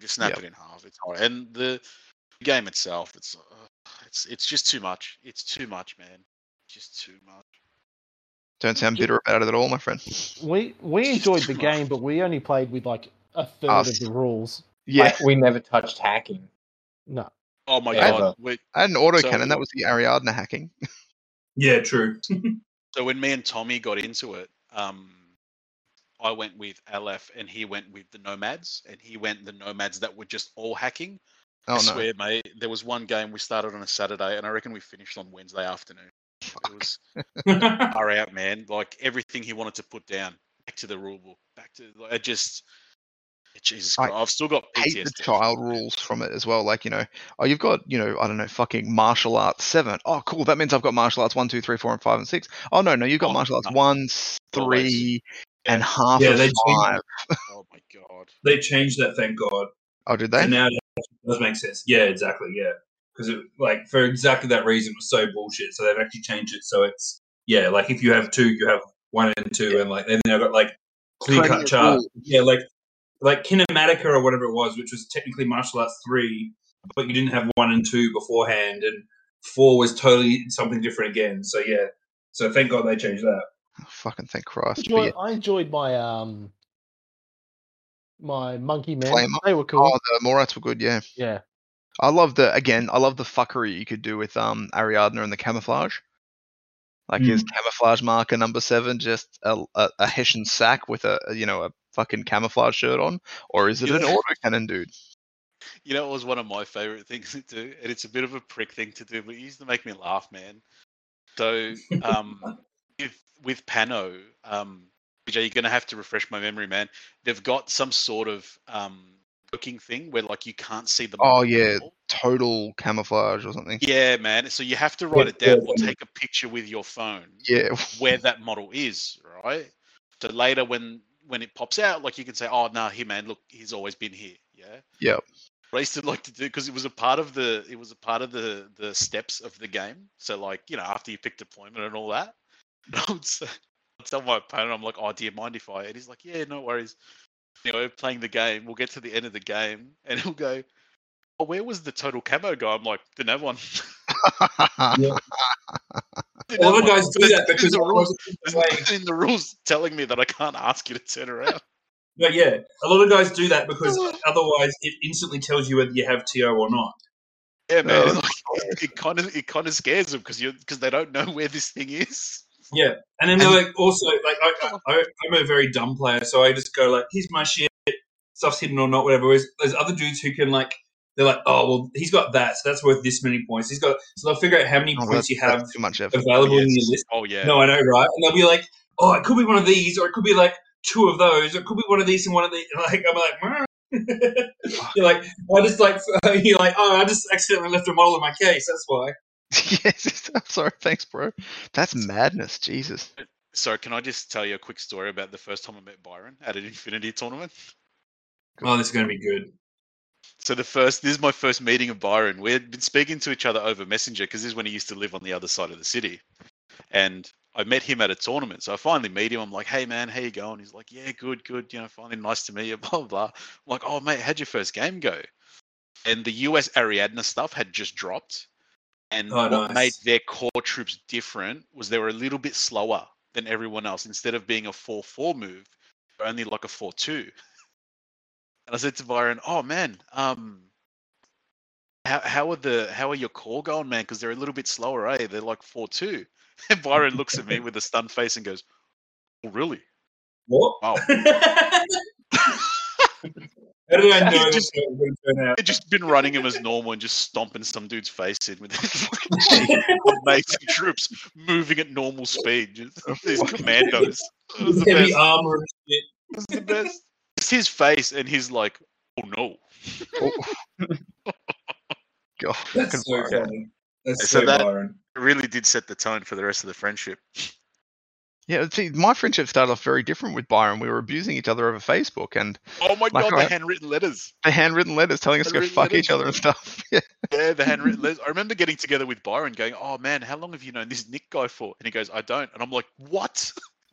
[SPEAKER 5] Just snap
[SPEAKER 1] Yep.
[SPEAKER 5] it in half. It's hard. And the game itself, it's uh, it's it's just too much. It's too much, man. Just too much.
[SPEAKER 1] Don't sound bitter about it at all, my friend.
[SPEAKER 3] We we enjoyed the game, but we only played with like a third
[SPEAKER 1] Us.
[SPEAKER 3] of the rules.
[SPEAKER 1] Yeah,
[SPEAKER 6] Like, we never touched hacking.
[SPEAKER 3] No,
[SPEAKER 5] Oh my
[SPEAKER 6] Ever.
[SPEAKER 5] god. Wait,
[SPEAKER 1] I had an auto
[SPEAKER 5] So-
[SPEAKER 1] cannon. That was the Ariadna hacking.
[SPEAKER 4] yeah, true.
[SPEAKER 5] So when me and Tommy got into it, um, I went with LF and he went with the Nomads, and he went the Nomads that were just all hacking.
[SPEAKER 1] Oh
[SPEAKER 5] I
[SPEAKER 1] no!
[SPEAKER 5] swear, mate, there was one game we started on a Saturday, and I reckon we finished on Wednesday afternoon. It was far out, man. Like everything he wanted to put down, back to the rule book, back to like, it just. Jesus
[SPEAKER 1] I
[SPEAKER 5] Christ, I've still got
[SPEAKER 1] hate the child rules from it as well. Like you know, oh, you've got you know, I don't know, fucking martial arts seven. Oh, cool. That means I've got martial arts one, two, three, four, and five, and six. Oh no, no, you've got
[SPEAKER 5] Oh,
[SPEAKER 1] martial arts
[SPEAKER 5] no.
[SPEAKER 1] one, s-
[SPEAKER 5] Always.
[SPEAKER 1] three,
[SPEAKER 5] Yeah.
[SPEAKER 1] and half
[SPEAKER 4] Yeah,
[SPEAKER 1] of
[SPEAKER 4] they changed
[SPEAKER 1] five.
[SPEAKER 5] Oh my god.
[SPEAKER 4] they changed that, thank God.
[SPEAKER 1] Oh, did
[SPEAKER 4] So
[SPEAKER 1] they?
[SPEAKER 4] now it does make sense. Yeah, exactly. Yeah, because like for exactly that reason, it was so bullshit. So they've actually changed it so it's yeah, like if you have two, you have one and two, and like then they've got like clear cut
[SPEAKER 1] of
[SPEAKER 4] chart. Yeah, like like Kinematika or whatever it was, which was technically martial arts three, but you didn't have one and two beforehand, and four was totally something different again. So yeah, so thank God they changed that.
[SPEAKER 1] Oh, fucking thank Christ. But
[SPEAKER 3] enjoy,
[SPEAKER 1] yeah.
[SPEAKER 3] I enjoyed my um my monkey men.
[SPEAKER 1] Flamer?
[SPEAKER 3] They were cool.
[SPEAKER 1] Oh, the Morats were good. Yeah.
[SPEAKER 3] yeah,
[SPEAKER 1] I love the again. I love the fuckery you could do with um Ariadna and the camouflage. Like his camouflage marker number seven, just a, a, a Hessian sack with a, a, you know a fucking camouflage shirt on, or is it an
[SPEAKER 5] Yeah.
[SPEAKER 1] autocannon dude?
[SPEAKER 5] You know, it was one of my favorite things to do, and it's a bit of a prick thing to do, but it used to make me laugh, man. So, um, with with Pano, um, BJ, you're gonna have to refresh my memory, man. They've got some sort of um booking thing where like you can't see the.
[SPEAKER 1] Oh, yeah. Total camouflage or something.
[SPEAKER 5] Yeah, man. So you have to write it down or take a picture with your phone
[SPEAKER 1] Yeah.
[SPEAKER 5] where that model is, right? So later when when it pops out, like you can say, "Oh, no, here, man. Look, he's always been here." Yeah.
[SPEAKER 1] Yep.
[SPEAKER 5] What I used to like to do because it was a part of the it was a part of the the steps of the game. So like you know after you pick deployment and all that, I would say, I'd tell my opponent, I'm like, "Oh, do you mind if I?" And he's like, "Yeah, no worries." You know, playing the game, we'll get to the end of the game, and he'll go, "Oh, where was the total camo guy?" I'm like, "Didn't have one." Didn't
[SPEAKER 4] All
[SPEAKER 5] have one."
[SPEAKER 4] guys do
[SPEAKER 5] There's-
[SPEAKER 4] that because
[SPEAKER 5] there's rules.
[SPEAKER 4] wasn't
[SPEAKER 5] There's nothing in the rules telling me that I can't ask you to turn around.
[SPEAKER 4] No, yeah, a lot of guys do that because otherwise it instantly tells you whether you have TO or not.
[SPEAKER 5] Yeah, man.
[SPEAKER 1] Oh,
[SPEAKER 5] like, it, it kind of it kind of scares them because you because they don't know where this thing is.
[SPEAKER 4] Yeah, and then they're like also like I, I, I'm a very dumb player, so I just go like, "Here's my shit, stuff's hidden or not, whatever." Whereas there's other dudes who can like, they're like, "Oh well, he's got that, so that's worth this many points." He's got so they'll figure out how many
[SPEAKER 1] Oh,
[SPEAKER 4] points you have
[SPEAKER 1] too much effort.
[SPEAKER 4] available in your list.
[SPEAKER 5] Oh yeah.
[SPEAKER 4] No, I know, right? And they'll be like, "Oh, it could be one of these, or it could be like two of those, or it could be one of these and one of these." Like I'm like, "Meh." you're like, I just like you're like, "Oh, I just accidentally left a model in my case. That's why."
[SPEAKER 1] yes, I'm sorry. Thanks, bro. That's madness. Jesus.
[SPEAKER 5] Uh, so can I just tell you a quick story about the first time I met Byron at an Infinity tournament?
[SPEAKER 4] Oh, this is gonna be good.
[SPEAKER 5] So the first, this is my first meeting of Byron. We had been speaking to each other over Messenger because this is when he used to live on the other side of the city, and I met him at a tournament. So I finally meet him. I'm like, "Hey man, how you going?" He's like, "Yeah, good, good. You know, finally nice to meet you." Blah blah. blah. I'm like, "Oh mate, how'd your first game go?" And the US Ariadna stuff had just dropped, and
[SPEAKER 4] Oh,
[SPEAKER 5] what made their core troops different was they were a little bit slower than everyone else. Instead of being a four-four move, only like a four-two. And I said to Byron, "Oh man, um, how how are the how are your core going, man? Because they're a little bit slower, eh? They're like four two. And Byron looks at me with a stunned face and goes, "Oh, really?
[SPEAKER 4] What?
[SPEAKER 5] Wow."
[SPEAKER 4] How did I know
[SPEAKER 5] just-
[SPEAKER 4] this was going to turn out?
[SPEAKER 5] I've just been running him as normal and just stomping some dude's face in with his amazing troops moving at normal speed. Just, these commandos. It was the
[SPEAKER 4] Heavy
[SPEAKER 5] best.
[SPEAKER 4] armor and shit.
[SPEAKER 5] It was the best. It's his face and he's like, "Oh no." Oh.
[SPEAKER 1] God,
[SPEAKER 4] That's so funny. That's
[SPEAKER 5] So
[SPEAKER 4] so,
[SPEAKER 5] that- really did set the tone for the rest of the friendship.
[SPEAKER 1] Yeah, see, my friendship started off very different with Byron. We were abusing each other over Facebook and
[SPEAKER 5] Oh my
[SPEAKER 1] Like,
[SPEAKER 5] god, the
[SPEAKER 1] I-
[SPEAKER 5] handwritten letters.
[SPEAKER 1] the handwritten letters telling us to go fuck each other and stuff. Yeah.
[SPEAKER 5] Yeah, the handwritten letters. I remember getting together with Byron going, Oh man, how long have you known this Nick guy for? And he goes, I don't. And I'm like, What?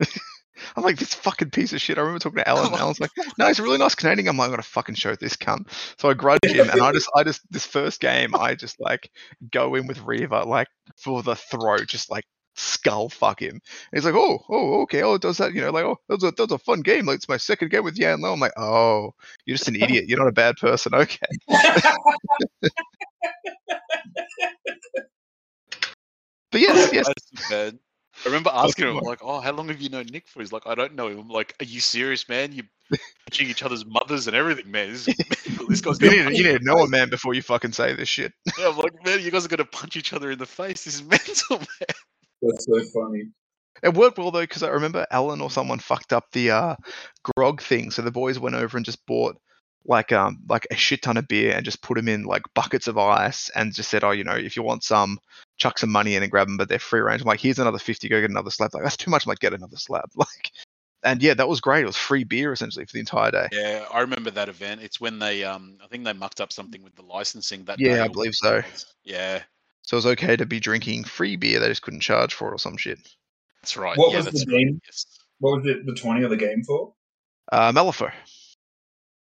[SPEAKER 1] I'm like, this fucking piece of shit. I remember talking to Alan, and Alan's like, no, he's a really nice Canadian. I'm like, I'm gonna fucking show this cunt. So I grudge him, and I just, I just, this first game, I just like go in with Reva, like for the throat, just like skull fuck him. And he's like, oh, oh, okay, oh, it does that, you know, like, oh, that was a, that was a fun game. Like, it's my second game with Yan Lo. I'm like, oh, you're just an idiot. You're not a bad person. Okay. But yes, yes,
[SPEAKER 5] That's. I remember asking him, like, Oh, how long have you known Nick for? He's like, I don't know him. I'm like, Are you serious, man? You're punching each other's mothers and everything, man. This, this guy's
[SPEAKER 1] you
[SPEAKER 5] gonna
[SPEAKER 1] need, you
[SPEAKER 5] you
[SPEAKER 1] need to know a man before you fucking say this shit.
[SPEAKER 5] Yeah, I'm like, man, you guys are gonna punch each other in the face. This is mental, man.
[SPEAKER 4] That's so funny.
[SPEAKER 1] It worked well though, because I remember Alan or someone fucked up the uh, grog thing. So the boys went over and just bought like um like a shit ton of beer and just put them in like buckets of ice and just said, oh, you know, if you want some, chuck some money in and grab them, but they're free range. I'm like, here's another fifty, go get another slab. Like that's too much. I'm like, get another slab. Like, and yeah, that was great. It was free beer essentially for the entire day.
[SPEAKER 5] Yeah, I remember that event. It's when they um I think they mucked up something with the licensing that
[SPEAKER 1] Yeah,
[SPEAKER 5] day
[SPEAKER 1] I believe so.
[SPEAKER 5] Yeah,
[SPEAKER 1] So it was okay to be drinking free beer. They just couldn't charge for it or some shit.
[SPEAKER 5] that's right.
[SPEAKER 4] What
[SPEAKER 5] yeah,
[SPEAKER 4] was the game?
[SPEAKER 5] right. Yes.
[SPEAKER 4] What was it, the 20 of the game for?
[SPEAKER 1] Uh, Malifaux.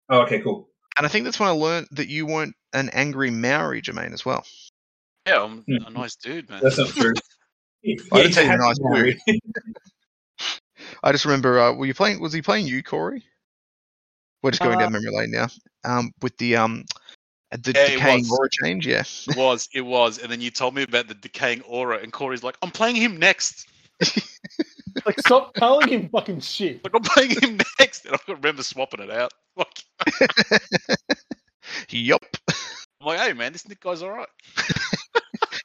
[SPEAKER 4] Oh, okay, cool.
[SPEAKER 1] And I think that's when I learned that you weren't an angry Maori, Jermaine, as well.
[SPEAKER 5] Yeah, I'm
[SPEAKER 4] Hmm.
[SPEAKER 5] a nice dude, man.
[SPEAKER 4] That's not true.
[SPEAKER 1] I didn't say you're
[SPEAKER 4] you
[SPEAKER 1] nice,
[SPEAKER 4] had to
[SPEAKER 1] dude. I just remember, uh, were you playing? Was he playing you, Corey? We're just going
[SPEAKER 2] Uh,
[SPEAKER 1] down memory lane now. Um, with the um, Uh, the
[SPEAKER 5] Yeah, it
[SPEAKER 1] decaying
[SPEAKER 5] was.
[SPEAKER 1] aura change, yeah.
[SPEAKER 5] It was, it was, and then you told me about the decaying aura, and Corey's like, "I'm playing him next."
[SPEAKER 3] Like, stop calling him fucking shit.
[SPEAKER 5] Like I'm playing him next, and I remember swapping it out. Like,
[SPEAKER 1] yup.
[SPEAKER 5] I'm like, "Hey, man, this Nick guy's all right."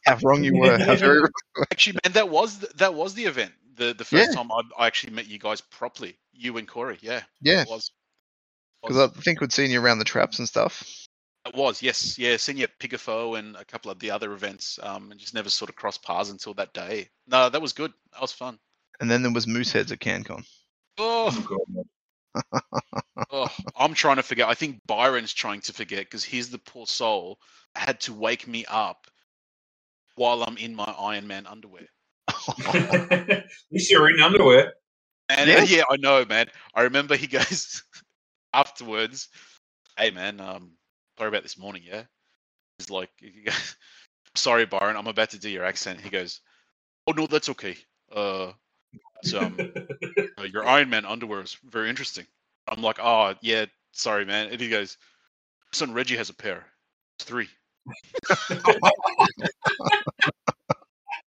[SPEAKER 1] How wrong you were. How very
[SPEAKER 5] Actually, man, that was th- that was the event. The the first
[SPEAKER 1] Yeah.
[SPEAKER 5] time I, I actually met you guys properly, you and Corey. Yeah,
[SPEAKER 1] yeah. Because I think we'd seen you around the traps and stuff.
[SPEAKER 5] It was, yes, yeah. senior you Pigafo and a couple of the other events, um, and just never sort of crossed paths until that day. No, that was good. That was fun.
[SPEAKER 1] And then there was Mooseheads at CanCon.
[SPEAKER 5] Oh, oh, I'm trying to forget. I think Byron's trying to forget because he's the poor soul had to wake me up while I'm in my Iron Man underwear.
[SPEAKER 4] At least you're in underwear.
[SPEAKER 5] And
[SPEAKER 1] Yeah.
[SPEAKER 5] yeah. I know, man. I remember he goes afterwards, "Hey, man, um, sorry about this morning, yeah." He's like, he goes, "Sorry, Byron, I'm about to do your accent." He goes, "Oh no, that's okay. Uh, it's, um, uh, your Iron Man underwear is very interesting." I'm like, "Oh yeah, sorry, man." And he goes, "Son Reggie has a pair. It's three.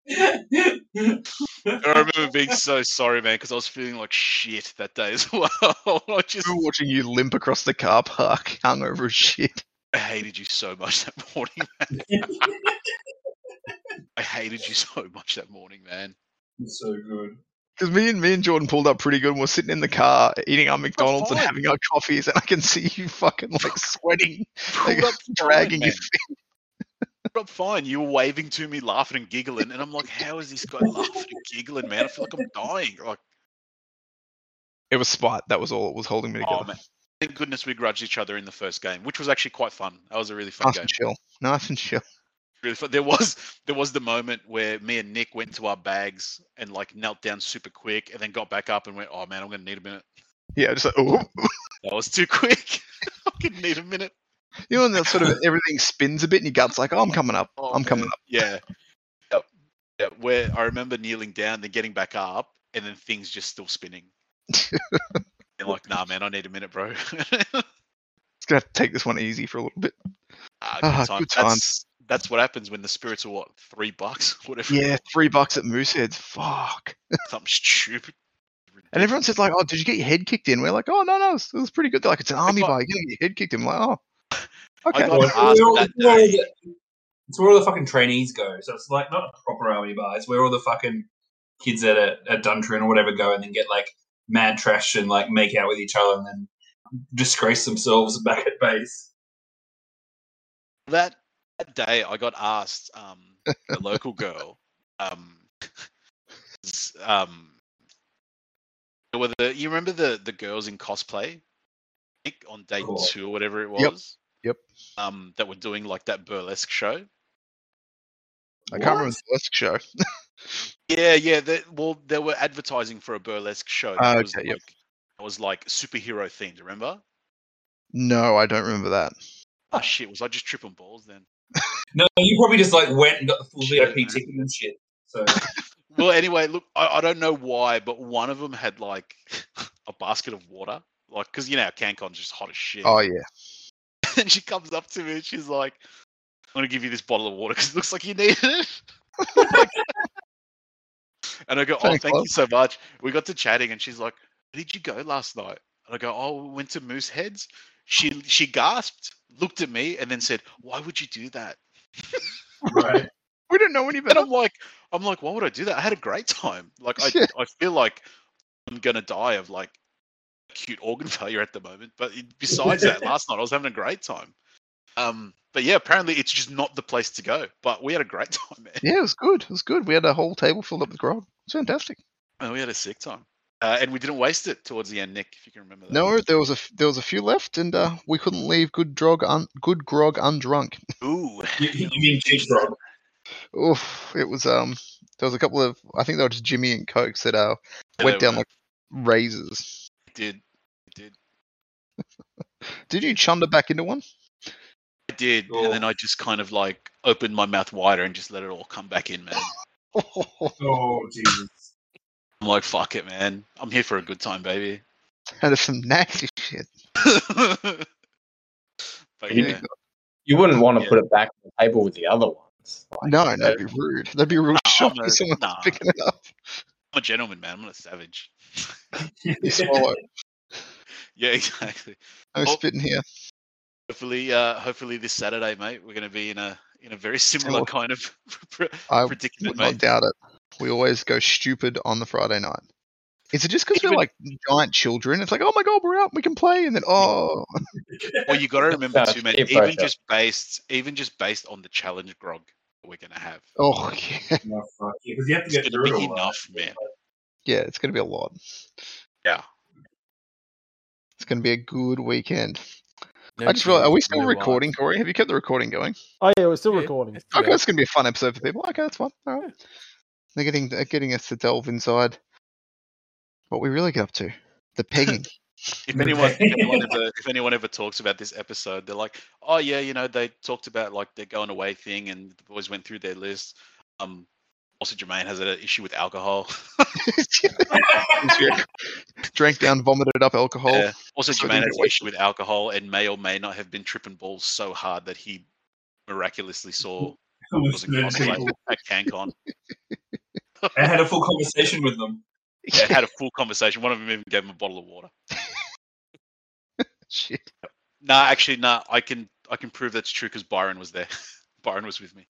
[SPEAKER 5] I remember being so sorry, man, because I was feeling like shit that day as well. I just
[SPEAKER 1] We were watching you limp across the car park, hungover as shit.
[SPEAKER 5] I hated you so much that morning. Man. I hated you so much that morning, man.
[SPEAKER 4] It's so good.
[SPEAKER 1] Because me and me and Jordan pulled up pretty good. and We're sitting in the car eating our McDonald's and having our coffees, and I can see you fucking like sweating, like,
[SPEAKER 5] up
[SPEAKER 1] dragging
[SPEAKER 5] fine,
[SPEAKER 1] your feet.
[SPEAKER 5] Pulled up fine. You were waving to me, laughing and giggling, and I'm like, "How is this guy laughing and giggling, man? I feel like I'm dying." Like,
[SPEAKER 1] It was spite. That was all. It was holding me oh, together.
[SPEAKER 5] oh man, thank goodness we grudged each other in the first game, which was actually quite fun. That was a really fun
[SPEAKER 1] nice
[SPEAKER 5] game.
[SPEAKER 1] and chill. Nice and chill.
[SPEAKER 5] really fun. There was there was the moment where me and Nick went to our bags and like knelt down super quick, and then got back up and went, "Oh man, I'm gonna need a minute."
[SPEAKER 1] Yeah, just like oh,
[SPEAKER 5] That was too quick. I'm gonna need a minute.
[SPEAKER 1] you know, and that sort of everything spins a bit, and your gut's like, oh, I'm coming up.
[SPEAKER 5] Oh,
[SPEAKER 1] I'm coming up.
[SPEAKER 5] Yeah. Yep. Yeah. Where I remember kneeling down, then getting back up, and then things just still spinning. and like, nah, man, I need a minute, bro.
[SPEAKER 1] It's gonna have to take this one easy for a little bit.
[SPEAKER 5] ah,
[SPEAKER 1] Ah,
[SPEAKER 5] good, time.
[SPEAKER 1] good times.
[SPEAKER 5] That's, that's what happens when the spirits are what three bucks, whatever.
[SPEAKER 1] Yeah, three bucks at Mooseheads. Fuck.
[SPEAKER 5] Something stupid.
[SPEAKER 1] And everyone says like, "Oh, did you get your head kicked in?" We're like, "Oh no, no, it was, it was pretty good." They're like, "It's an army
[SPEAKER 5] got-
[SPEAKER 1] bar. You're get your head kicked in." I'm like, "Oh,
[SPEAKER 5] I
[SPEAKER 1] okay."
[SPEAKER 5] got
[SPEAKER 4] Well, it's
[SPEAKER 5] asked
[SPEAKER 4] where all-
[SPEAKER 5] that
[SPEAKER 4] where
[SPEAKER 5] day.
[SPEAKER 4] the- It's where all the fucking trainees go. So it's like not a proper army bar. It's where all the fucking kids at a, at Duntroon or whatever go and then get like mad trash and like make out with each other and then disgrace themselves back at base.
[SPEAKER 5] that that day I got asked um the local girl um um whether you remember the the girls in cosplay on day
[SPEAKER 4] Cool.
[SPEAKER 5] two or whatever it was
[SPEAKER 1] yep.
[SPEAKER 5] um that were doing like that burlesque show
[SPEAKER 1] I can't remember the burlesque show.
[SPEAKER 5] yeah yeah they, well they were advertising for a burlesque show that
[SPEAKER 1] Ah,
[SPEAKER 5] was like
[SPEAKER 1] yep.
[SPEAKER 5] it was like superhero themed remember
[SPEAKER 1] No, I don't remember that.
[SPEAKER 5] oh shit was I just tripping balls then
[SPEAKER 4] No, you probably just like went and got the full
[SPEAKER 5] Shit,
[SPEAKER 4] VIP
[SPEAKER 5] man.
[SPEAKER 4] ticket and shit. So
[SPEAKER 5] well anyway look I, I don't know why but one of them had like a basket of water like because you know cancon's just hot as shit
[SPEAKER 1] Oh yeah.
[SPEAKER 5] and she comes up to me and she's like i'm gonna give you this bottle of water because it looks like you need it and i go oh thank
[SPEAKER 1] love.
[SPEAKER 5] you so much we got to chatting and she's like where did you go last night and i go oh we went to moose heads she she gasped looked at me and then said why would you do that
[SPEAKER 4] right.
[SPEAKER 1] We don't know any
[SPEAKER 5] And
[SPEAKER 1] better.
[SPEAKER 5] I'm like, I'm like, why would I do that? I had a great time. Like, I,
[SPEAKER 1] Yeah.
[SPEAKER 5] I feel like I'm gonna die of like acute organ failure at the moment. But besides that, last night I was having a great time. Um, but yeah, apparently it's just not the place to go. But we had a great time, man.
[SPEAKER 1] Yeah, it was good. It was good. We had a whole table filled up with grog. It's fantastic.
[SPEAKER 5] And we had a sick time. Uh, and we didn't waste it towards the end, Nick, if you can remember that.
[SPEAKER 1] No, there was a f- there was a few left, and uh, we couldn't leave good drog un- good grog undrunk.
[SPEAKER 5] Ooh.
[SPEAKER 4] You, you mean cheap Rob?
[SPEAKER 1] Oof, it was um. There was a couple of I think they were just Jimmy and Cokes that uh
[SPEAKER 5] Yeah,
[SPEAKER 1] went
[SPEAKER 5] they
[SPEAKER 1] down
[SPEAKER 5] were.
[SPEAKER 1] like razors.
[SPEAKER 5] It did. It did.
[SPEAKER 1] Did you chunder back into one?
[SPEAKER 5] I did. And then I just kind of like opened my mouth wider and just let it all come back in, man.
[SPEAKER 4] Oh Jesus!
[SPEAKER 5] I'm like, fuck it, man. I'm here for a good time, baby.
[SPEAKER 1] That is some nasty shit.
[SPEAKER 5] but
[SPEAKER 6] You-
[SPEAKER 5] yeah.
[SPEAKER 6] You wouldn't want to
[SPEAKER 5] Yeah.
[SPEAKER 6] put it back on the table with the other ones. Like,
[SPEAKER 1] No, no, that'd be rude. That'd be a real
[SPEAKER 5] Nah,
[SPEAKER 1] shock
[SPEAKER 5] I'm a-
[SPEAKER 1] if someone's
[SPEAKER 5] nah.
[SPEAKER 1] picking it up.
[SPEAKER 5] I'm a gentleman, man. I'm not a savage.
[SPEAKER 1] You swallow.
[SPEAKER 5] yeah, exactly.
[SPEAKER 1] No
[SPEAKER 5] Oh.
[SPEAKER 1] spitting here.
[SPEAKER 5] Hopefully, uh, hopefully this Saturday, mate, we're going to be in a in a very similar
[SPEAKER 1] Similar.
[SPEAKER 5] kind of
[SPEAKER 1] I
[SPEAKER 5] predicament,
[SPEAKER 1] would not
[SPEAKER 5] mate.
[SPEAKER 1] doubt it. We always go stupid on the Friday night. Is it just because we're like giant children? It's like, oh my god, we're out, we can play, and then oh,
[SPEAKER 5] Well, you got to remember
[SPEAKER 6] Nah,
[SPEAKER 5] too, man.
[SPEAKER 6] peer
[SPEAKER 5] Even
[SPEAKER 6] pressure.
[SPEAKER 5] just based, even just based on the challenge grog that we're going to have,
[SPEAKER 1] oh yeah,
[SPEAKER 4] No, because you have to
[SPEAKER 5] it's
[SPEAKER 4] get
[SPEAKER 5] going to
[SPEAKER 4] through
[SPEAKER 5] be
[SPEAKER 4] it all.
[SPEAKER 5] enough, man.
[SPEAKER 1] yeah, it's gonna be a lot.
[SPEAKER 5] Yeah.
[SPEAKER 1] It's gonna be a good weekend.
[SPEAKER 2] No
[SPEAKER 1] I just realized, are we still
[SPEAKER 2] no
[SPEAKER 1] recording,
[SPEAKER 2] wives.
[SPEAKER 1] Corey? Have you kept the recording going?
[SPEAKER 3] Oh yeah, we're still
[SPEAKER 2] Yeah,
[SPEAKER 3] recording.
[SPEAKER 1] Okay,
[SPEAKER 2] going.
[SPEAKER 1] that's gonna be a fun episode for people. Okay, that's fine. All right. They're getting they're getting us to delve inside what we really get up to. The pegging.
[SPEAKER 5] If anyone, if anyone ever, if anyone ever talks about this episode, they're like, "Oh yeah, you know, they talked about like their going away thing, and the boys went through their list." Um, also, Jermaine has an issue with alcohol.
[SPEAKER 1] Drank down, vomited up alcohol.
[SPEAKER 5] Yeah. Also,
[SPEAKER 1] So
[SPEAKER 5] Jermaine has an issue with alcohol and may or may not have been tripping balls so hard that he miraculously saw was a cosplay at CanCon.
[SPEAKER 4] I had a full conversation with them.
[SPEAKER 5] Yeah, had a full conversation. One of them even gave him a bottle of water.
[SPEAKER 1] Shit.
[SPEAKER 5] Nah, actually, nah. I can I can prove that's true because Byron was there. Byron was with me.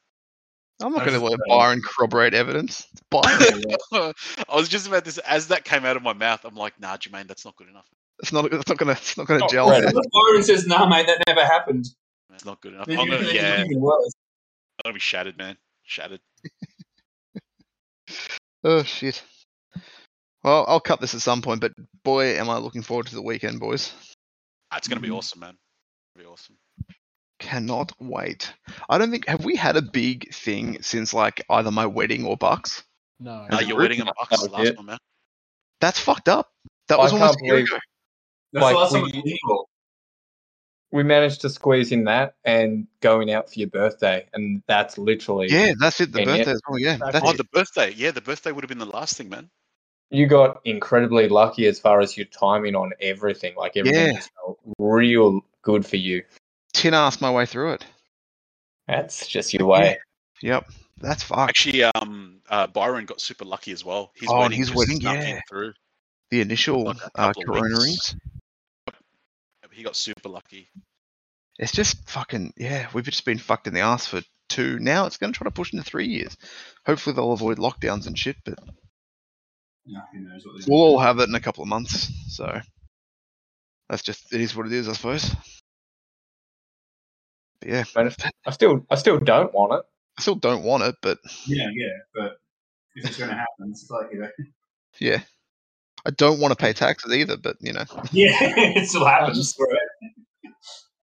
[SPEAKER 1] I'm not going to let Byron corroborate evidence. It's Byron.
[SPEAKER 5] I was just about this as that came out of my mouth. I'm like, nah, Jermaine, that's not good enough.
[SPEAKER 1] It's not. It's not going to. It's not going to gel.
[SPEAKER 6] right.
[SPEAKER 4] Byron says, "Nah, mate, that never happened."
[SPEAKER 5] It's not good enough. I'm gonna,
[SPEAKER 4] then
[SPEAKER 5] yeah,
[SPEAKER 4] it's even worse.
[SPEAKER 5] I'm gonna be shattered, man. Shattered.
[SPEAKER 1] Oh shit. Well, I'll cut this at some point, but boy, am I looking forward to the weekend, boys.
[SPEAKER 5] Ah, It's gonna be awesome, man. It'll be awesome.
[SPEAKER 1] Cannot wait. I don't think have we had a big thing since like either my wedding or Bucks.
[SPEAKER 3] No.
[SPEAKER 1] A
[SPEAKER 5] your wedding and Bucks
[SPEAKER 6] That
[SPEAKER 5] the
[SPEAKER 6] was
[SPEAKER 5] last
[SPEAKER 6] it.
[SPEAKER 5] one, man.
[SPEAKER 1] That's fucked up. That
[SPEAKER 6] I
[SPEAKER 1] was almost
[SPEAKER 6] can't
[SPEAKER 1] a year
[SPEAKER 6] believe-
[SPEAKER 1] ago.
[SPEAKER 4] That's
[SPEAKER 6] Like,
[SPEAKER 4] the last time
[SPEAKER 6] we-
[SPEAKER 4] we
[SPEAKER 6] managed to squeeze in that and going out for your birthday, and that's literally
[SPEAKER 1] Yeah, that's it. The birthday as well. Yeah,
[SPEAKER 3] That's
[SPEAKER 1] that's
[SPEAKER 5] Oh,
[SPEAKER 1] it.
[SPEAKER 5] the birthday. Yeah, the birthday would have been the last thing, man.
[SPEAKER 6] you got incredibly lucky as far as your timing on everything. Like everything
[SPEAKER 1] Yeah.
[SPEAKER 6] just felt real good for you.
[SPEAKER 1] Tin asked my way through it.
[SPEAKER 6] That's just your way.
[SPEAKER 1] Yep, that's fucked.
[SPEAKER 5] Actually, um, uh, Byron got super lucky as well. His
[SPEAKER 1] Oh, and
[SPEAKER 5] wedding
[SPEAKER 1] his wedding, yeah.
[SPEAKER 5] through.
[SPEAKER 1] The initial
[SPEAKER 5] like
[SPEAKER 1] uh, Corona rings.
[SPEAKER 5] He got super lucky.
[SPEAKER 1] It's just fucking yeah. We've just been fucked in the ass for two. Now it's going to try to push into three years. Hopefully they'll avoid lockdowns and shit. But
[SPEAKER 4] Yeah, who knows what
[SPEAKER 1] we'll all have it in a couple of months. So that's just it is what it is, I suppose. But yeah,
[SPEAKER 6] But I still, I still don't want it.
[SPEAKER 1] I still don't want it, but
[SPEAKER 4] Yeah, yeah, but if it's going to happen, it's like you know.
[SPEAKER 1] yeah, I don't want to pay taxes either. But you know,
[SPEAKER 4] Yeah, it still happens.
[SPEAKER 3] just-
[SPEAKER 4] right?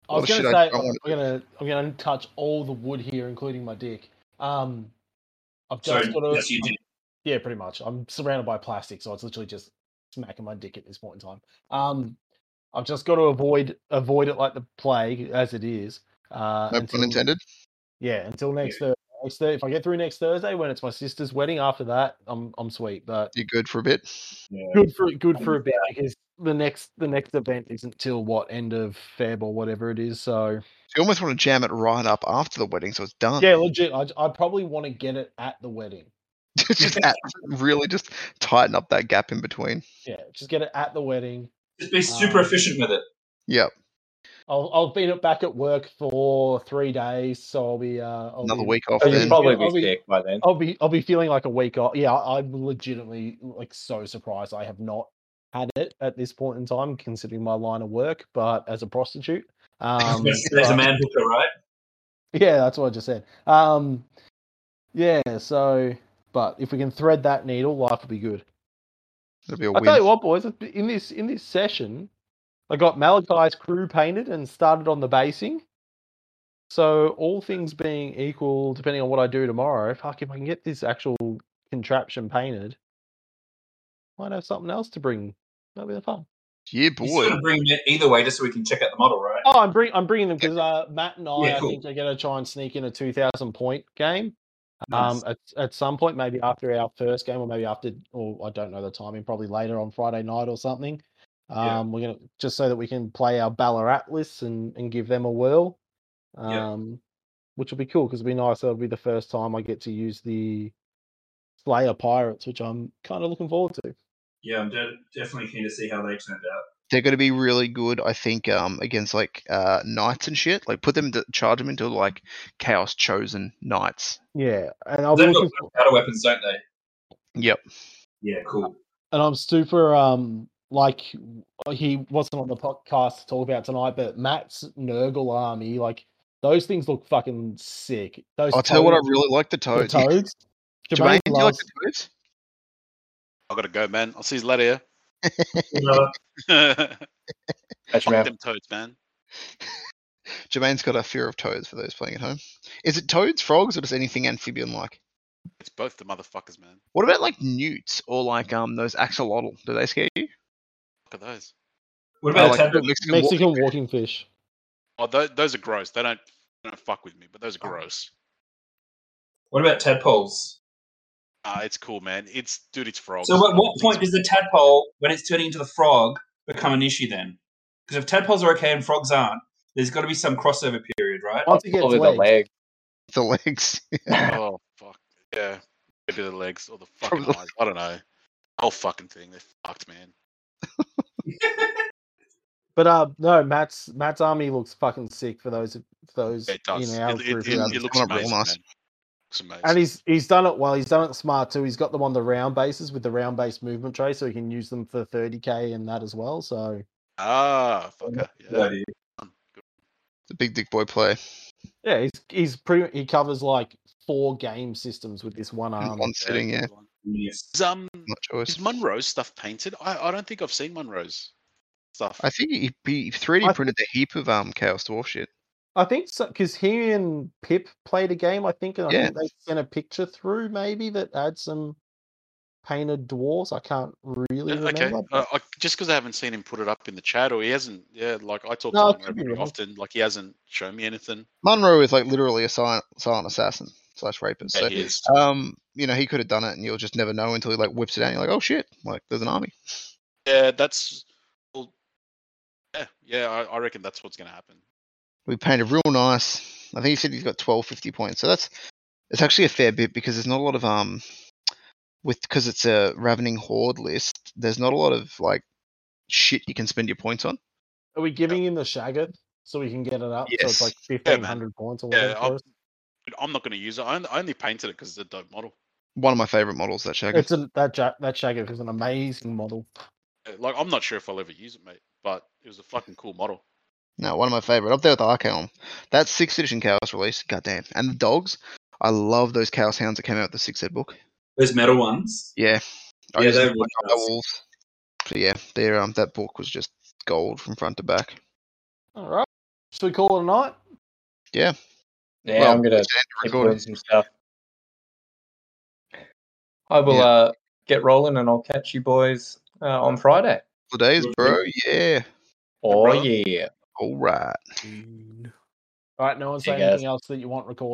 [SPEAKER 3] I was going to say I'm gonna I'm gonna touch all the wood here, including my dick. Um, I've
[SPEAKER 4] So
[SPEAKER 3] just got to
[SPEAKER 4] yes, you did.
[SPEAKER 3] yeah, pretty much. I'm surrounded by plastic, so it's literally just smacking my dick at this point in time. Um, I've just got to avoid avoid it like the plague as it is. Uh,
[SPEAKER 1] no
[SPEAKER 3] until,
[SPEAKER 1] pun intended.
[SPEAKER 3] Yeah, until next Thursday. Next Thursday. If I get through next Thursday when it's my sister's wedding, after that, I'm I'm sweet. But
[SPEAKER 1] You're good for a bit.
[SPEAKER 4] Yeah.
[SPEAKER 3] good for good for a bit because the next the next event isn't till what end of Feb or whatever it is. So
[SPEAKER 1] You almost want to jam it right up after the wedding, so it's done.
[SPEAKER 3] yeah, legit. I I probably want to get it at the wedding.
[SPEAKER 1] just at, really just tighten up that gap in between.
[SPEAKER 3] Yeah, just get it at the wedding.
[SPEAKER 4] Just be super
[SPEAKER 3] Um,
[SPEAKER 4] efficient with it.
[SPEAKER 1] Yep.
[SPEAKER 3] I'll I'll be back at work for three days, so I'll be uh I'll
[SPEAKER 1] Another
[SPEAKER 3] be,
[SPEAKER 1] week off
[SPEAKER 6] So you'd
[SPEAKER 1] then.
[SPEAKER 6] probably
[SPEAKER 3] I'll
[SPEAKER 6] be
[SPEAKER 3] be-
[SPEAKER 6] sick by then.
[SPEAKER 3] I'll be I'll be feeling like a week off. Yeah, I, I'm legitimately like so surprised I have not had it at this point in time, considering my line of work. But as a prostitute, um,
[SPEAKER 4] There's there's a man hooker, right?
[SPEAKER 3] yeah, that's what I just said. Um, yeah, so but if we can thread that needle, life will be good.
[SPEAKER 1] It'll be a
[SPEAKER 3] I tell you what, boys, in this in this session, I got Malakai's crew painted and started on the basing. So all things being equal, depending on what I do tomorrow, fuck if I can get this actual contraption painted, might have something else to bring. That'll be the fun.
[SPEAKER 1] Yeah,
[SPEAKER 4] He's
[SPEAKER 1] boy.
[SPEAKER 4] going to bring it either way just so we can check out the model, right?
[SPEAKER 3] Oh, I'm bring I'm bringing them because uh, Matt and I,
[SPEAKER 4] Yeah,
[SPEAKER 3] I think, are going to try and sneak in a 2,000 point game.
[SPEAKER 4] Nice.
[SPEAKER 3] Um, at, at some point, maybe after our first game, or maybe after, or I don't know the timing, probably later on Friday night or something. Um,
[SPEAKER 4] Yeah.
[SPEAKER 3] we're gonna just so that we can play our Ballarat lists and, and give them a whirl.
[SPEAKER 4] Yeah.
[SPEAKER 3] Um, which will be cool because it'll be nice. It'll be the first time I get to use the Slayer Pirates, which I'm kind of looking forward to.
[SPEAKER 4] Yeah, I'm de- definitely keen to see how they turned out.
[SPEAKER 1] They're going to be really good, I think, um, against like uh, knights and shit. Like, put them to charge them into like chaos chosen knights.
[SPEAKER 3] Yeah, and I'll be
[SPEAKER 4] They've
[SPEAKER 3] looking.
[SPEAKER 4] got powder weapons, don't they?
[SPEAKER 1] Yep.
[SPEAKER 4] Yeah, cool.
[SPEAKER 3] and I'm super um like he wasn't on the podcast to talk about tonight, but Matt's Nurgle army, like those things look fucking sick. Those
[SPEAKER 1] I'll tell you what, I really like the
[SPEAKER 3] the
[SPEAKER 1] toads.
[SPEAKER 3] toads.
[SPEAKER 1] Jermaine,
[SPEAKER 3] Jermaine
[SPEAKER 1] do you like
[SPEAKER 3] loves,
[SPEAKER 1] the toads?
[SPEAKER 5] I gotta go, man. I'll see you later.
[SPEAKER 4] Another-
[SPEAKER 5] Fuck
[SPEAKER 6] Catch me out.
[SPEAKER 5] them toads, man.
[SPEAKER 1] Jermaine's got a fear of toads for those playing at home. Is it toads, frogs, or just anything amphibian like?
[SPEAKER 5] It's both the motherfuckers, man.
[SPEAKER 1] What about like newts or like um those axolotl? Do they scare you?
[SPEAKER 5] Look at those.
[SPEAKER 4] What
[SPEAKER 1] I
[SPEAKER 4] about
[SPEAKER 1] like
[SPEAKER 4] a tadpole?
[SPEAKER 1] Mexican,
[SPEAKER 3] Mexican walking fish.
[SPEAKER 5] Oh, those, those are gross. They don't, they don't fuck with me, but those are gross.
[SPEAKER 4] What about tadpoles?
[SPEAKER 5] Ah, it's cool, man. It's dude, it's frogs.
[SPEAKER 4] So, at what point does the tadpole, when it's turning into the frog, become an issue then? Because if tadpoles are okay and frogs aren't, there's got to be some crossover period, right?
[SPEAKER 3] Once it gets
[SPEAKER 6] the
[SPEAKER 3] legs,
[SPEAKER 6] leg.
[SPEAKER 1] the legs?
[SPEAKER 5] Oh fuck. Yeah. maybe the legs or the fucking
[SPEAKER 1] Probably.
[SPEAKER 5] eyes. I don't know. Whole fucking thing. They're fucked, man.
[SPEAKER 3] But uh, no, Matt's Matt's army looks fucking sick for those for those
[SPEAKER 5] It does.
[SPEAKER 3] in our
[SPEAKER 5] It, it,
[SPEAKER 3] group
[SPEAKER 5] it,
[SPEAKER 3] who
[SPEAKER 5] it
[SPEAKER 3] haven't
[SPEAKER 5] looks
[SPEAKER 1] Come up real nice.
[SPEAKER 5] man. Looks amazing.
[SPEAKER 3] And he's he's done it well. He's done it smart too. He's got them on the round bases with the round base movement tray, so he can use them for 30k and that as well. So
[SPEAKER 5] ah, fucker.
[SPEAKER 4] Good
[SPEAKER 5] Yeah.
[SPEAKER 1] It's a big dick boy play.
[SPEAKER 3] yeah, he's he's pretty. He covers like four game systems with this one
[SPEAKER 1] in
[SPEAKER 3] army.
[SPEAKER 1] one sitting, yeah.
[SPEAKER 5] Good one.
[SPEAKER 4] Yes.
[SPEAKER 5] Is, um, is Munro's stuff painted? I, I don't think I've seen Munro's stuff.
[SPEAKER 1] I think he, he 3D
[SPEAKER 3] I
[SPEAKER 1] printed a heap of um Chaos Dwarf shit.
[SPEAKER 3] I think so because he and Pip played a game. I think, and I
[SPEAKER 1] Yeah.
[SPEAKER 3] think they sent a picture through maybe that had some painted dwarves. I can't really
[SPEAKER 5] Yeah, okay.
[SPEAKER 3] remember.
[SPEAKER 5] Uh, I, just because I haven't seen him put it up in the chat, or he hasn't. Yeah, like I talk
[SPEAKER 3] No,
[SPEAKER 5] to him
[SPEAKER 3] could be
[SPEAKER 5] pretty
[SPEAKER 3] wrong.
[SPEAKER 5] often. Like he hasn't shown me anything.
[SPEAKER 1] Munro is like literally a silent, silent assassin slash rapist. So, um, you know, he could have done it, and you'll just never know until he like whips it out. And you're like, oh shit, like there's an army.
[SPEAKER 5] Yeah, that's. Well, yeah, yeah. I, I reckon that's what's going to happen.
[SPEAKER 1] We painted real nice. I think he said he's got 1250 points. So that's it's actually a fair bit because there's not a lot of um with because it's a ravening horde list. There's not a lot of like shit you can spend your points on.
[SPEAKER 3] Are we giving him the Shaggoth so we can get it up? So it's like
[SPEAKER 5] man.
[SPEAKER 3] fifteen hundred points or whatever.
[SPEAKER 5] I'll-
[SPEAKER 3] for us?
[SPEAKER 5] I'm not going to use it. I only, I only painted it because it's a dope model.
[SPEAKER 1] One of my favorite models, that Shaggy.
[SPEAKER 3] It's a, that ja- that Shaggoth is an amazing model.
[SPEAKER 5] Like I'm not sure if I'll ever use it, mate. But it was a fucking cool model.
[SPEAKER 1] No, one of my favorite. Up there with the Archaon. That sixth edition Chaos release, goddamn. And the dogs. I love those Chaos Hounds that came out with the sixth ed book.
[SPEAKER 4] Those metal ones.
[SPEAKER 1] Yeah. I
[SPEAKER 4] Yeah, they're
[SPEAKER 1] them
[SPEAKER 4] really
[SPEAKER 1] on my So yeah, there um that book was just gold from front to back.
[SPEAKER 3] All right. Should we call it a night?
[SPEAKER 6] Yeah,
[SPEAKER 1] Well,
[SPEAKER 6] I'm gonna
[SPEAKER 1] it's the
[SPEAKER 6] keep doing some stuff. I will
[SPEAKER 1] Yeah.
[SPEAKER 6] uh, get rolling, and I'll catch you boys uh, on Friday.
[SPEAKER 1] Couple days, bro. Yeah.
[SPEAKER 6] Oh
[SPEAKER 5] brother.
[SPEAKER 6] yeah.
[SPEAKER 1] All right.
[SPEAKER 3] All right. No one
[SPEAKER 6] See you
[SPEAKER 3] say
[SPEAKER 6] guys.
[SPEAKER 3] anything else that you want recorded.